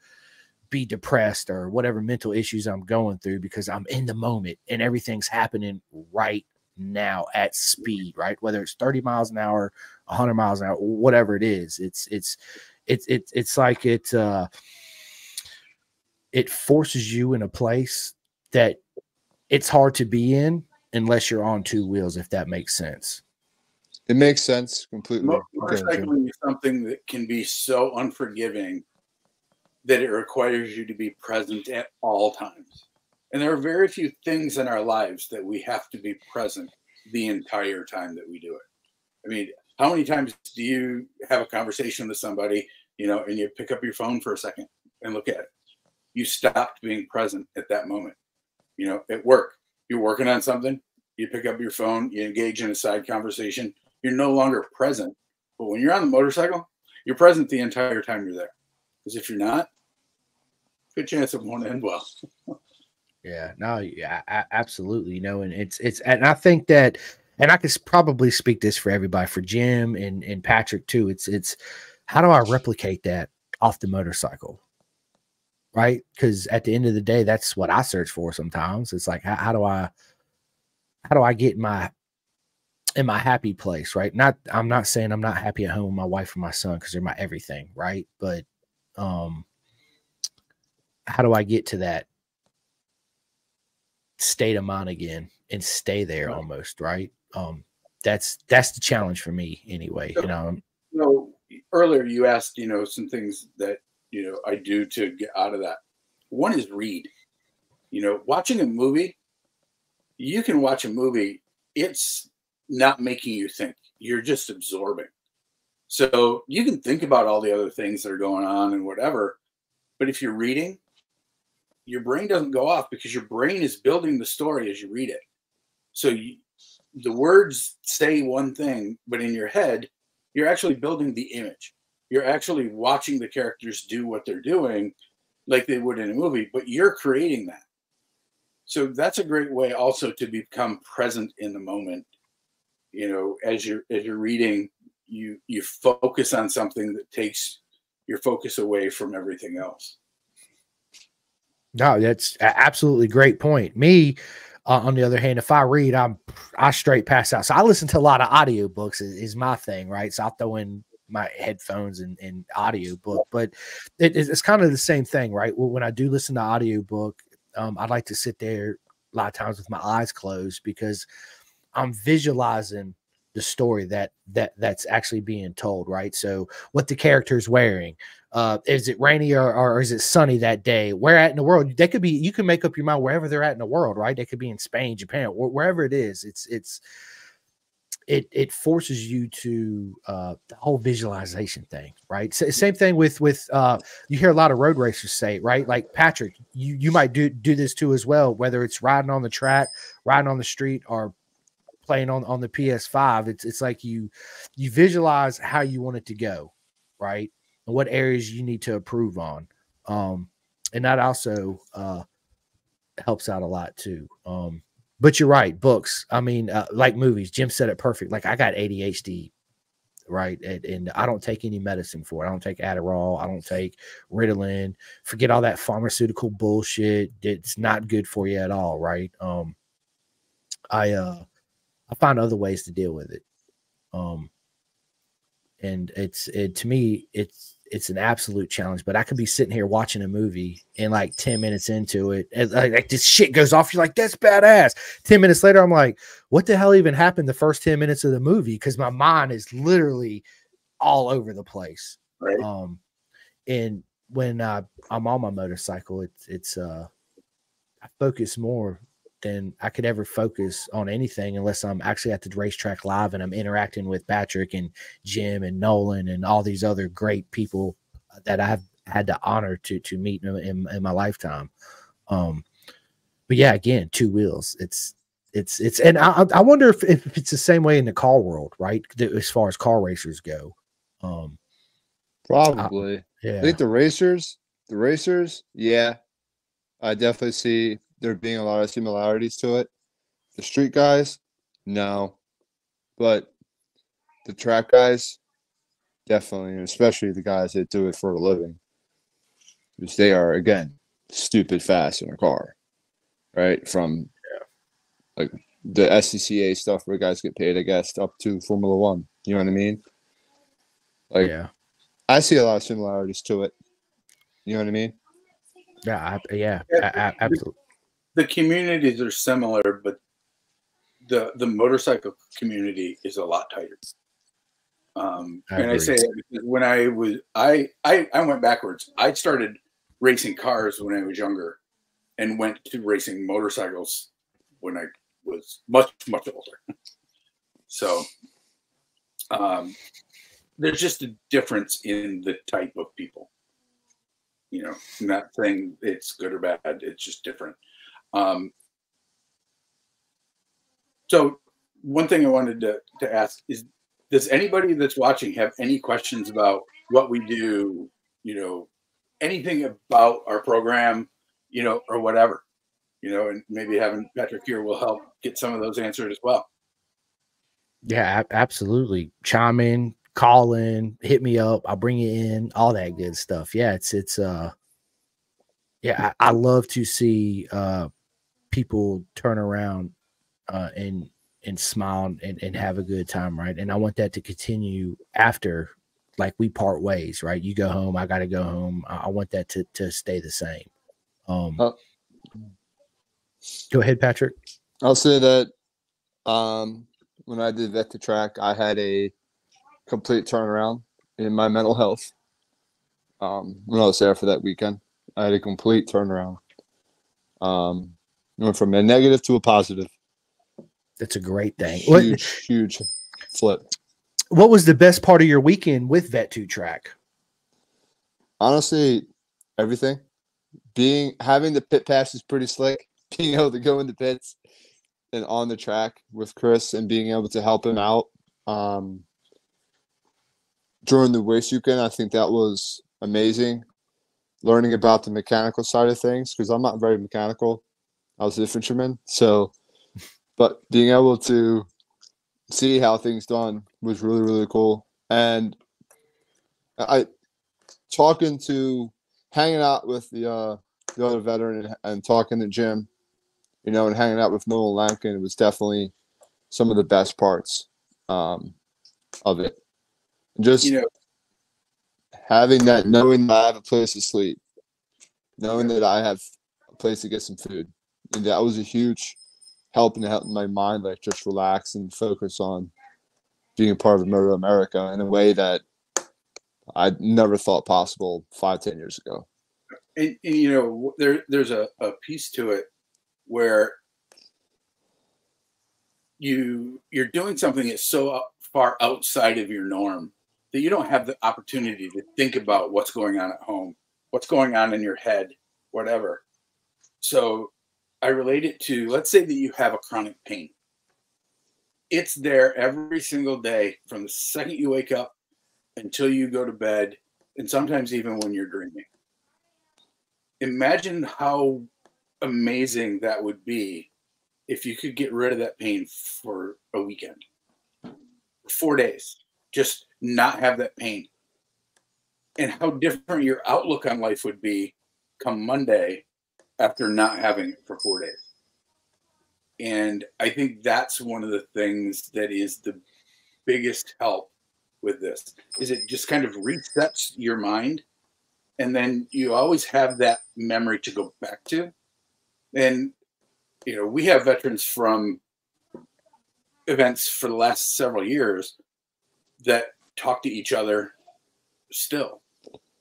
Speaker 1: be depressed or whatever mental issues I'm going through because I'm in the moment and everything's happening right now at speed, right? Whether it's 30 miles an hour, 100 miles an hour, whatever it is, it's it's it's it's it's like it uh it forces you in a place that it's hard to be in unless you're on two wheels, if that makes sense.
Speaker 3: It makes sense completely.
Speaker 2: Mo- motorcycling is something that can be so unforgiving that it requires you to be present at all times. And there are very few things in our lives that we have to be present the entire time that we do it. I mean, how many times do you have a conversation with somebody, you know, and you pick up your phone for a second and look at it? You stopped being present at that moment. You know, at work, you're working on something, you pick up your phone, you engage in a side conversation, you're no longer present. But when you're on the motorcycle, you're present the entire time you're there. Because if you're not, good chance it won't end well. (laughs)
Speaker 1: Yeah, no, yeah, absolutely. You know, and it's it's and I think that and I could probably speak this for everybody, for Jim and and Patrick too. It's it's how do I replicate that off the motorcycle? Right? Because at the end of the day, that's what I search for sometimes. It's like how, how do I how do I get my in my happy place, right? Not I'm not saying I'm not happy at home with my wife and my son because they're my everything, right? But um how do I get to that state of mind again and stay there
Speaker 2: Right.
Speaker 1: almost right um that's that's the challenge for me anyway you know
Speaker 2: You know, earlier you asked, you know, some things that, you know, I do to get out of that. One is read. You know, watching a movie, you can watch a movie, it's not making you think. You're just absorbing. So you can think about all the other things that are going on and whatever. But if you're reading, your brain doesn't go off because your brain is building the story as you read it. So you, the words say one thing, but in your head, you're actually building the image. You're actually watching the characters do what they're doing like they would in a movie, but you're creating that. So that's a great way also to become present in the moment. You know, as you're as you're reading, you you focus on something that takes your focus away from everything else.
Speaker 1: no that's absolutely great point me uh, on the other hand if i read i'm i straight pass out so i listen to a lot of audiobooks is, is my thing right so i'll throw in my headphones and, and audiobook but it, it's kind of the same thing right? When i do listen to audiobook um, i like to sit there a lot of times with my eyes closed because i'm visualizing the story that that that's actually being told right? So what the character's wearing uh is it rainy or, or is it sunny that day? Where at in the world? They could be you can make up your mind wherever they're at in the world right? They could be in spain japan wh- wherever it is it's it's it it forces you to uh the whole visualization thing right? S- same thing with with uh you hear a lot of road racers say right? Like patrick you you might do do this too as well whether it's riding on the track riding on the street or playing on on the ps5 it's it's like you you visualize how you want it to go right? And what areas you need to improve on. Um and that also uh helps out a lot too. Um but you're right books i mean uh, like movies jim said it perfect like i got adhd right and, and i don't take any medicine for it i don't take adderall i don't take ritalin forget all that pharmaceutical bullshit it's not good for you at all right um i uh i find other ways to deal with it um and it's it to me it's it's an absolute challenge but i could be sitting here watching a movie and like 10 minutes into it and like, like this shit goes off. You're like that's badass. 10 minutes later i'm like what the hell even happened the first 10 minutes of the movie? Because my mind is literally all over the place.
Speaker 2: Right.
Speaker 1: um and when uh, i'm on my motorcycle it's it's uh i focus more than i could ever focus on anything unless i'm actually at the racetrack live and i'm interacting with patrick and jim and nolan and all these other great people that i've had the honor to to meet in, in, in my lifetime. Um but yeah again two wheels. It's it's it's and i i wonder if, if it's the same way in the car world right? As far as car racers go. Um
Speaker 3: Probably. I
Speaker 1: yeah
Speaker 3: think the racers, the racers, yeah, I definitely see there being a lot of similarities to it. The street guys, no, but the track guys, definitely, and especially the guys that do it for a living, because they are again stupid fast in a car, right? From like the SCCA stuff where guys get paid, I guess, up to Formula One. You know what I mean? Like
Speaker 1: yeah
Speaker 3: I see a lot of similarities to it. You know what I mean?
Speaker 1: yeah I, yeah
Speaker 2: Yeah,
Speaker 1: a- a- absolutely
Speaker 2: The communities are similar, but the the motorcycle community is a lot tighter. Um,
Speaker 1: I
Speaker 2: and I say when I was, I, I, I went backwards. I started racing cars when I was younger, and went to racing motorcycles when I was much, much older. (laughs) So, um, there's just a difference in the type of people. You know, not saying it's good or bad. It's just different. Um, so one thing I wanted to, to ask is does anybody that's watching have any questions about what we do, you know, anything about our program, you know, or whatever, you know, and maybe having Patrick here will help get some of those answered as well.
Speaker 1: Yeah, absolutely. Chime in, call in, hit me up. I'll bring you in, all that good stuff. Yeah, it's it's uh yeah, I, I love to see uh people turn around uh and and smile and, and have a good time, right? And I want that to continue after like we part ways, right? You go home, I gotta go home. I, I want that to to stay the same. Um
Speaker 3: Uh,
Speaker 1: go ahead, Patrick.
Speaker 3: I'll say that um, when I did vet 2 track, I had a complete turnaround in my mental health. Um, when I was there for that weekend, I had a complete turnaround. Um, went from a negative to a positive.
Speaker 1: That's a great thing. What,
Speaker 3: Huge, huge flip.
Speaker 1: what was the best part of your weekend with Vet 2 Track?
Speaker 3: Honestly, everything. Being having the pit pass is pretty slick. (laughs) Being able to go in the pits and on the track with Chris and being able to help him out um, during the race weekend, I think that was amazing. Learning about the mechanical side of things because I'm not very mechanical. I was an infantryman, so but being able to see how things done was really really cool. And I talking to hanging out with the uh, the other veteran and, and talking to Jim, you know, and hanging out with Nolan Lamkin was definitely some of the best parts um, of it. Just
Speaker 2: You know,
Speaker 3: having that, knowing that I have a place to sleep, knowing that I have a place to get some food, and that was a huge help in helping my mind like just relax and focus on being a part of MotoAmerica in a way that I never thought possible five, ten years ago.
Speaker 2: and, and you know there there's a, a piece to it where you you're doing something that's so far outside of your norm that you don't have the opportunity to think about what's going on at home what's going on in your head whatever so i relate it to let's say that you have a chronic pain. It's there every single day from the second you wake up until you go to bed and sometimes even when you're dreaming. Imagine how amazing that would be if you could get rid of that pain for a weekend, four days, just not have that pain. And how different your outlook on life would be come Monday after not having it for four days. And I think that's one of the things that is the biggest help with this is it just kind of resets your mind. And then you always have that memory to go back to. And you know we have veterans from events for the last several years that talk to each other still.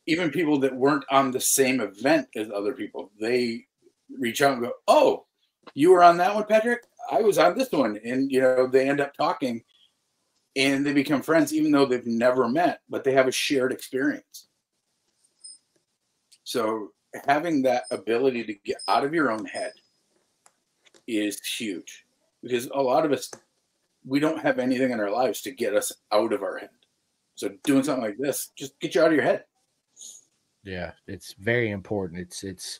Speaker 2: Even people that weren't on the same event as other people they reach out and go oh you were on that one patrick i was on this one and you know they end up talking and they become friends even though they've never met but they have a shared experience so having that ability to get out of your own head is huge because a lot of us we don't have anything in our lives to get us out of our head. So doing something like this just get you out of your head.
Speaker 1: Yeah, it's very important. It's it's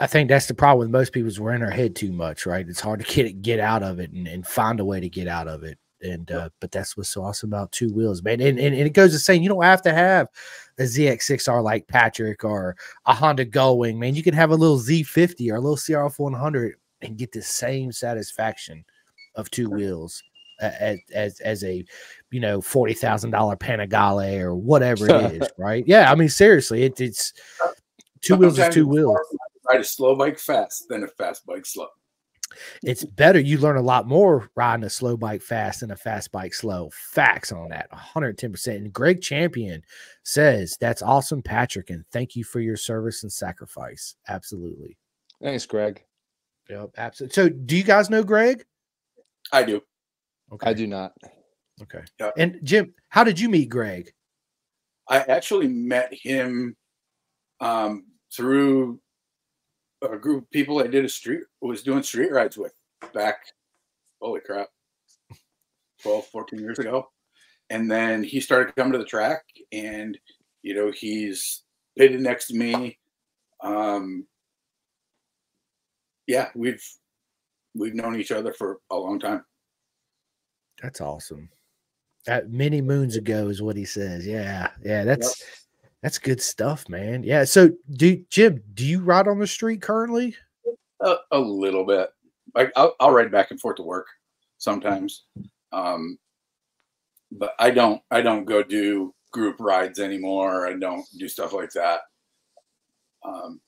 Speaker 1: I think that's the problem with most people is we're in our head too much, right? It's hard to get it, get out of it and, and find a way to get out of it. And uh, but that's what's so awesome about two wheels, man. And, and, and it goes to saying you don't have to have a ZX6R like Patrick or a Honda Grom, man. You can have a little Z50 or a little CRF 100 and get the same satisfaction of two wheels as as, as a you know forty thousand dollar Panigale or whatever it (laughs) is, right? Yeah, I mean seriously, it, it's two wheels is two wheels.
Speaker 2: Harder to Ride a slow bike fast than a fast bike slow.
Speaker 1: It's better. You learn a lot more riding a slow bike fast than a fast bike slow. Facts on that 110%. And Greg Champion says, That's awesome, Patrick. And thank you for your service and sacrifice. Absolutely.
Speaker 3: Thanks, Greg.
Speaker 1: Yep. Absolutely. So, do you guys know Greg?
Speaker 2: I do.
Speaker 3: Okay. I do not.
Speaker 1: Okay. Yeah. And Jim, how did you meet Greg?
Speaker 2: I actually met him um, through a group of people I did a street was doing street rides with back holy crap 12 14 years ago. And then he started coming to the track and you know he's pitted next to me. Um yeah we've we've known each other for a long time.
Speaker 1: That's awesome. That many moons ago is what he says. Yeah yeah that's yep. That's good stuff, man. Yeah. So, do Jim, do you ride on the street currently?
Speaker 2: A, a little bit. Like I'll, I'll, ride back and forth to work sometimes, um, but I don't. I don't go do group rides anymore. I don't do stuff like that. Um,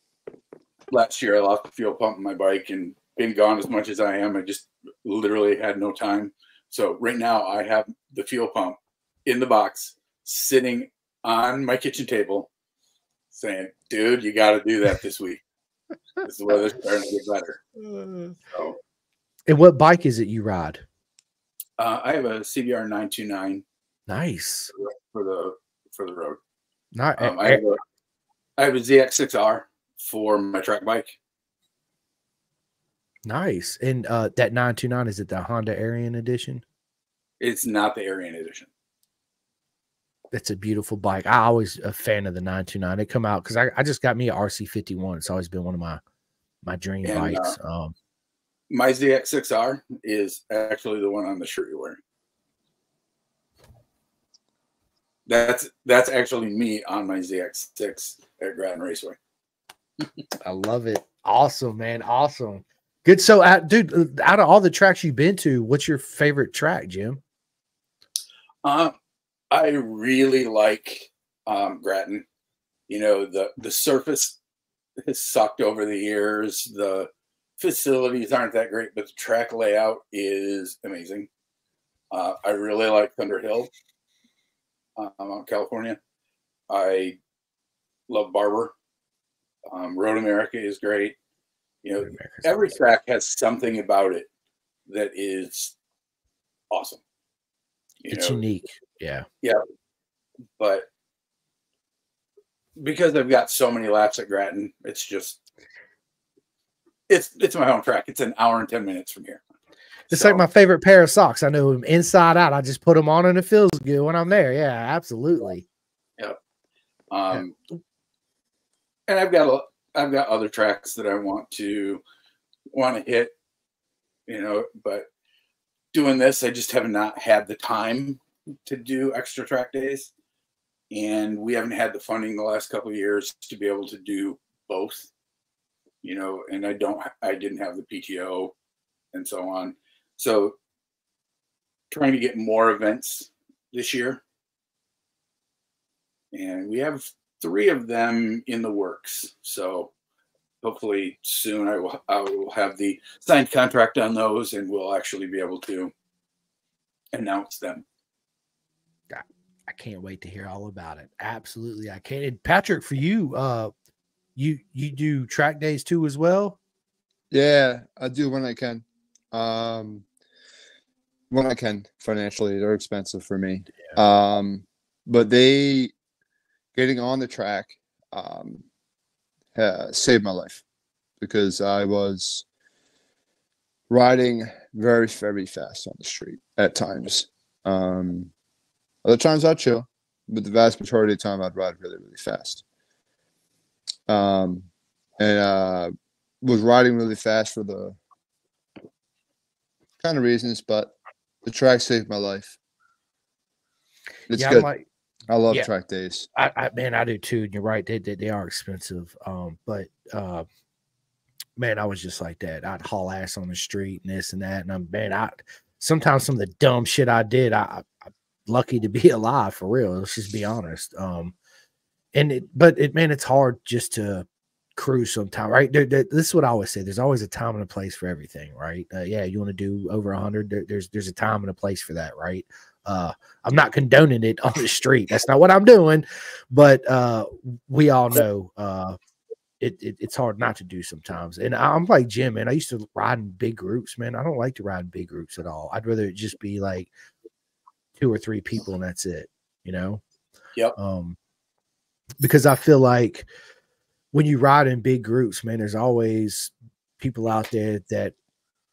Speaker 2: last year, I lost the fuel pump in my bike and being gone as much as I am, I just literally had no time. So right now, I have the fuel pump in the box sitting on my kitchen table saying, dude, you got to do that this week. this weather's starting to get better. So,
Speaker 1: and what bike is it you ride?
Speaker 2: Uh, I have a CBR 929.
Speaker 1: Nice.
Speaker 2: For the for the road.
Speaker 1: Not,
Speaker 2: um, I, have a, I have a ZX6R for my track bike.
Speaker 1: Nice. And uh, that 929, is it the Honda Erion edition?
Speaker 2: It's not the Erion edition
Speaker 1: it's a beautiful bike. I always a fan of the 929. They come out because I, I just got me a RC51. It's always been one of my my dream and, bikes. Uh, um,
Speaker 2: my ZX6R is actually the one on the shirt you're wearing. That's that's actually me on my ZX6 at Grattan Raceway.
Speaker 1: I love it. Awesome, man. Awesome. Good. So, uh, dude, uh, out of all the tracks you've been to, what's your favorite track, Jim?
Speaker 2: Uh, I really like um, Grattan. You know, the the surface has sucked over the years. The facilities aren't that great, but the track layout is amazing. Uh, I really like Thunder Hill, um, California. I love Barber. Um, Road America is great. You know, every track has something about it that is awesome.
Speaker 1: It's know, unique. Yeah.
Speaker 2: Yeah. But because I've got so many laps at Grattan, it's just it's it's my home track. It's an hour and ten minutes from here.
Speaker 1: It's so, like my favorite pair of socks. I know them inside out. I just put them on and it feels good when I'm there. Yeah, absolutely.
Speaker 2: Yep. Um, yeah. and I've got a, I've got other tracks that I want to want to hit, you know, but doing this, I just have not had the time to do extra track days. And we haven't had the funding the last couple of years to be able to do both, you know, and I don't, I didn't have the PTO and so on. So trying to get more events this year. And we have three of them in the works. So hopefully soon I will I will have the signed contract on those and we'll actually be able to announce them.
Speaker 1: I can't wait to hear all about it. Absolutely, I can. And Patrick, for you, uh, you you do track days too as well.
Speaker 3: Yeah, I do when I can. Um, when I can financially, they're expensive for me. Yeah. Um, but they getting on the track um, uh, saved my life because I was riding very very fast on the street at times. Um, other times I'd chill, but the vast majority of the time I'd ride really, really fast. Um, and uh, was riding really fast for the kind of reasons, but the track saved my life. It's yeah, good. Like, I love yeah, track days.
Speaker 1: I, I, man, I do too. And you're right; they, they, they are expensive. Um, but uh, man, I was just like that. I'd haul ass on the street and this and that, and I'm man, I sometimes some of the dumb shit I did, I, I lucky to be (laughs) alive for real. Let's just be honest. Um, and it, but it, man, it's hard just to cruise sometime, right? There, there, this is what I always say. There's always a time and a place for everything, right? Uh, yeah, you want to do over a hundred. There, there's there's a time and a place for that, right? Uh, I'm not condoning it (laughs) on the street. That's not what I'm doing, but uh, we all know uh, it, it, it's hard not to do sometimes. And I'm like Jim, man. I used to ride in big groups, man. I don't like to ride in big groups at all. I'd rather it just be like two or three people and that's it. You know.
Speaker 2: Yep.
Speaker 1: Um, because I feel like when you ride in big groups, man, there's always people out there that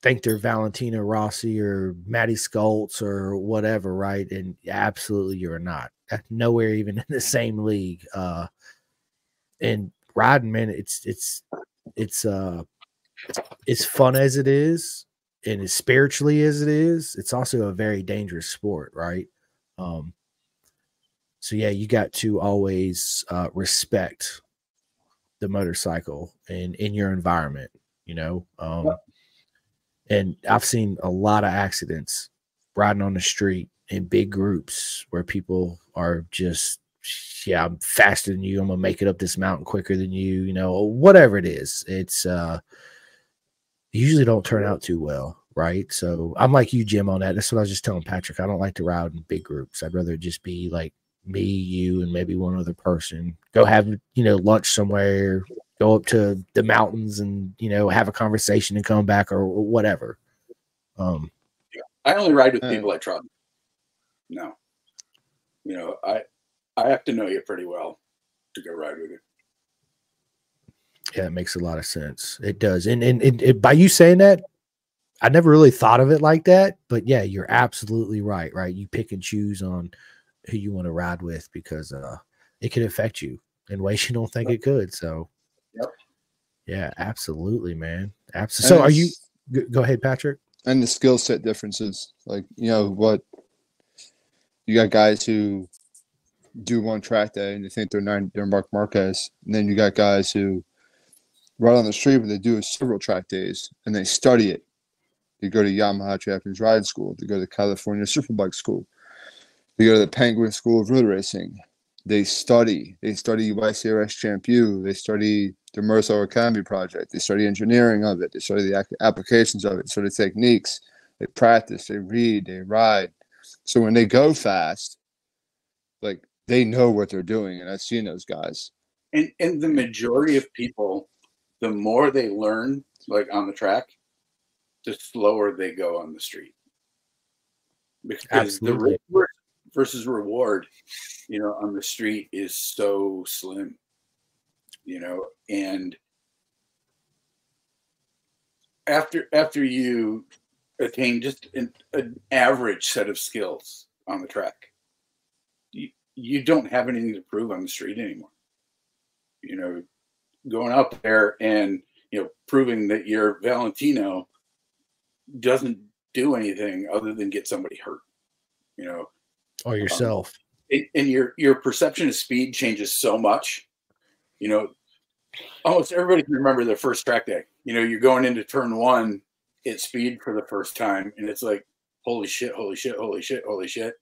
Speaker 1: think they're Valentino Rossi or Maddie Scholtz or whatever, right? And absolutely you're not. Nowhere even in the same league. Uh and riding, man, it's it's it's uh it's fun as it is and as spiritually as it is, it's also a very dangerous sport, right? Um so yeah, you got to always uh respect the motorcycle and in your environment, you know. Um and I've seen a lot of accidents riding on the street in big groups where people are just yeah, I'm faster than you. I'm gonna make it up this mountain quicker than you, you know, whatever it is. It's uh usually don't turn out too well, right? So I'm like you, Jim, on that. That's what I was just telling Patrick. I don't like to ride in big groups. I'd rather just be like me, you, and maybe one other person. Go have you know lunch somewhere, go up to the mountains and you know have a conversation and come back or whatever. Um
Speaker 2: I only ride with people I trust. No. You know, I I have to know you pretty well to go ride with you.
Speaker 1: Yeah, it makes a lot of sense. It does. And and, and, and by you saying that, I never really thought of it like that. But yeah, you're absolutely right. Right, you pick and choose on who you want to ride with because uh, it can affect you in ways you don't think it could. So,
Speaker 2: yep.
Speaker 1: Yeah, absolutely, man. Absolutely. So, are you? Go ahead, Patrick.
Speaker 3: And the skill set differences, like you know what, you got guys who do one track day and they think they're nine, they're Marc Marquez, and then you got guys who ride on the street, but they do several track days and they study it. They go to Yamaha Champions Ride School. They go to California Superbike School. They go to the Penguin School of Road Racing. They study. They study YCRS Champ U. They study the Mercer Academy project. They study engineering of it. They study the applications of it. So the techniques. They practice. They read. They ride. So when they go fast, like they know what they're doing, and I've seen those guys.
Speaker 2: And and the majority of people, the more they learn, like on the track, the slower they go on the street. Because Absolutely. the risk versus reward, you know, on the street is so slim. You know, and after after you attain just an, an average set of skills on the track, you you don't have anything to prove on the street anymore. You know, going out there and you know proving that you're Valentino doesn't do anything other than get somebody hurt. You know,
Speaker 1: or yourself.
Speaker 2: Um, and your your perception of speed changes so much. You know, almost everybody can remember their first track day. You know, you're going into turn one at speed for the first time, and it's like, holy shit, holy shit, holy shit, holy shit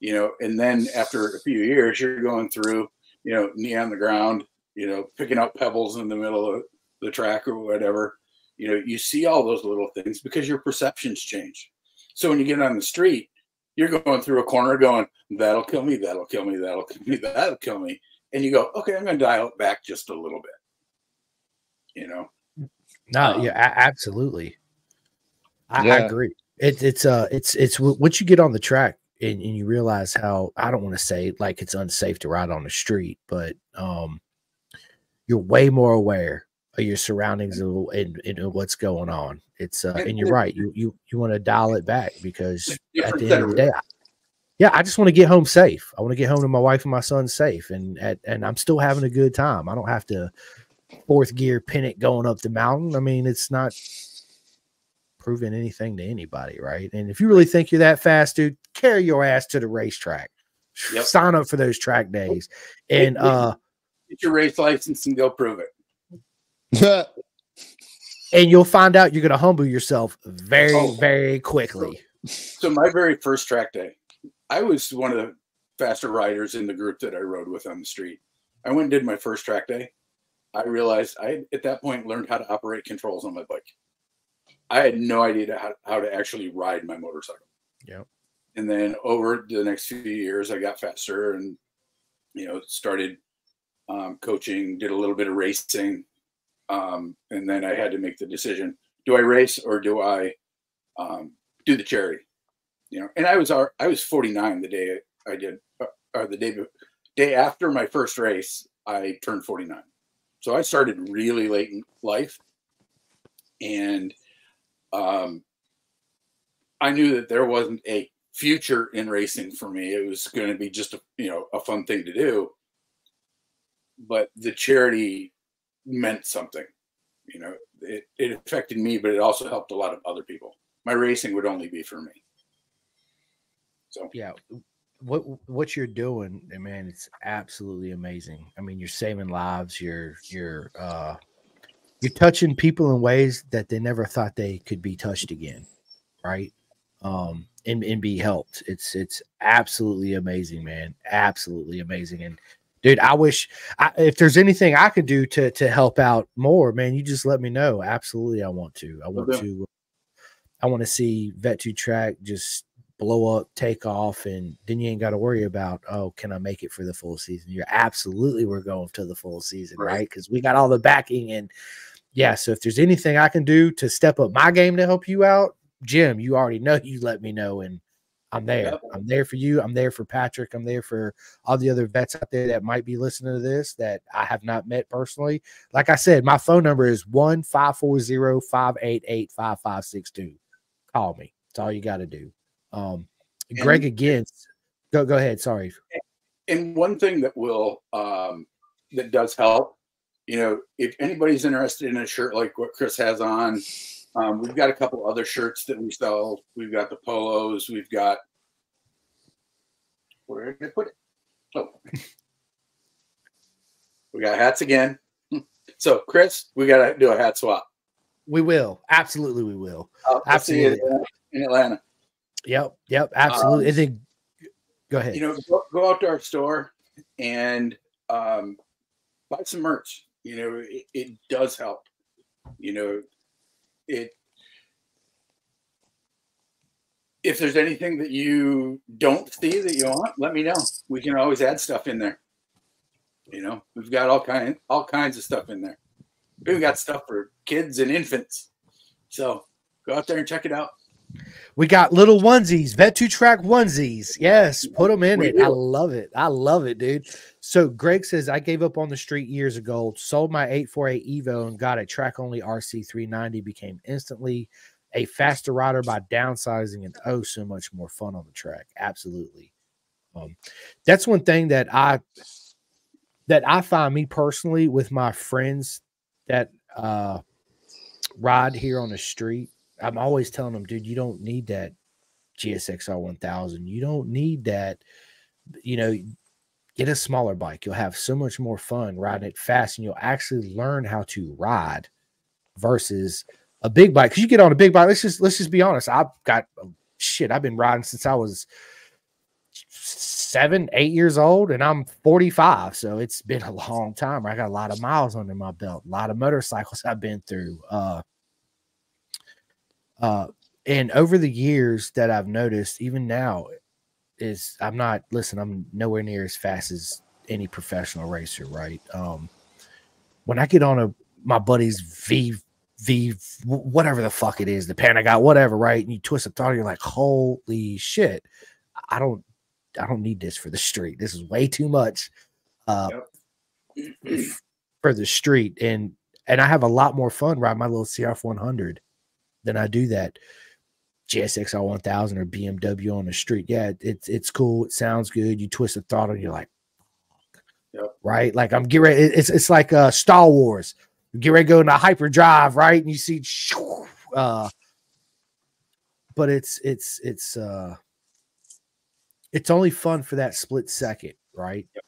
Speaker 2: you know, and then after a few years, you're going through, you know, knee on the ground, you know, picking up pebbles in the middle of the track or whatever. You know, you see all those little things because your perceptions change. So when you get on the street, you're going through a corner going, that'll kill me, that'll kill me, that'll kill me, that'll kill me. And you go, okay, I'm going to dial it back just a little bit. You know?
Speaker 1: No, um, yeah, absolutely. I, yeah. I agree. It, it's uh, it's it's what you get on the track and, and you realize how I don't want to say like it's unsafe to ride on the street, but um, you're way more aware of your surroundings and, and, and what's going on. It's uh, and you're right. You you you want to dial it back because at the end of the day, I, yeah, I just want to get home safe. I want to get home to my wife and my son safe, and at, and I'm still having a good time. I don't have to fourth gear pin it going up the mountain. I mean, it's not proving anything to anybody, right? And if you really think you're that fast, dude, carry your ass to the racetrack. Yep. Sign up for those track days. And uh
Speaker 2: get your race license and go prove
Speaker 3: it. (laughs)
Speaker 1: and you'll find out you're gonna humble yourself very, oh. very quickly.
Speaker 2: So my very first track day, I was one of the faster riders in the group that I rode with on the street. I went and did my first track day. I realized I at that point learned how to operate controls on my bike. I had no idea how, how to actually ride my motorcycle.
Speaker 1: Yep.
Speaker 2: And then over the next few years, I got faster and you know started um, coaching, did a little bit of racing, um, and then I had to make the decision: do I race or do I um, do the charity? You know, and I was I was 49 the day I did, uh, or the day day after my first race, I turned 49. So I started really late in life, and um, I knew that there wasn't a future in racing for me. It was going to be just a you know a fun thing to do, but the charity meant something. You know, it, it affected me, but it also helped a lot of other people. My racing would only be for me. So
Speaker 1: yeah, what what you're doing, eh, man, it's absolutely amazing. I mean, you're saving lives. You're you're uh, you're touching people in ways that they never thought they could be touched again, right? Um, and and be helped. It's it's absolutely amazing, man. Absolutely amazing. And dude, I wish I, if there's anything I could do to to help out more, man, you just let me know. Absolutely, I want to. I want okay. to. I want to see Vet Two Track just blow up, take off, and then you ain't got to worry about, oh, can I make it for the full season? You're absolutely we're going to the full season, right? Because right? we got all the backing and yeah. So if there's anything I can do to step up my game to help you out, Jim, you already (laughs) know you let me know and I'm there. Yep. I'm there for you. I'm there for Patrick. I'm there for all the other vets out there that might be listening to this that I have not met personally. Like I said, my phone number is 1 540 588 5562. Call me. That's all you got to do. Um, and, Greg again. Go go ahead. Sorry.
Speaker 2: And one thing that will um, that does help, you know, if anybody's interested in a shirt like what Chris has on, um, we've got a couple other shirts that we sell. We've got the polos. We've got where did I put it? Oh, we got hats again. (laughs) So, Chris, we got to do a hat swap.
Speaker 1: We will. Absolutely, we will.
Speaker 2: Uh, Absolutely. in Atlanta.
Speaker 1: Yep. Yep. Absolutely. Um, and then go ahead.
Speaker 2: You know, go, go out to our store and um, buy some merch. You know, it, it does help. You know, it if there's anything that you don't see that you want, let me know. We can always add stuff in there. You know, we've got all kind all kinds of stuff in there. We've got stuff for kids and infants. So go out there and check it out.
Speaker 1: We got little onesies, Vet Two Track onesies. Yes, put them in it. I love it. I love it, dude. So Greg says I gave up on the street years ago, sold my 848 Evo and got a track only RC 390. Became instantly a faster rider by downsizing and oh, so much more fun on the track. Absolutely. Um, that's one thing that I that I find me personally with my friends that uh ride here on the street I'm always telling them, dude, you don't need that GSXR 1000. You don't need that. You know, get a smaller bike. You'll have so much more fun riding it fast, and you'll actually learn how to ride versus a big bike. Because you get on a big bike. Let's just let's just be honest. I've got oh, shit. I've been riding since I was seven, eight years old, and I'm 45. So it's been a long time. I got a lot of miles under my belt, a lot of motorcycles I've been through. Uh, uh, and over the years that I've noticed, even now, is I'm not listen, I'm nowhere near as fast as any professional racer, right? Um, when I get on a my buddy's V V whatever the fuck it is, the pan I got, whatever, right? And you twist a throttle, you're like, holy shit, I don't I don't need this for the street. This is way too much uh yep. for the street. And and I have a lot more fun riding my little CRF 100 then I do that GSXR 1000 or BMW on the street. Yeah, it's it's cool. It sounds good. You twist the throttle, you're like, yep. right? Like I'm getting ready. It's it's like uh, Star Wars. You get ready to go into hyperdrive, right? And you see, uh, but it's it's it's uh, it's only fun for that split second, right? Yep.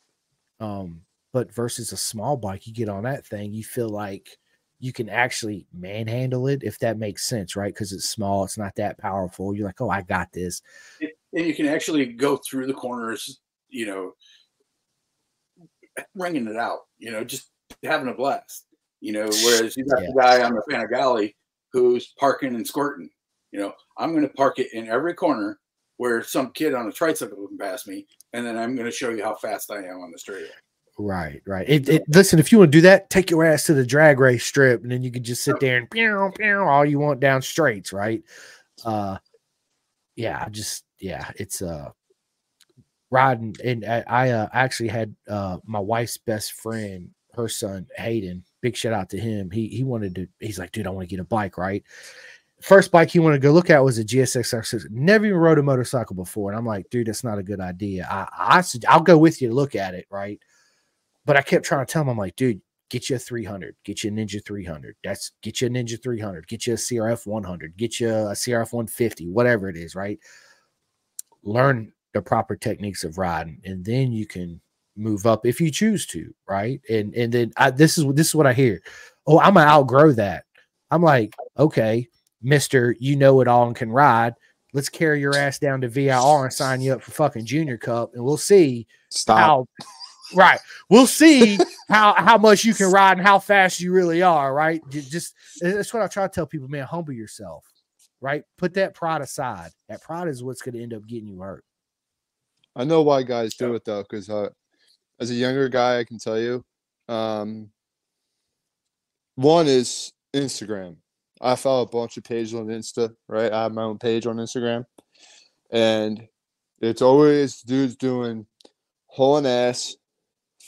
Speaker 1: Um, but versus a small bike, you get on that thing, you feel like you can actually manhandle it if that makes sense, right? Because it's small, it's not that powerful. You're like, oh, I got this.
Speaker 2: And you can actually go through the corners, you know, ringing it out, you know, just having a blast. You know, whereas you got yeah. the guy on the Panigale who's parking and squirting. You know, I'm going to park it in every corner where some kid on a tricycle can pass me, and then I'm going to show you how fast I am on the straightaway.
Speaker 1: Right, right. It, it, listen, if you want to do that, take your ass to the drag race strip, and then you can just sit there and pew, pew, all you want down straights, right? Uh, yeah, just yeah, it's uh riding, and I, I uh, actually had uh my wife's best friend, her son Hayden. Big shout out to him. He he wanted to. He's like, dude, I want to get a bike, right? First bike he wanted to go look at was a GSX R6. Never even rode a motorcycle before, and I'm like, dude, that's not a good idea. I I I'll go with you to look at it, right? But I kept trying to tell him, I'm like, dude, get you a 300, get you a Ninja 300. That's get you a Ninja 300, get you a CRF 100, get you a CRF 150, whatever it is, right? Learn the proper techniques of riding, and then you can move up if you choose to, right? And and then I, this is this is what I hear. Oh, I'm gonna outgrow that. I'm like, okay, Mister, you know it all and can ride. Let's carry your ass down to VIR and sign you up for fucking Junior Cup, and we'll see
Speaker 3: Stop.
Speaker 1: how right. We'll see (laughs) how how much you can ride and how fast you really are. Right. Just that's what I try to tell people, man. Humble yourself. Right. Put that pride aside. That pride is what's going to end up getting you hurt.
Speaker 3: I know why guys do it though, because uh, as a younger guy, I can tell you, um, one is Instagram. I follow a bunch of pages on Insta. Right. I have my own page on Instagram, and it's always dudes doing hauling ass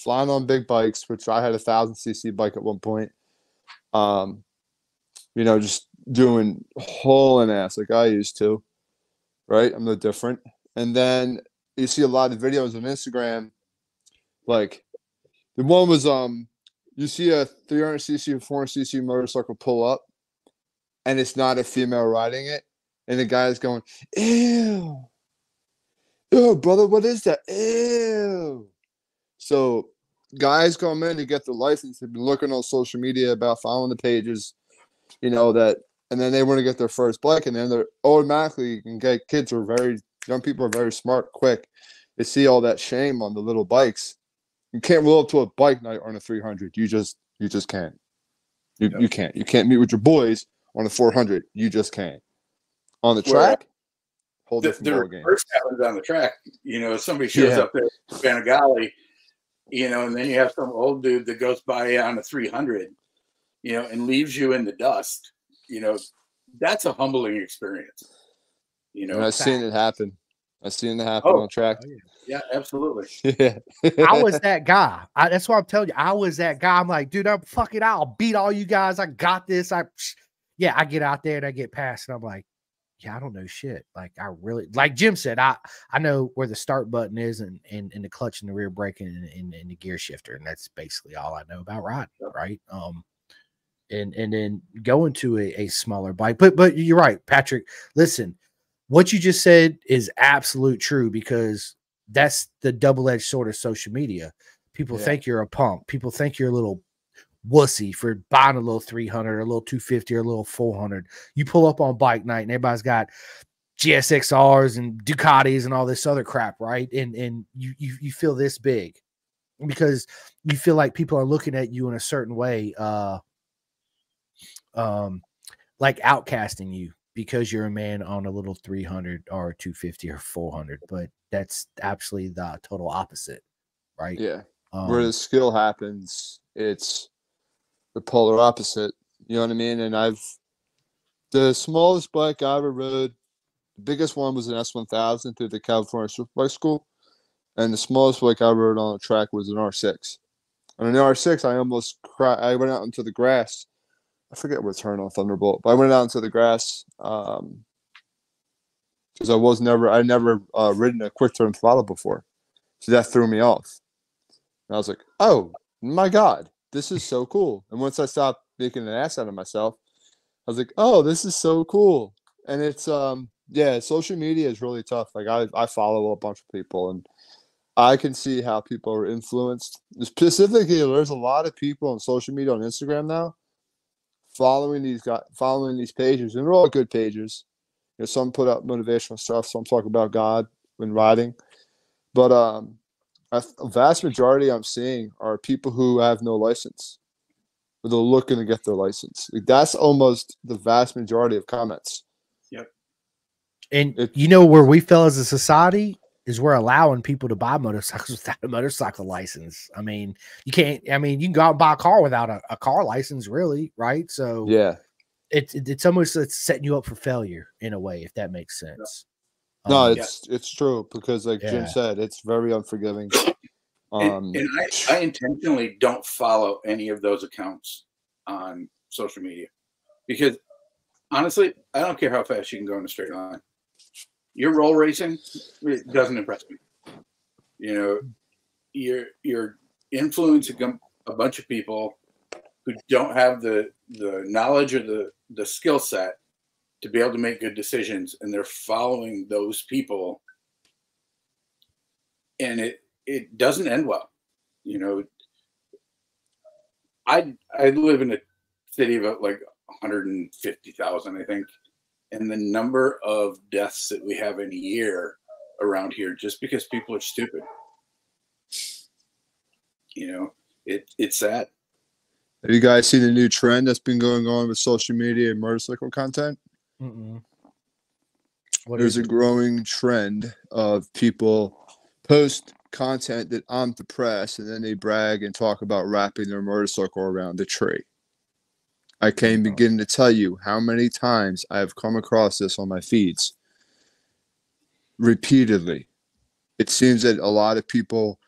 Speaker 3: flying on big bikes, which I had a thousand cc bike at one point. Um, you know, just doing hauling ass like I used to. Right, I'm no different. And then you see a lot of videos on Instagram, like the one was um, you see a 300 cc, 400 cc motorcycle pull up, and it's not a female riding it, and the guy's going, ew, ew, brother, what is that? Ew. So guys come in to get the license, they've been looking on social media about following the pages, you know, that and then they want to get their first bike, and then they're automatically you can get kids are very young people are very smart, quick. They see all that shame on the little bikes. You can't roll up to a bike night on a 300. You just you just can't. You, yep. you can't. You can't meet with your boys on a 400. You just can't. On the track,
Speaker 2: whole different the, the reverse happens on the track. You know, if somebody shows yeah. up there, Panigale, you know, and then you have some old dude that goes by on a 300, you know, and leaves you in the dust, you know, that's a humbling experience. You know,
Speaker 3: and I've seen it happen. I've seen it happen oh, on track. Oh,
Speaker 2: yeah. yeah, absolutely. (laughs)
Speaker 3: Yeah.
Speaker 1: I was that guy. I, that's why I'm telling you. I was that guy. I'm like, dude, I'm fucking, it. I'll beat all you guys. I got this. I, yeah, I get out there and I get past, and I'm like, yeah, I don't know shit. Like I really, like Jim said, I I know where the start button is and and, and the clutch and the rear brake and, and, and the gear shifter, and that's basically all I know about riding, right? Um, and and then going to a, a smaller bike. But but you're right, Patrick. Listen, what you just said is absolute true because that's the double edged sword of social media. People yeah. think you're a punk. People think you're a little wussy for buying a little 300 a little 250 or a little 400 you pull up on bike night and everybody's got gsxrs and ducatis and all this other crap right? And and you you, you feel this big because you feel like people are looking at you in a certain way uh um like outcasting you because you're a man on a little 300 or 250 or 400 but that's absolutely the total opposite right?
Speaker 3: Yeah. Um, where the skill happens it's the polar opposite. You know what I mean? And I've the smallest bike I ever rode, the biggest one was an S1000 through the California Superbike School, and the smallest bike I rode on the track was an R6. On an R6, I almost cried. I went out into the grass. I forget what turn on Thunderbolt, but I went out into the grass because um, I was never, I never uh, ridden a quick turn throttle before, so that threw me off. And I was like, "Oh my god!" This is so cool. And once I stopped making an ass out of myself, I was like, oh, this is so cool. And it's um yeah, social media is really tough. Like I, I follow a bunch of people and I can see how people are influenced. Specifically, there's a lot of people on social media on Instagram now following these guys, following these pages, and they're all good pages. You know, some put up motivational stuff, some talk about God when riding. But um, a vast majority I'm seeing are people who have no license. But they're looking to get their license. Like, that's almost the vast majority of comments. Yep.
Speaker 1: And
Speaker 3: It-
Speaker 1: you know where we fell as a society is we're allowing people to buy motorcycles (laughs) without a motorcycle license. I mean, you can't. I mean, you can go out and buy a car without a, a car license, really, right? So
Speaker 3: Yeah.
Speaker 1: it's it, it's almost it's setting you up for failure in a way, if that makes sense.
Speaker 3: No,
Speaker 1: Um,
Speaker 3: it's it's true because like
Speaker 1: Yeah.
Speaker 3: Jim said, it's very unforgiving. (coughs)
Speaker 2: And,
Speaker 3: Um
Speaker 2: and I, I intentionally don't follow any of those accounts on social media because honestly, I don't care how fast you can go in a straight line. Your roll racing it doesn't impress me. You know, you're you're influencing a- a bunch of people who don't have the the knowledge or the the skill set to be able to make good decisions, and they're following those people, and it it doesn't end well. You know, I I live in a city of like 150,000, I think, and the number of deaths that we have in a year around here just because people are stupid. You know, it it's sad.
Speaker 3: have you guys seen the new trend that's been going on with social media and motorcycle content? There's a growing trend of people post content that I'm depressed and then they brag and talk about wrapping their motorcycle around the tree. I can't begin to tell you how many times I have come across this on my feeds repeatedly. It seems that a lot of people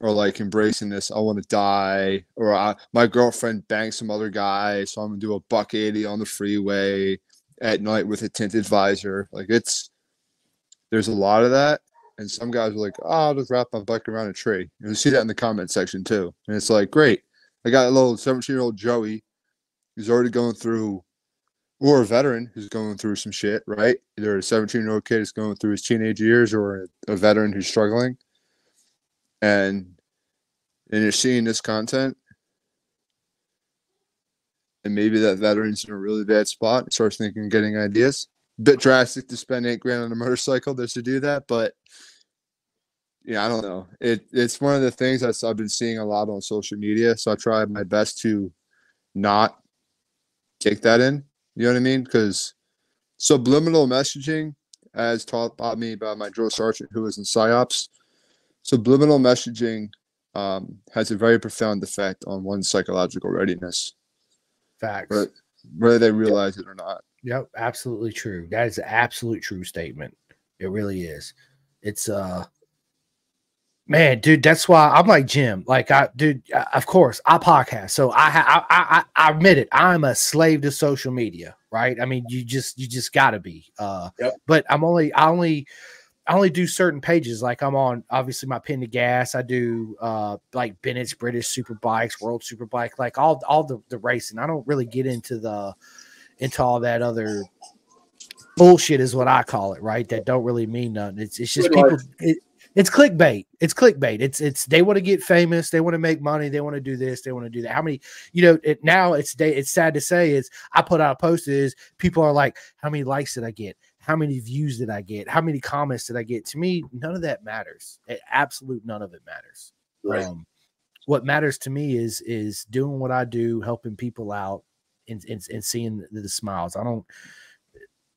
Speaker 3: are like embracing this. I want to die, or I, my girlfriend banged some other guy, so I'm gonna do a buck eighty on the freeway at night with a tinted visor. Like it's there's a lot of that, and some guys are like, "Oh, I'll just wrap my bike around a tree." And you see that in the comment section too, and it's like, great. I got a little 17 year old Joey who's already going through, or a veteran who's going through some shit, right? Either a 17 year old kid is going through his teenage years, or a veteran who's struggling, and and you're seeing this content, and maybe that veteran's in a really bad spot, starts thinking, getting ideas. Bit drastic to spend eight grand on a motorcycle just to do that, but yeah, I don't know. It it's one of the things that I've been seeing a lot on social media, so I try my best to not take that in. You know what I mean? Because subliminal messaging, as taught by me by my drill sergeant who was in psyops, subliminal messaging um, has a very profound effect on one's psychological readiness,
Speaker 1: Facts.
Speaker 3: right? whether they realize it or not.
Speaker 1: Yep, absolutely true. That is an absolute true statement. It really is. It's uh man, dude, that's why I'm like Jim. Like I dude, uh, of course, I podcast. So I I, I I admit it. I'm a slave to social media, right? I mean, you just you just got to be. Uh
Speaker 2: Yep.
Speaker 1: but I'm only I only I only do certain pages. Like I'm on obviously my pin to gas. I do uh like Bennett's British Super Bikes, World Super Bike, like all all the, the racing. I don't really get into the into all that other bullshit is what I call it, right? That don't really mean nothing. It's it's just people it, it's clickbait. It's clickbait. It's it's they want to get famous, they want to make money, they want to do this, they want to do that. How many, you know, it now it's day it's sad to say is I put out a post is people are like, how many likes did I get? How many views did I get? How many comments did I get? To me, none of that matters. It, absolute none of it matters.
Speaker 2: Right.
Speaker 1: Um, what matters to me is is doing what I do, helping people out, and and, and seeing the, the smiles. I don't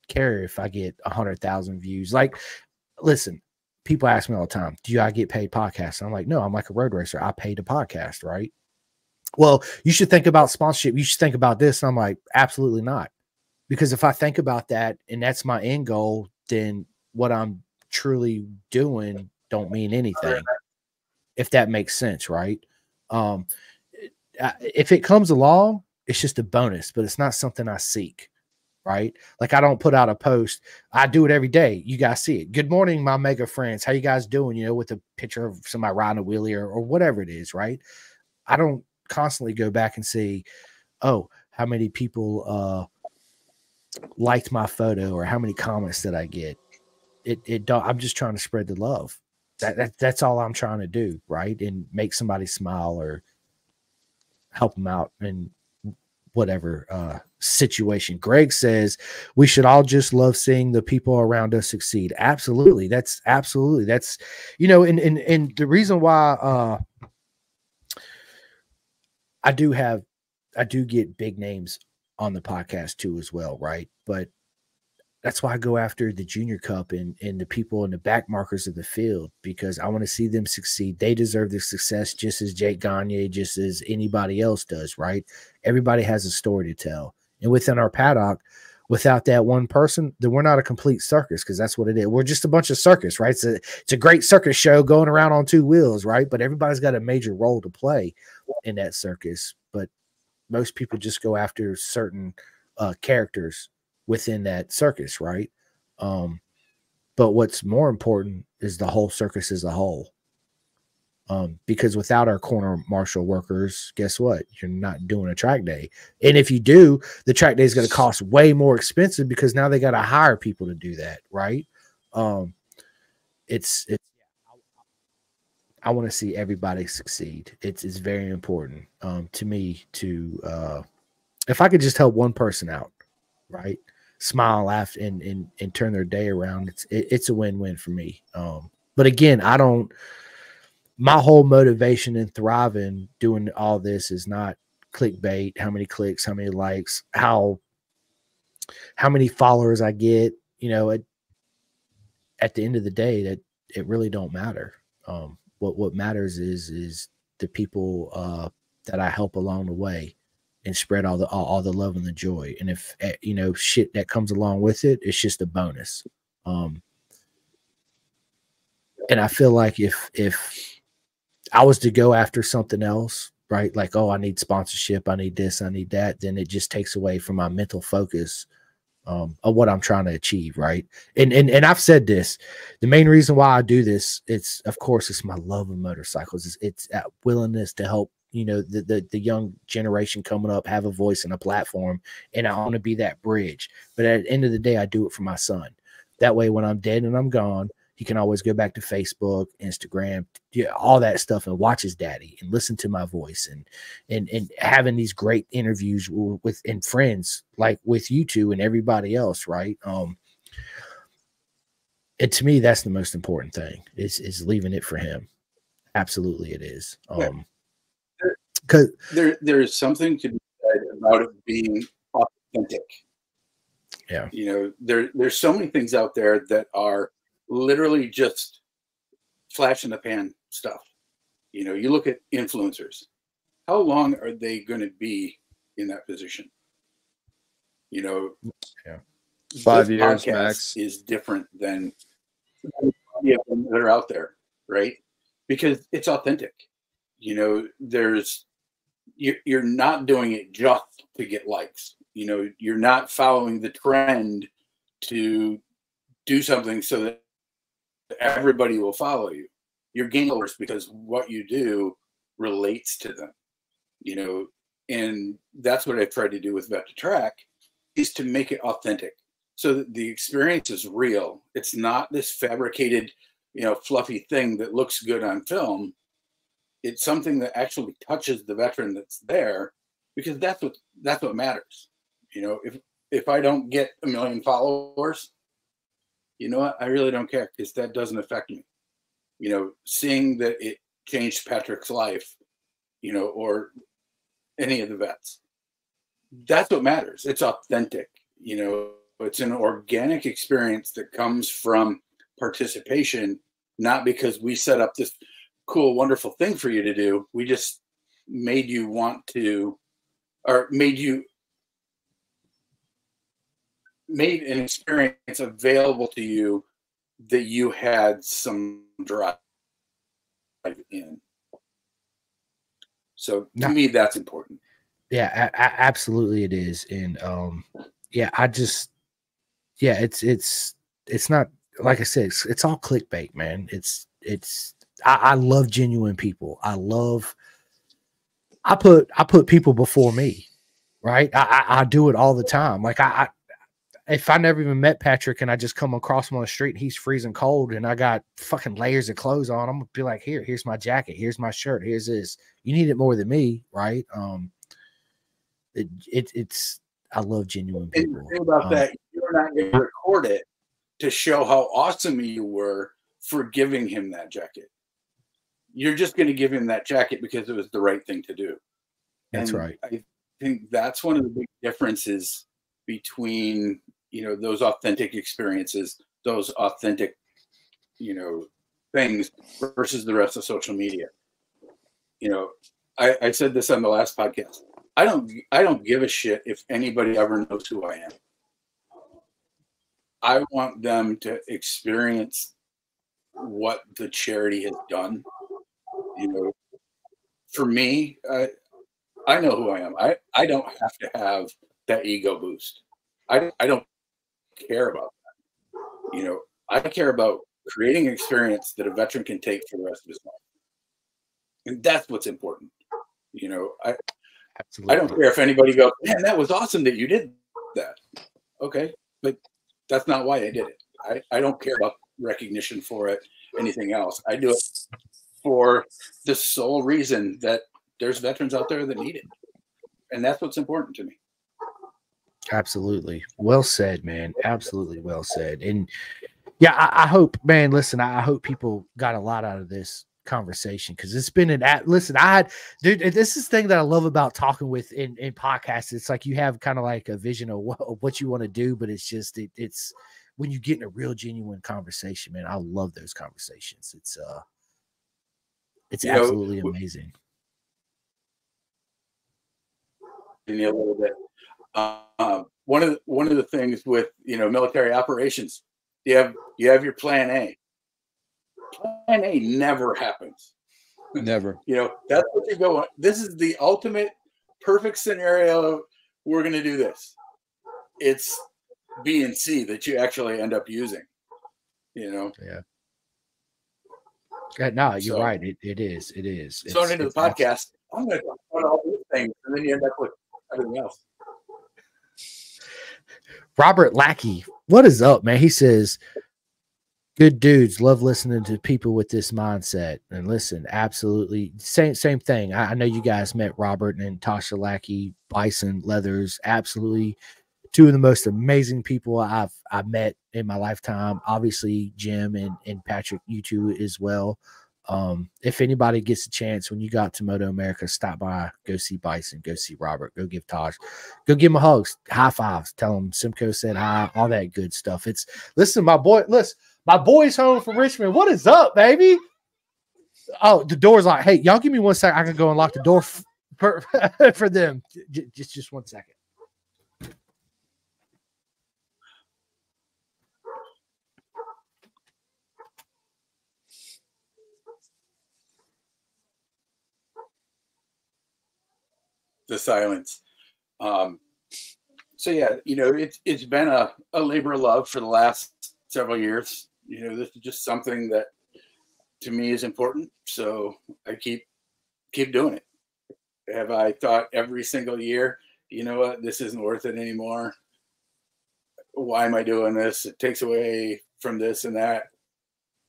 Speaker 1: care if I get a hundred thousand views. Like, listen, people ask me all the time, "Do I get paid podcasts?" I'm like, no, I'm like a road racer. I pay to podcast, right? Well, you should think about sponsorship. You should think about this. And I'm like, absolutely not, because if I think about that and that's my end goal, then what I'm truly doing don't mean anything. If that makes sense, right? Um, if it comes along, it's just a bonus, but it's not something I seek right? Like I don't put out a post. I do it every day. You guys see it. Good morning, my mega friends. How you guys doing? You know, with a picture of somebody riding a wheelie or, or whatever it is, right? I don't constantly go back and see, oh, how many people uh liked my photo or how many comments did I get? It it don't I'm just trying to spread the love. That, that that's all I'm trying to do, right? And make somebody smile or help them out in whatever uh situation. Greg says we should all just love seeing the people around us succeed. Absolutely. That's absolutely that's you know, and and and the reason why uh I do have I do get big names on the podcast too as well, right? But that's why I go after the junior cup and, and the people in the back markers of the field because I want to see them succeed. They deserve the success just as Jake Gagne, just as anybody else does, right? Everybody has a story to tell. And within our paddock, without that one person, then we're not a complete circus because that's what it is. We're just a bunch of circus, right? It's a it's a great circus show going around on two wheels, right? But everybody's got a major role to play in that circus. But most people just go after certain uh, characters within that circus, right? Um, but what's more important is the whole circus as a whole. Um, because without our corner marshal workers, guess what? You're not doing a track day. And if you do, the track day is going to cost way more expensive because now they got to hire people to do that, right? Um, it's it's I want to see everybody succeed. It's it's very important um, to me to uh, if I could just help one person out, right? smile, laugh, and and and turn their day around. It's it, it's a win win for me. Um, but again, I don't. My whole motivation in thriving doing all this is not clickbait. How many clicks? How many likes? How how many followers I get? You know, at at the end of the day, that it really don't matter. Um, what what matters is is the people uh, that I help along the way and spread all the all, all, the love and the joy. And if eh, you know shit that comes along with it, it's just a bonus. Um, and I feel like if if I was to go after something else, right? Like, oh, I need sponsorship, I need this, I need that, then it just takes away from my mental focus um, of what I'm trying to achieve, right? And and and I've said this. The main reason why I do this, it's of course, it's my love of motorcycles. It's, it's that willingness to help you know the, the the young generation coming up have a voice and a platform and i want to be that bridge but at the end of the day i do it for my son that way when i'm dead and i'm gone he can always go back to facebook instagram all that stuff and watch his daddy and listen to my voice and and and having these great interviews with and friends like with you two and everybody else right? Um and to me that's the most important thing is is leaving it for him. Absolutely it is. Um
Speaker 2: because there there is something to be said about it being authentic.
Speaker 1: Yeah,
Speaker 2: you know, there there's so many things out there that are literally just flash in the pan stuff. You know, you look at influencers. How long are they going to be in that position? You know,
Speaker 3: yeah, five years max
Speaker 2: is different than yeah that are out there, right? Because it's authentic. You know, there's you're not doing it just to get likes. You know, you're not following the trend to do something so that everybody will follow you. You're followers because what you do relates to them. You know, and that's what I tried to do with Vet2Track is to make it authentic so that the experience is real. It's not this fabricated, you know, fluffy thing that looks good on film it's something that actually touches the veteran that's there because that's what that's what matters you know if if i don't get a million followers you know what? I really don't care because that doesn't affect me. You know seeing that it changed patrick's life you know or any of the vets. That's what matters. It's authentic you know? It's an organic experience that comes from participation not because we set up this cool, wonderful thing for you to do. We just made you want to, or made you made an experience available to you that you had some drive in. So to me, that's important.
Speaker 1: Yeah, absolutely, it is. And um, yeah, I just, yeah, it's it's it's not like I said, it's, it's all clickbait, man. It's it's I, I love genuine people. I love. I put I put people before me, right? I, I, I do it all the time. Like I, I, if I never even met Patrick and I just come across him on the street and he's freezing cold and I got fucking layers of clothes on, I'm gonna be like, here, here's my jacket, here's my shirt, here's this. You need it more than me, right? Um, it, it it's I love genuine people.
Speaker 2: the thing about
Speaker 1: Um,
Speaker 2: that, you're not to record it to show how awesome you were for giving him that jacket. You're just to give him that jacket because it was the right thing to do.
Speaker 1: That's
Speaker 2: And
Speaker 1: right.
Speaker 2: I think that's one of the big differences between you know those authentic experiences, those authentic you know things versus the rest of social media. You know, I, I said this on the last podcast. I don't I don't give a shit if anybody ever knows who I am. I want them to experience what the charity has done. You know, for me, I, I know who I am. I, I don't have to have that ego boost. I, I don't care about that. You know, I care about creating an experience that a veteran can take for the rest of his life. And that's what's important. You know, I,
Speaker 1: Absolutely.
Speaker 2: I don't care if anybody goes, man, that was awesome that you did that. Okay, but that's not why I did it. I, I don't care about recognition for it, anything else. I do it for the sole reason that there's veterans out there that need it. And that's what's important to me.
Speaker 1: Absolutely. Well said, man. Absolutely well said. And yeah, I, I hope, man, listen, I, I hope people got a lot out of this conversation because it's been an at listen, I had dude, this is the thing that I love about talking with in, in podcasts. It's like you have kind of like a vision of what, of what you want to do, but it's just it, it's when you get in a real genuine conversation, man. I love those conversations. It's uh it's
Speaker 2: You
Speaker 1: absolutely
Speaker 2: w-
Speaker 1: amazing.
Speaker 2: in a little bit. Um, one of the, one of the things with you know military operations, you have you have your plan A. Plan A never happens.
Speaker 3: Never.
Speaker 2: You know that's what you go on. This is the ultimate perfect scenario. We're going to do this. It's B and C that you actually end up using. You know,
Speaker 1: Yeah, no, you're
Speaker 2: So-
Speaker 1: right. It, it is. It is.
Speaker 2: so into the
Speaker 1: it's
Speaker 2: podcast. I'm going to talk about all these things, and then you end up with everything else.
Speaker 1: Robert Lackey, what is up, man? He says, "Good dudes love listening to people with this mindset." And listen, absolutely same same thing. I, I know you guys met Robert and Tasha Lackey, Bison Leathers, absolutely two of the most amazing people I've I've met in my lifetime. Obviously, Jim and and Patrick, you two as well. Um, if anybody gets a chance when you got to MotoAmerica, stop by, go see Bison, go see Robert, go give Tosh go give him a hug, high fives, tell him Simcoe said hi, all that good stuff. It's listen, my boy, listen, my boy's home from Richmond. What is up, baby? Oh, the door's like, hey, y'all give me one second. I can go and lock the door for, (laughs) for them. J- just, just one second.
Speaker 2: The silence. Um, so yeah, you know, it's it's been a, a labor of love for the last several years. You know, this is just something that to me is important. So I keep keep doing it. Have I thought every single year, you know what, this isn't worth it anymore? Why am I doing this? It takes away from this and that.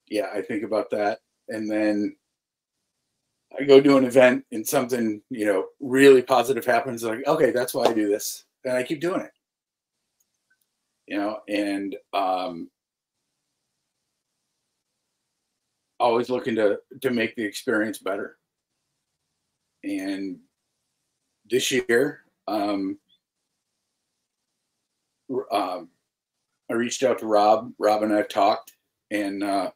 Speaker 2: Yeah, I think about that. And then I go do an event and something, you know, really positive happens. Like, okay, that's why I do this. And I keep doing it. You know, and um always looking to to make the experience better. And this year, um, um I reached out to Rob. Rob and I talked, and uh,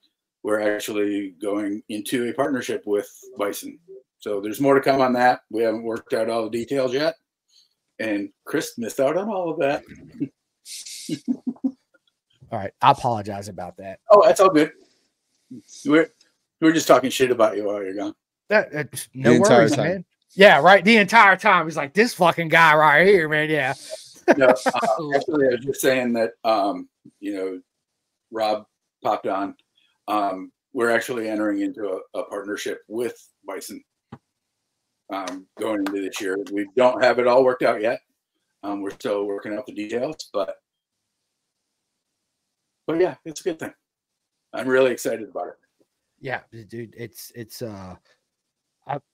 Speaker 2: we're actually going into a partnership with Bison. So there's more to come on that. We haven't worked out all the details yet. And Chris missed out on all of that. (laughs)
Speaker 1: All right. I apologize about that.
Speaker 2: Oh, that's all good. We're we're just talking shit about you while you're gone.
Speaker 1: That, that's no
Speaker 3: entire
Speaker 1: worries,
Speaker 3: time.
Speaker 1: man. Yeah, right. The entire time. He's like, this fucking guy right here, man. Yeah.
Speaker 2: No, uh, (laughs) actually, I was just saying that um, you know, Rob popped on. Um, we're actually entering into a, a partnership with Bison um, going into this year. We don't have it all worked out yet. Um, we're still working out the details, but but yeah, it's a good thing. I'm really excited about it.
Speaker 1: Yeah, dude, it's it's uh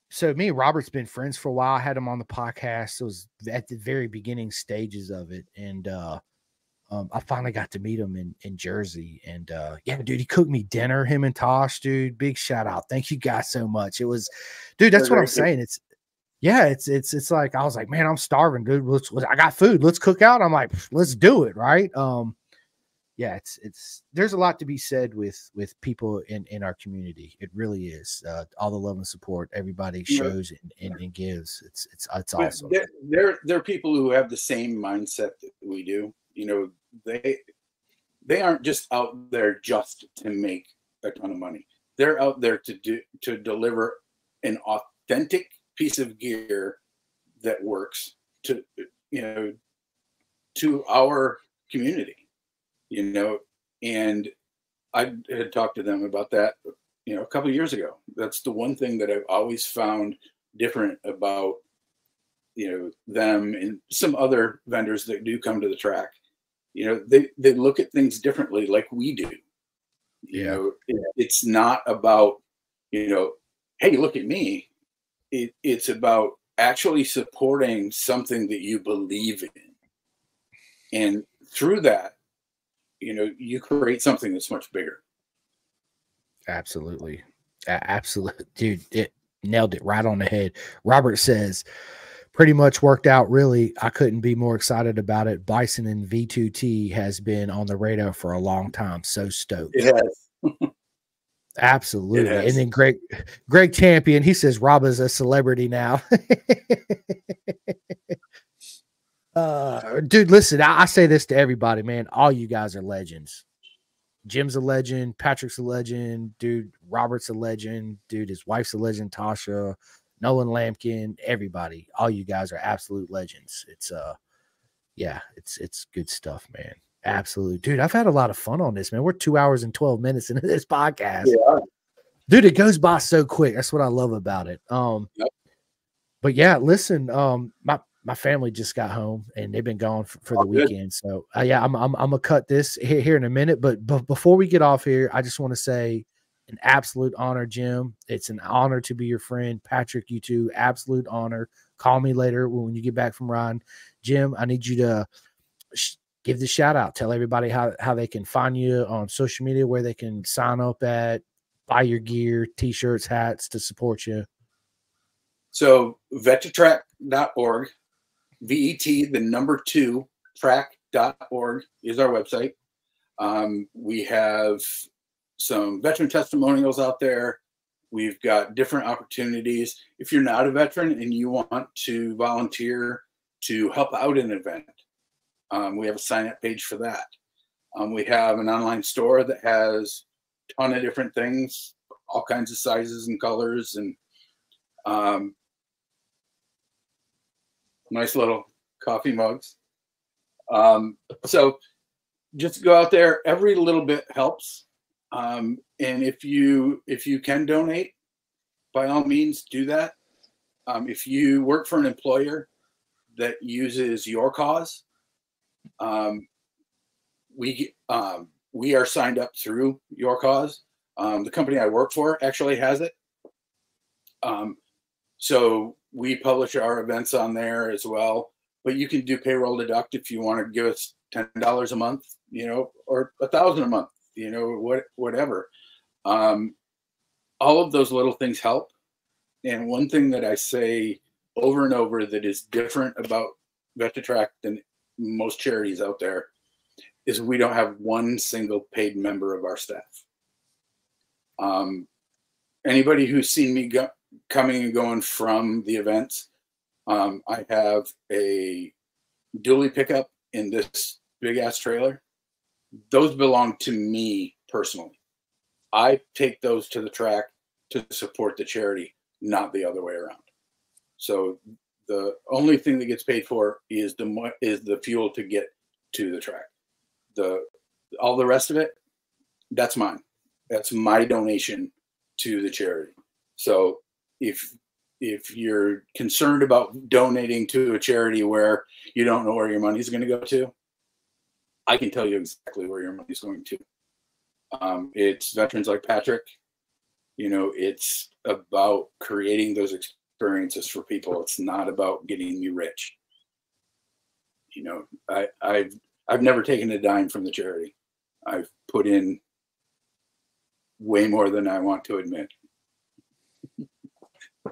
Speaker 1: so me and Robert's been friends for a while. I had him on the podcast. It was at the very beginning stages of it, and uh, um, I finally got to meet him in in Jersey. And uh, yeah, dude, he cooked me dinner. Him and Tosh, dude. Big shout out. Thank you guys so much. It was, dude. That's what I'm saying. It's yeah, it's it's it's like I was like, man, I'm starving, dude. Let's, let's I got food. Let's cook out. I'm like, let's do it, right? Um, yeah, it's it's there's a lot to be said with with people in in our community. It really is. Uh, all the love and support everybody shows and, and, and gives. It's it's it's awesome.
Speaker 2: There, there there are people who have the same mindset that we do. You know, they they aren't just out there just to make a ton of money. They're out there to do to deliver an authentic piece of gear that works to you know to our community you know, and I had talked to them about that, you know, a couple years ago. That's the one thing that I've always found different about, you know, them and some other vendors that do come to the track. You know, they they look at things differently, like we do. You yeah. know, it, it's not about, you know, hey, look at me. It, it's about actually supporting something that you believe in. And through that, you know you create something that's much bigger
Speaker 1: absolutely absolutely (laughs) dude it nailed it right on the head robert says pretty much worked out really i couldn't be more excited about it bison and v2t has been on the radar for a long time so stoked
Speaker 2: it has (laughs)
Speaker 1: absolutely it has. and then greg greg champion he says rob is a celebrity now (laughs) Uh, dude, listen, I, I, say this to everybody, man. All you guys are legends. Jim's a legend. Patrick's a legend. Dude, Robert's a legend. Dude, his wife's a legend. Tasha, Nolan Lamkin, everybody. All you guys are absolute legends. It's uh, yeah, it's it's good stuff, man. Absolutely, dude. I've had a lot of fun on this, man. We're two hours and twelve minutes into this podcast. Yeah. Dude, it goes by so quick. That's what I love about it. Um, yep. but yeah, listen, um, my my family just got home and they've been gone for, for the good. weekend. So uh, yeah, I'm, I'm, I'm gonna cut this here, here in a minute. But, but before we get off here, I just want to say an absolute honor, Jim. It's an honor to be your friend, Patrick. You too, absolute honor. Call me later when you get back from Ryan. Jim, I need you to give the shout out. Tell everybody how how they can find you on social media, where they can sign up at, buy your gear, t-shirts, hats to support you.
Speaker 2: So vet2track.org VET, the number two track.org is our website. Um, we have some veteran testimonials out there. We've got different opportunities. If you're not a veteran and you want to volunteer to help out an event, um, we have a sign up page for that. Um, we have an online store that has a ton of different things, all kinds of sizes and colors, and um, nice little coffee mugs. Um, so just go out there. Every little bit helps. Um, and if you if you can donate, by all means do that. Um, if you work for an employer that uses your cause, um, we um, we are signed up through your cause. Um, the company I work for actually has it. Um, so we publish our events on there as well. But you can do payroll deduct if you want to give us ten dollars a month, you know, or a thousand a month, you know, what whatever. Um, all of those little things help. And one thing that I say over and over that is different about Vet2Track than most charities out there is we don't have one single paid member of our staff. Um, anybody who's seen me go, coming and going from the events. Um, I have a dually pickup in this big ass trailer. Those belong to me personally. I take those to the track to support the charity, not the other way around. So the only thing that gets paid for is the is the fuel to get to the track. The all the rest of it, that's mine. That's my donation to the charity. So if if you're concerned about donating to a charity where you don't know where your money's going to go to, I can tell you exactly where your money is going to. Um, it's veterans like Patrick. You know, it's about creating those experiences for people. It's not about getting you rich. You know, I, I've I've never taken a dime from the charity. I've put in way more than I want to admit.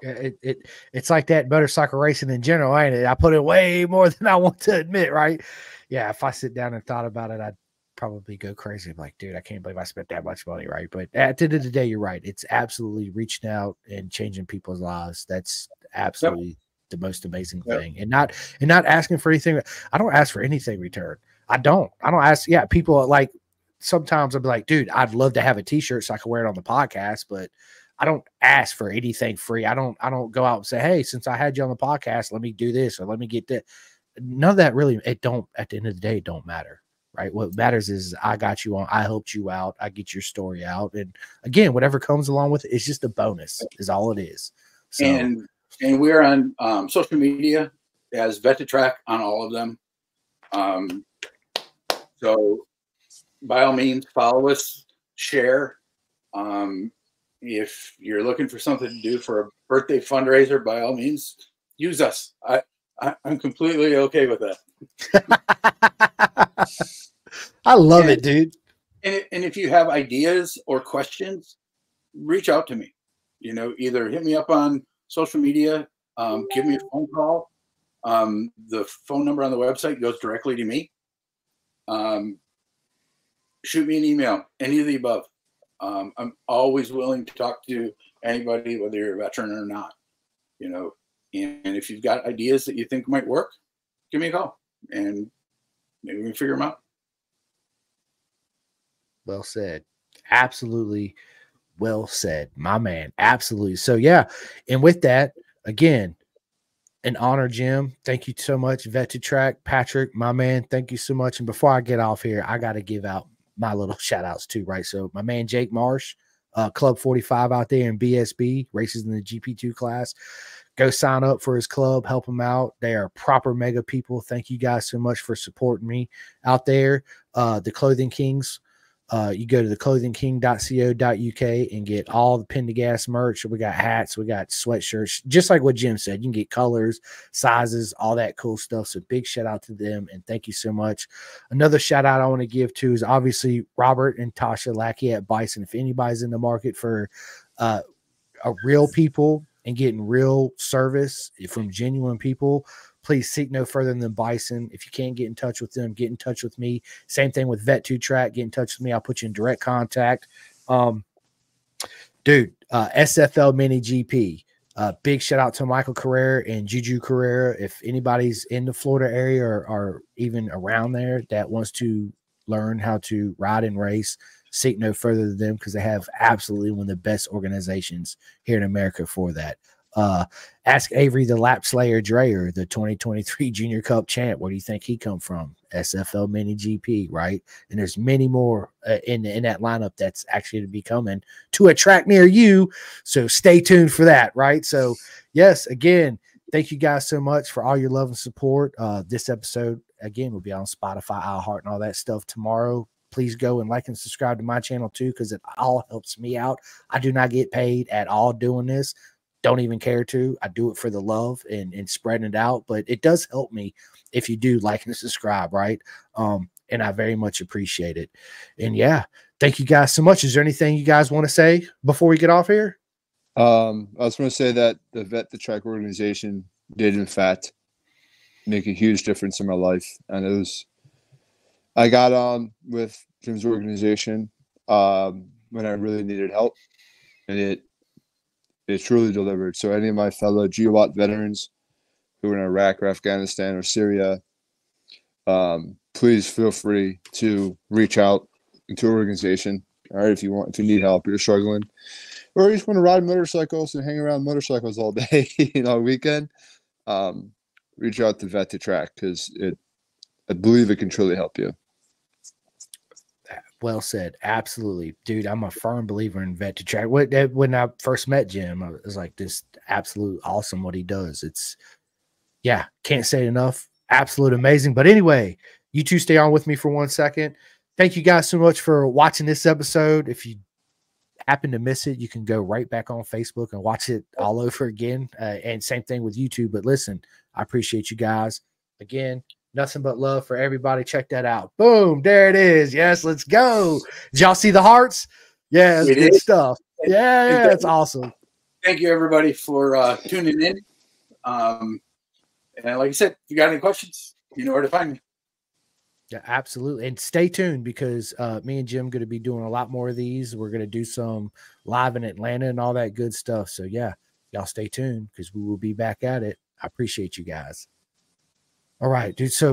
Speaker 1: It, it it's like that motorcycle racing in general, ain't it? I put in way more (laughs) than I want to admit, right? Yeah, if I sit down and thought about it, I'd probably go crazy. I'm like, dude, I can't believe I spent that much money, right? But at the end of the day, you're right. It's absolutely reaching out and changing people's lives. That's absolutely yep. the most amazing yep. thing. And not and not asking for anything. I don't ask for anything return. I don't. I don't ask. Yeah, people like sometimes I'll be like, dude, I'd love to have a t-shirt so I can wear it on the podcast, but I don't ask for anything free. I don't I don't go out and say, hey, since I had you on the podcast, let me do this or let me get that. None of that really it don't at the end of the day, it don't matter. Right. What matters is I got you on, I helped you out, I get your story out. And again, whatever comes along with it, it's just a bonus, is all it is.
Speaker 2: So, and and we're on um, social media as Vet2Track on all of them. Um, so by all means, follow us, share. Um, if you're looking for something to do for a birthday fundraiser, by all means, use us. I, I am completely okay with
Speaker 1: that. (laughs) I love and, it, dude.
Speaker 2: And, and if you have ideas or questions, reach out to me. You know, either hit me up on social media, um, give me a phone call. Um, the phone number on the website goes directly to me. Um, shoot me an email, any of the above. Um, I'm always willing to talk to anybody, whether you're a veteran or not. You know, and if you've got ideas that you think might work, give me a call, and maybe we can figure them out.
Speaker 1: Well said. Absolutely well said, my man. Absolutely. So yeah, and with that, again, an honor, Jim. Thank you so much, Vet2Track, Patrick, my man. Thank you so much. And before I get off here, I got to give out my little (laughs) shout outs too, right? So my man Jake Marsh, uh, Club 45 out there in BSB, races in the GP2 class. Go sign up for his club, help him out. They are proper mega people. Thank you guys so much for supporting me out there. Uh, the Clothing Kings, uh, you go to the clothingking.co.uk and get all the Pendergast merch. We got hats, we got sweatshirts, just like what Jim said. You can get colors, sizes, all that cool stuff. So big shout out to them and thank you so much. Another shout out I want to give to is obviously Robert and Tasha Lackey at Bison. If anybody's in the market for uh, a real people and getting real service from genuine people, please seek no further than Bison. If you can't get in touch with them, get in touch with me. Same thing with Vet2Track. Get in touch with me. I'll put you in direct contact. Um, dude, uh, SFL Mini GP. Uh, big shout out to Michael Carrera and Juju Carrera. If anybody's in the Florida area or, or even around there that wants to learn how to ride and race, seek no further than them because they have absolutely one of the best organizations here in America for that. Uh, ask Avery the Lap Slayer Dreyer, the 2023 Junior Cup champ. Where do you think he come from? SFL Mini GP, right? And there's many more uh, in in that lineup that's actually to be coming to a track near you. So stay tuned for that, right? So yes, again, thank you guys so much for all your love and support. Uh, this episode again will be on Spotify, iHeart, and all that stuff tomorrow please go and like and subscribe to my channel too because it all helps me out. I do not get paid at all doing this don't even care to. I do it for the love and, and spreading it out, but it does help me if you do like and subscribe, right? Um, and I very much appreciate it. And yeah, thank you guys so much. Is there anything you guys want to say before we get off here?
Speaker 3: Um, I was going to say that the Vet the Track organization did, in fact, make a huge difference in my life. And it was, I got on with Jim's organization um, when I really needed help. And it it truly delivered. So any of my fellow GWOT veterans who are in Iraq or Afghanistan or Syria, um, please feel free to reach out to our organization. All right, if you want, if you need help, you're struggling, or you just want to ride motorcycles and hang around motorcycles all day, (laughs) you know, weekend. Um, reach out to Vet2Track because it, I believe it can truly help you.
Speaker 1: Well said. Absolutely. Dude, I'm a firm believer in Vet2Track. When I first met Jim, I was like, this absolute awesome what he does. It's, yeah, can't say enough. Absolute amazing. But anyway, you two stay on with me for one second. Thank you guys so much for watching this episode. If you happen to miss it, you can go right back on Facebook and watch it all over again. Uh, and same thing with YouTube. But listen, I appreciate you guys. Again, nothing but love for everybody. Check that out. Boom, there it is. Yes, let's go. Did y'all see the hearts? Yeah, it's good stuff. Yeah, yeah, that's awesome.
Speaker 2: Thank you, everybody, for uh, tuning in. Um, and like I said, if you got any questions, you know where to find me.
Speaker 1: Yeah, absolutely. And stay tuned because uh, me and Jim going to be doing a lot more of these. We're going to do some live in Atlanta and all that good stuff. So yeah, y'all stay tuned because we will be back at it. I appreciate you guys. All right, dude. So